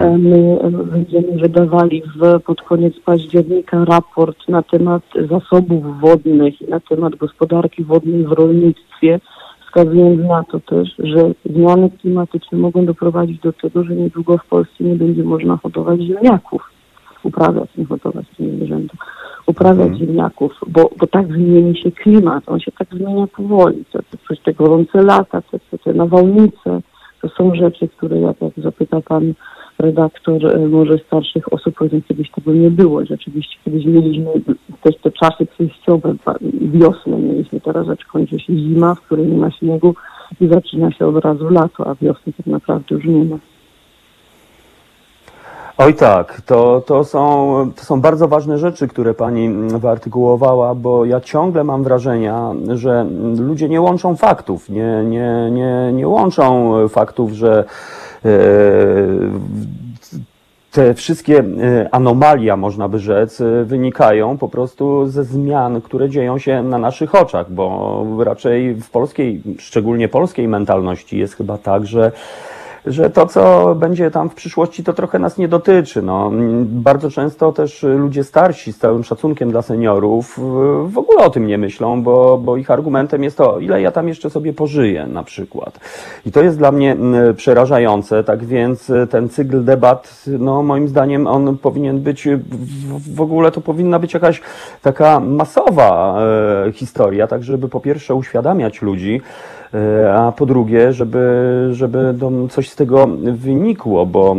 E, My e, będziemy wydawali w, pod koniec października raport na temat zasobów wodnych i na temat gospodarki wodnej w rolnictwie, wskazując na to też, że zmiany klimatyczne mogą doprowadzić do tego, że niedługo w Polsce nie będzie można hodować ziemniaków, uprawiać, nie hodować zwierzęta, uprawiać ziemniaków, bo, bo tak zmieni się klimat, on się tak zmienia powoli, te, te, te gorące lata, te, te, te nawałnice, to są rzeczy, które jak, jak zapyta pan redaktor e, może starszych osób powiedział, kiedyś tego nie było. Rzeczywiście kiedyś mieliśmy też te czasy przejściowe, wiosnę mieliśmy, teraz zaś kończy się zima, w której nie ma śniegu i zaczyna się od razu lato, a wiosny tak naprawdę już nie ma. Oj tak, to, to, są, to są bardzo ważne rzeczy, które pani wyartykułowała, bo ja ciągle mam wrażenia, że ludzie nie łączą faktów, nie, nie, nie, nie łączą faktów, że e, te wszystkie e, anomalia, można by rzec, e, wynikają po prostu ze zmian, które dzieją się na naszych oczach, bo raczej w polskiej, szczególnie polskiej mentalności jest chyba tak, że że to, co będzie tam w przyszłości, to trochę nas nie dotyczy. No, bardzo często też ludzie starsi, z całym szacunkiem dla seniorów, w- ogóle o tym nie myślą, bo, bo ich argumentem jest to, ile ja tam jeszcze sobie pożyję, na przykład. I to jest dla mnie przerażające, tak więc ten cykl debat, no moim zdaniem, on powinien być, w, ogóle to powinna być jakaś taka masowa e, historia, tak żeby po pierwsze uświadamiać ludzi, A po drugie, żeby, żeby coś z tego wynikło, bo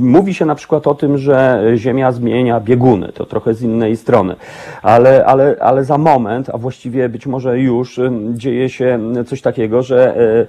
mówi się na przykład o tym, że Ziemia zmienia bieguny, to trochę z innej strony, ale, ale, ale za moment, a właściwie być może już ym, dzieje się coś takiego, że e, e,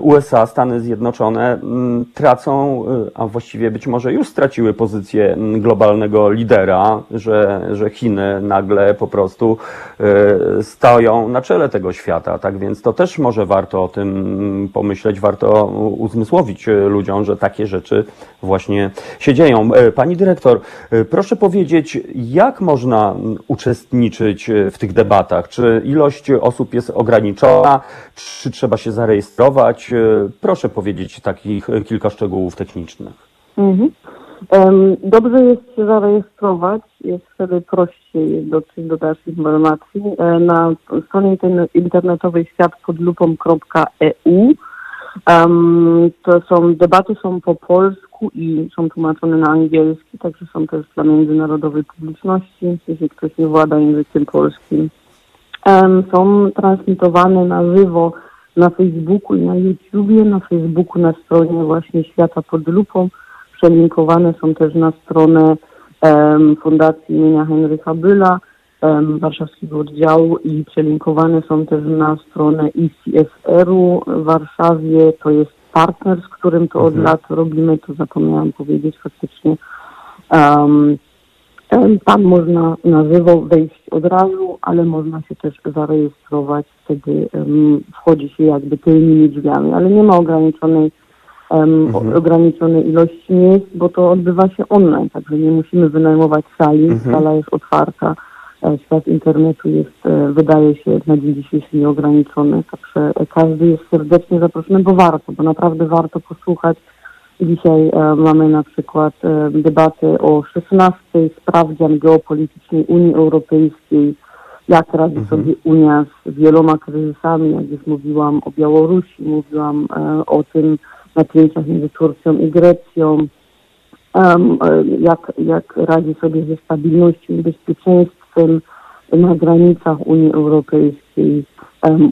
USA, Stany Zjednoczone mm, tracą, y, a właściwie być może już straciły pozycję mm, globalnego lidera, że, że Chiny nagle po prostu e, stoją na czele tego świata. Tak więc to też może warto o tym pomyśleć, warto uzmysłowić ludziom, że takie rzeczy właśnie się dzieją. Pani dyrektor, proszę powiedzieć, jak można mm, uczestniczyć w tych debatach? Czy ilość osób jest ograniczona? Czy trzeba się zarejestrować? E, Proszę powiedzieć takich e, kilka szczegółów technicznych. Mhm. Dobrze jest się zarejestrować, jest wtedy prościej dotrzeć do dalszych informacji. E, Na stronie interne- internetowej światpodlupą.eu em, to są debaty są po polsku i są tłumaczone na angielski, także są też dla międzynarodowej publiczności, jeśli ktoś nie włada językiem polskim. Em, Są transmitowane na żywo na Facebooku i na YouTubie, na Facebooku na stronie właśnie Świata pod lupą. Przelinkowane są też na stronę em, Fundacji imienia Henryka Byla, em, warszawskiego oddziału i przelinkowane są też na stronę ICSR-u w Warszawie. To jest partner, z którym to od lat robimy, to zapomniałam powiedzieć faktycznie. Um, Tam można na żywo wejść od razu, ale można się też zarejestrować. Wtedy em, wchodzi się jakby tylnymi drzwiami, ale nie ma ograniczonej, em, o- ograniczonej ilości miejsc, bo to odbywa się online, także nie musimy wynajmować sali. Sala jest otwarta. E, Świat internetu jest, e, wydaje się, na dzień dzisiejszy nieograniczony, także e, każdy jest serdecznie zaproszony, bo warto, bo naprawdę warto posłuchać Dzisiaj e, mamy na przykład e, debatę o 16 sprawdzian geopolitycznej Unii Europejskiej, jak radzi sobie Unia z wieloma kryzysami, jak już mówiłam o Białorusi, mówiłam e, o tym napięciach między Turcją i Grecją, jak, jak radzi sobie ze stabilnością i bezpieczeństwem na granicach Unii Europejskiej.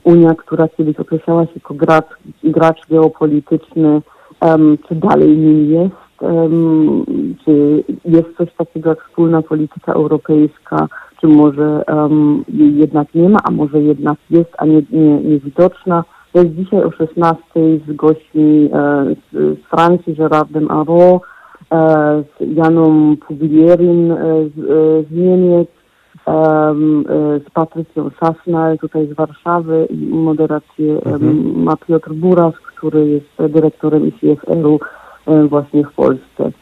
Unia, która kiedyś określała się jako gracz, gracz geopolityczny, em, czy dalej nim jest, em, czy jest coś takiego jak wspólna polityka europejska, czy może em, jej jednak nie ma, a może jednak jest, a nie, nie, niewidoczna. To jest dzisiaj o 16 z gośćmi e, z, z Francji, Gerardem Aro, e, z Janą Puglierin e, z, e, z Niemiec, em, e, z Patrycją Sasnal tutaj z Warszawy i moderację em, ma Piotr Buras, który jest dyrektorem ICFR-u e, właśnie w Polsce.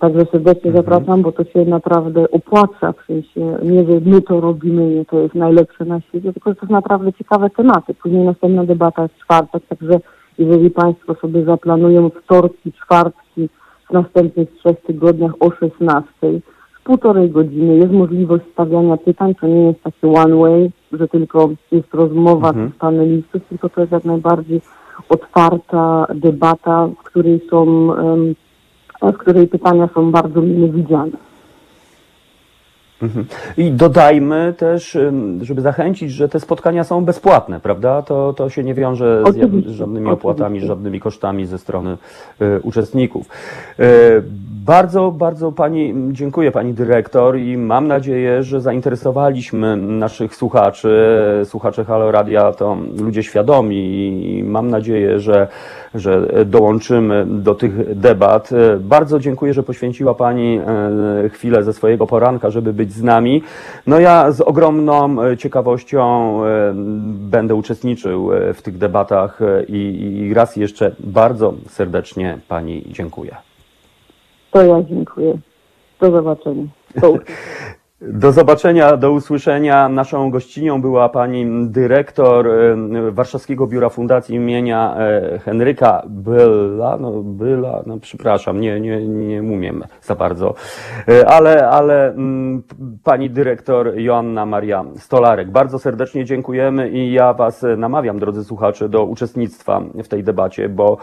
Także serdecznie zapraszam, bo to się naprawdę opłaca, w sensie nie, że my to robimy, nie to jest najlepsze na świecie, tylko to są naprawdę ciekawe tematy. Później następna debata jest czwartek, także jeżeli Państwo sobie zaplanują wtorki, czwartki w następnych trzech tygodniach o 16, w półtorej godziny jest możliwość stawiania pytań, to nie jest takie one way, że tylko jest rozmowa z panelistów, tylko to jest jak najbardziej otwarta debata, w której są w której pytania są bardzo mile widziane. I dodajmy też, żeby zachęcić, że te spotkania są bezpłatne, prawda? To, to się nie wiąże z Oczywiście, żadnymi opłatami, żadnymi kosztami ze strony y, uczestników. Y, bardzo, bardzo Pani dziękuję Pani Dyrektor i mam nadzieję, że zainteresowaliśmy naszych słuchaczy. Słuchacze Halo Radia to ludzie świadomi i mam nadzieję, że, że dołączymy do tych debat. Y, Bardzo dziękuję, że poświęciła Pani e, chwilę ze swojego poranka, żeby być z nami. No ja z ogromną e, ciekawością e, będę uczestniczył e, w tych debatach i, i raz jeszcze bardzo serdecznie Pani dziękuję. To ja dziękuję. Do zobaczenia. Do. Do zobaczenia, do usłyszenia. Naszą gościnią była pani dyrektor Warszawskiego Biura Fundacji imienia e, Henryka Byla, no Byla, no przepraszam, nie, nie, nie umiem za bardzo, E, ale, ale mm, pani dyrektor Joanna Maria Stolarek. Bardzo serdecznie dziękujemy i ja was namawiam, drodzy słuchacze, do uczestnictwa w tej debacie, bo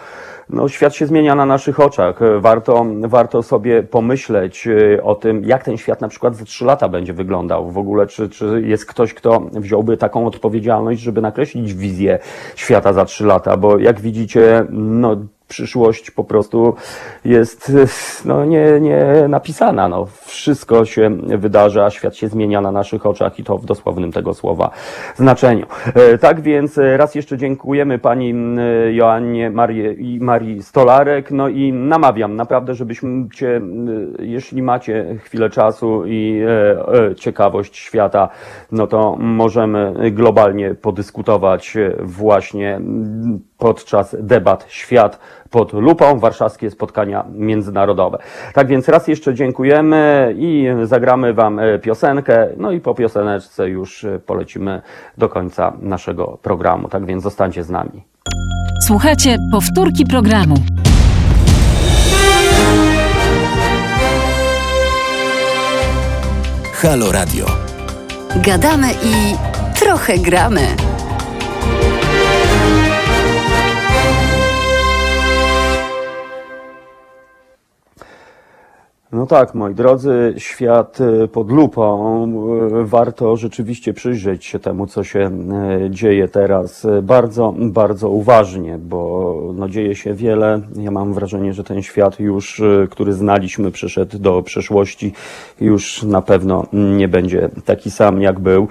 no, świat się zmienia na naszych oczach. Warto, warto sobie pomyśleć e, o tym, jak ten świat na przykład za trzy lata będzie wyglądał. W ogóle, czy, czy jest ktoś, kto wziąłby taką odpowiedzialność, żeby nakreślić wizję świata za trzy lata, bo jak widzicie, no, przyszłość po prostu jest no, nie, nie napisana. No. Wszystko się wydarza, świat się zmienia na naszych oczach i to w dosłownym tego słowa znaczeniu. E, Tak więc raz jeszcze dziękujemy pani Joannie Marie, i Marii Stolarek. No i namawiam naprawdę, żebyście, m, jeśli macie chwilę czasu i e, e, ciekawość świata, no to możemy globalnie podyskutować właśnie podczas debat Świat pod lupą, warszawskie spotkania międzynarodowe. Tak więc raz jeszcze dziękujemy i zagramy Wam e, piosenkę, no i po pioseneczce już e, polecimy do końca naszego programu. Tak więc zostańcie z nami. Słuchajcie powtórki programu. Halo Radio. Gadamy i trochę gramy. No tak, moi drodzy, świat e, pod lupą. E, Warto rzeczywiście przyjrzeć się temu, co się e, dzieje teraz bardzo, bardzo uważnie, bo no, dzieje się wiele. Ja mam wrażenie, że ten świat już, który znaliśmy, przyszedł do przeszłości, już na pewno nie będzie taki sam, jak był.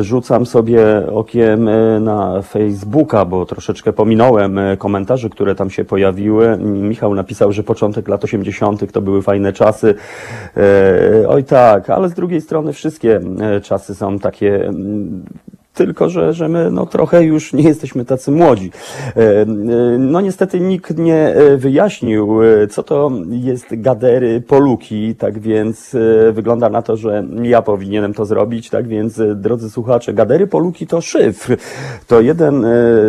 Rzucam sobie okiem na Facebooka, bo troszeczkę pominąłem komentarze, które tam się pojawiły. Michał napisał, że początek lat 80. to były fajne czasy. E, Oj tak, ale z drugiej strony wszystkie e, czasy są takie mm, tylko, że, że my no, trochę już nie jesteśmy tacy młodzi. E, No niestety nikt nie wyjaśnił, co to jest gadery poluki, tak więc wygląda na to, że ja powinienem to zrobić, tak więc drodzy słuchacze, gadery poluki to szyfr. To jeden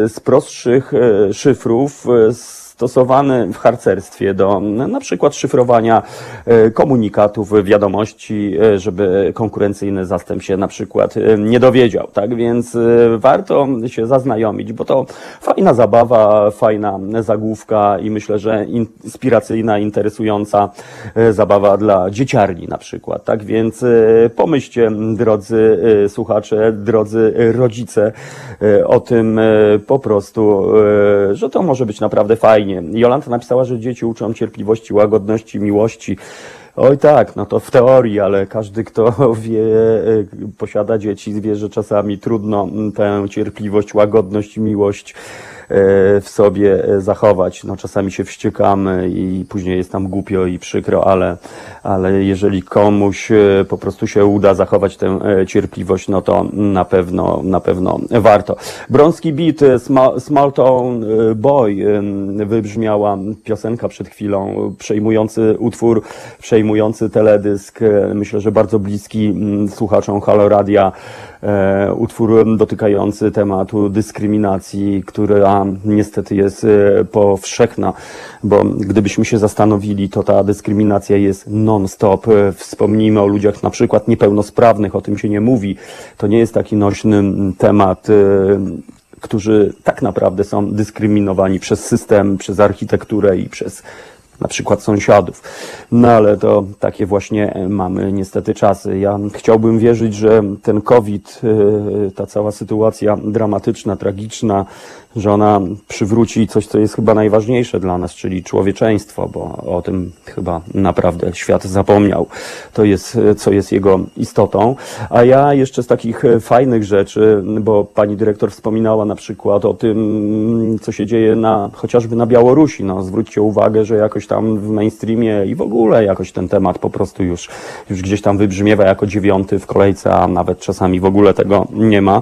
z prostszych szyfrów e, stosowany w harcerstwie do na przykład szyfrowania e, komunikatów, wiadomości, e, żeby konkurencyjny zastęp się na przykład e, nie dowiedział. Tak więc warto się zaznajomić, bo to fajna zabawa, fajna zagłówka i myślę, że inspiracyjna, interesująca zabawa dla dzieciarni na przykład. Tak więc pomyślcie, drodzy słuchacze, drodzy rodzice, o tym po prostu, że to może być naprawdę fajnie. Jolanta napisała, że dzieci uczą cierpliwości, łagodności, miłości. Oj tak, no to w teorii, ale każdy, kto wie, e, posiada dzieci, wie, że czasami trudno mm, tę cierpliwość, łagodność miłość w sobie e, zachować. No czasami się wściekamy i później jest nam głupio i przykro, ale, ale jeżeli komuś e, po prostu się uda zachować tę e, cierpliwość, no to na pewno, na pewno warto. Brąski Beat, e, Small, Small Town e, Boy, e, wybrzmiała piosenka przed chwilą, przejmujący utwór, przejmujący teledysk, e, myślę, że bardzo bliski mm, słuchaczom Halo Radia, e, utwór dotykający tematu dyskryminacji, która niestety jest e, powszechna, bo gdybyśmy się zastanowili, to ta dyskryminacja jest non-stop. E, Wspomnijmy o ludziach na przykład niepełnosprawnych, o tym się nie mówi. To nie jest taki nośny temat. e, którzy tak naprawdę są dyskryminowani przez system, przez architekturę i przez na przykład sąsiadów. No ale to takie właśnie mamy niestety czasy. Ja chciałbym wierzyć, że ten COVID, y, ta cała sytuacja dramatyczna, tragiczna, że ona przywróci coś, co jest chyba najważniejsze dla nas, czyli człowieczeństwo, bo o tym chyba naprawdę świat zapomniał. To jest, co jest jego istotą. A ja jeszcze z takich fajnych rzeczy, bo pani dyrektor wspominała na przykład o tym, co się dzieje na, chociażby na Białorusi. No, zwróćcie uwagę, że jakoś tam w mainstreamie i w ogóle jakoś ten temat po prostu już, już gdzieś tam wybrzmiewa jako dziewiąty w kolejce, a nawet czasami w ogóle tego nie ma.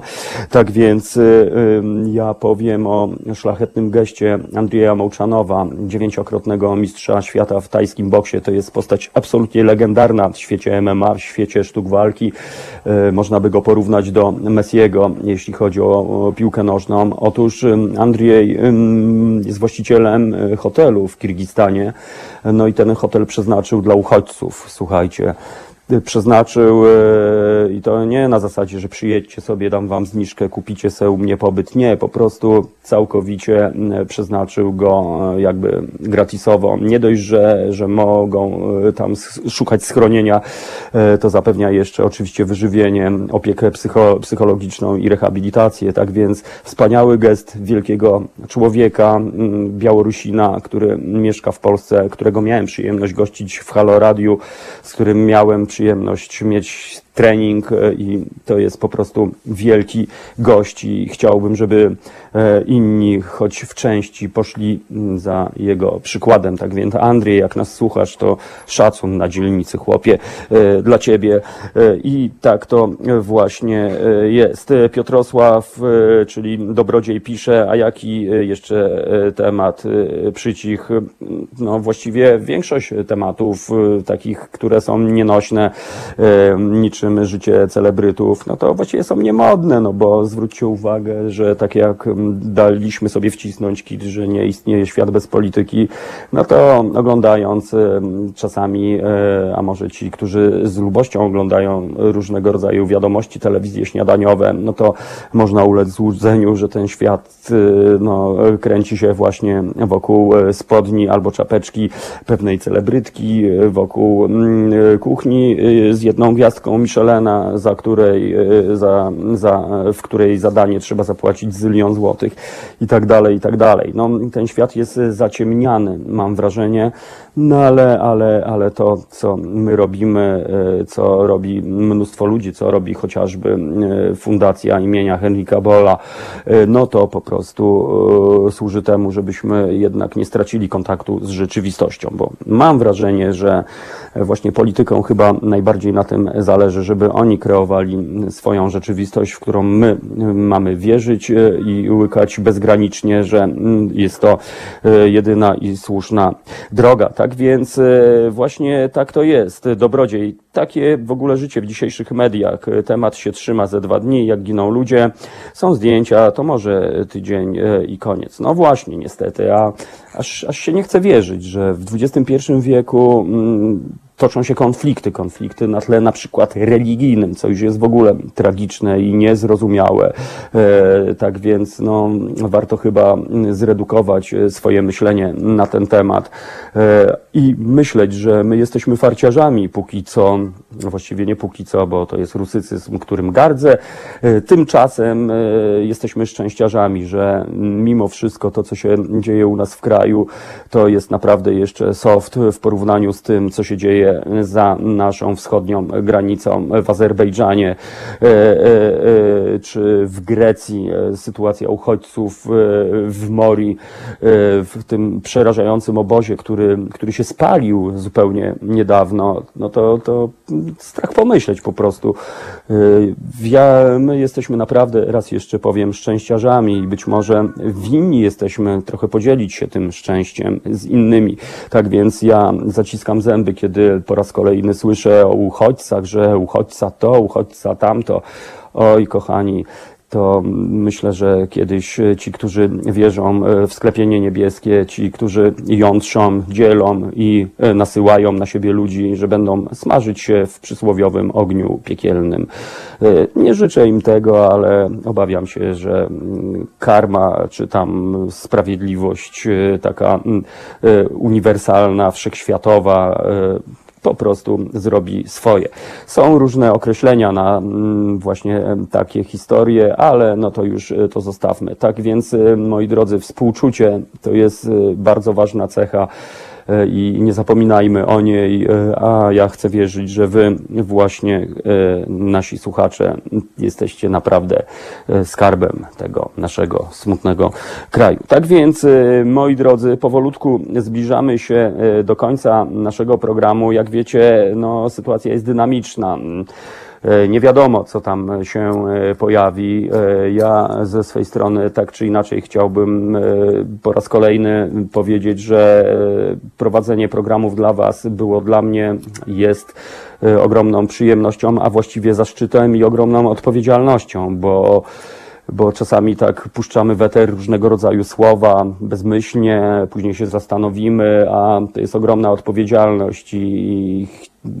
Tak więc y, y, ja powiem o szlachetnym geście Andrzeja Mołczanowa, dziewięciokrotnego mistrza świata w tajskim boksie. To jest postać absolutnie legendarna w świecie MMA, w świecie sztuk walki. Y, Można by go porównać do Messiego, jeśli chodzi o, piłkę nożną. Otóż Andrzej jest właścicielem y, hotelu w Kirgistanie. No i ten hotel przeznaczył dla uchodźców, słuchajcie. Y, Przeznaczył y, i to nie na zasadzie, że przyjedźcie sobie, dam wam zniżkę, kupicie sobie u mnie pobyt. Nie, po prostu całkowicie y, przeznaczył go jakby gratisowo. Nie dość, że, że mogą tam szukać schronienia, to zapewnia jeszcze oczywiście wyżywienie, opiekę psycho, psychologiczną i rehabilitację. Tak więc wspaniały gest wielkiego człowieka, mm, Białorusina, który mieszka w Polsce, którego miałem przyjemność gościć w Halo Radiu, z którym miałem przyjemność mieć trening e, i to jest po prostu wielki gość i chciałbym, żeby e, inni choć w części poszli mm, za jego przykładem. Tak więc Andrzej, jak nas słuchasz, to szacun na dzielnicy chłopie e, dla ciebie i tak to właśnie jest. Piotrosław, czyli Dobrodziej pisze, a jaki jeszcze temat przycich? No właściwie większość tematów takich, które są nienośne, e, niczym życie celebrytów, no to właściwie są niemodne, no bo zwróćcie uwagę, że tak jak mm, daliśmy sobie wcisnąć kit, że nie istnieje świat bez polityki, no to oglądając em, czasami, e, a może ci, którzy z lubością oglądają różnego rodzaju wiadomości, telewizje śniadaniowe, no to można ulec złudzeniu, że ten świat e, no, kręci się właśnie wokół e, spodni albo czapeczki pewnej celebrytki, wokół mm, kuchni z jedną gwiazdką Michelena, za której, e, za, za, w której zadanie trzeba zapłacić zylion złotych i tak dalej, i tak dalej. No, ten świat jest zaciemniany, mam wrażenie, no ale, ale, ale to, co my robimy, e, co robi mnóstwo ludzi, co robi chociażby e, Fundacja imienia Henryka Bolla, e, no to po prostu służy temu, żebyśmy jednak nie stracili kontaktu z rzeczywistością, bo mam wrażenie, że właśnie polityką chyba najbardziej na tym zależy, żeby oni kreowali swoją rzeczywistość, w którą my mamy wierzyć i łykać bezgranicznie, że mm, jest to jedyna i słuszna droga. Tak więc e, właśnie tak to jest. Dobrodziej, takie w ogóle życie w dzisiejszych mediach. Temat się trzyma ze dwa dni, jak giną ludzie. Są zdjęcia, to może tydzień e, i koniec. No właśnie, niestety, a aż, aż się nie chce wierzyć, że w XXI wieku mm, toczą się konflikty, konflikty na tle na przykład religijnym, co już jest w ogóle tragiczne i niezrozumiałe. E, tak więc no, warto chyba zredukować e, swoje myślenie na ten temat e, i myśleć, że my jesteśmy farciarzami póki co, no właściwie nie póki co, bo to jest rusycyzm, którym gardzę. Tymczasem jesteśmy szczęściarzami, że mimo wszystko to, co się dzieje u nas w kraju, to jest naprawdę jeszcze soft w porównaniu z tym, co się dzieje za naszą wschodnią granicą w Azerbejdżanie e, e, e, czy w Grecji. Sytuacja uchodźców w Mori, w tym przerażającym obozie, który, który się spalił zupełnie niedawno, no to, to strach pomyśleć po prostu. Ja, my jesteśmy naprawdę, raz jeszcze powiem, szczęściarzami i być może winni jesteśmy trochę podzielić się tym szczęściem z innymi. Tak więc ja zaciskam zęby, kiedy po raz kolejny słyszę o uchodźcach, że uchodźca to, uchodźca tamto. Oj, kochani, to myślę, że kiedyś ci, którzy wierzą w sklepienie niebieskie, ci, którzy jątrzą, dzielą i nasyłają na siebie ludzi, że będą smażyć się w przysłowiowym ogniu piekielnym. Nie życzę im tego, ale obawiam się, że mm, karma, czy tam sprawiedliwość e, taka mm, e, uniwersalna, wszechświatowa, e, po prostu zrobi swoje. Są różne określenia na mm, właśnie em, takie historie, ale no to już e, to zostawmy. Tak więc, e, moi drodzy, współczucie to jest e, bardzo ważna cecha e, i nie zapominajmy o niej, e, a ja chcę wierzyć, że wy właśnie, e, nasi słuchacze, jesteście naprawdę e, skarbem tego naszego smutnego kraju. Tak więc, e, moi drodzy, powolutku zbliżamy się e, do końca naszego programu. Jak wiecie, no, sytuacja jest dynamiczna. E, Nie wiadomo, co tam się e, pojawi. E, Ja ze swej strony tak czy inaczej chciałbym po raz kolejny powiedzieć, że prowadzenie programów dla Was było dla mnie, jest ogromną przyjemnością, a właściwie zaszczytem i ogromną odpowiedzialnością, bo bo czasami tak puszczamy w eter różnego rodzaju słowa bezmyślnie, później się zastanowimy, a to jest ogromna odpowiedzialność i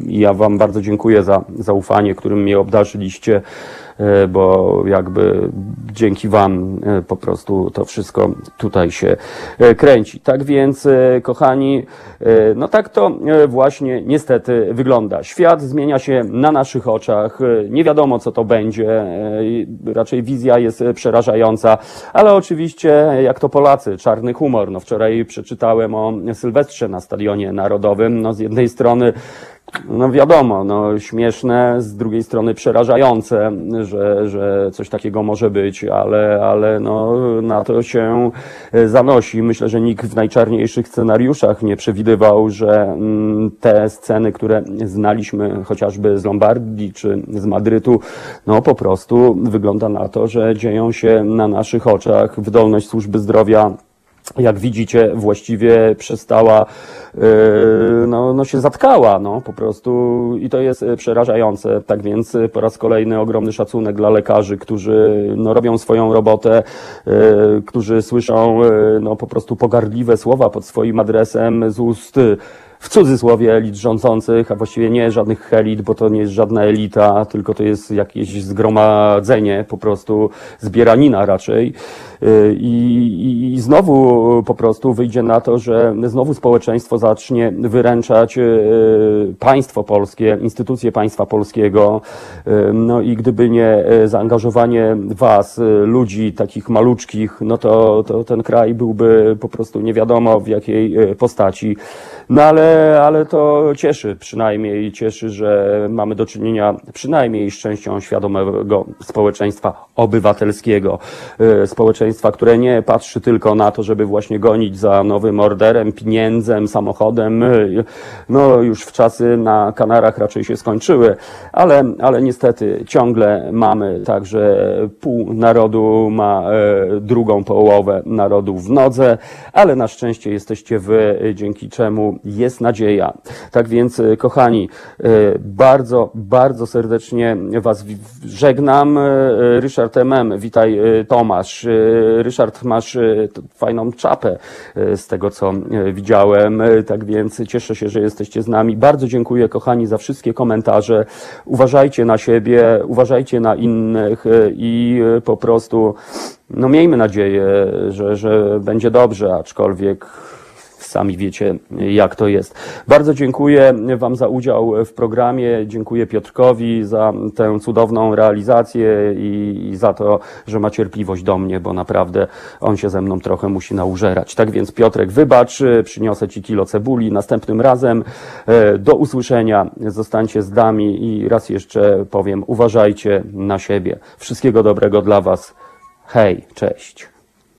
ja Wam bardzo dziękuję za zaufanie, którym mnie obdarzyliście, e, bo jakby dzięki Wam e, po prostu to wszystko tutaj się e, kręci. Tak więc, kochani, no tak to właśnie niestety wygląda. Świat zmienia się na naszych oczach. Nie wiadomo, co to będzie. Raczej wizja jest przerażająca, ale oczywiście, jak to Polacy, czarny humor. No wczoraj przeczytałem o Sylwestrze na Stadionie Narodowym. No z jednej strony no wiadomo, no śmieszne, z drugiej strony przerażające, że, że coś takiego może być, ale, ale no, na to się e, zanosi. Myślę, że nikt w najczarniejszych scenariuszach nie przewidywał, że mm, te sceny, które znaliśmy chociażby z Lombardii czy z Madrytu, no po prostu wygląda na to, że dzieją się na naszych oczach. Wydolność służby zdrowia jak widzicie, właściwie przestała, yy, no, no się zatkała, no po prostu i to jest e, przerażające. Tak więc e, po raz kolejny ogromny szacunek dla lekarzy, którzy no, robią swoją robotę, którzy słyszą no, po prostu pogardliwe słowa pod swoim adresem z ust w cudzysłowie elit rządzących, a właściwie nie żadnych elit, bo to nie jest żadna elita, tylko to jest jakieś zgromadzenie, po prostu zbieranina raczej. I, I znowu po prostu wyjdzie na to, że znowu społeczeństwo zacznie wyręczać yy, państwo polskie, instytucje państwa polskiego. Yy, No i gdyby nie yy, zaangażowanie was, ludzi takich maluczkich, no to, to ten kraj byłby po prostu nie wiadomo w jakiej postaci. No ale, ale to cieszy, przynajmniej cieszy, że mamy do czynienia przynajmniej z częścią świadomego społeczeństwa obywatelskiego. E, Społeczeństwa, które nie patrzy tylko na to, żeby właśnie gonić za nowym orderem, pieniędzem, samochodem. No już w czasy na Kanarach raczej się skończyły, ale, ale niestety ciągle mamy tak, że pół narodu ma e, drugą połowę narodu w nodze, ale na szczęście jesteście wy, dzięki czemu jest nadzieja. Tak więc, e, kochani, e, bardzo, bardzo serdecznie Was żegnam. Ryszard MM, witaj Tomasz. Ryszard, masz e, fajną czapę e, z tego, co e, widziałem. Tak więc cieszę się, że jesteście z nami. Bardzo dziękuję, kochani, za wszystkie komentarze. Uważajcie na siebie, uważajcie na innych i po prostu, no miejmy nadzieję, że, że będzie dobrze, aczkolwiek Sami wiecie, jak to jest. Bardzo dziękuję Wam za udział w programie. Dziękuję Piotrkowi za tę cudowną realizację i, i za to, że ma cierpliwość do mnie, bo naprawdę on się ze mną trochę musi naużerać. Tak więc, Piotrek, wybacz, przyniosę Ci kilo cebuli następnym razem. E, Do usłyszenia. Zostańcie z nami i raz jeszcze powiem, uważajcie na siebie. Wszystkiego dobrego dla Was. Hej, cześć.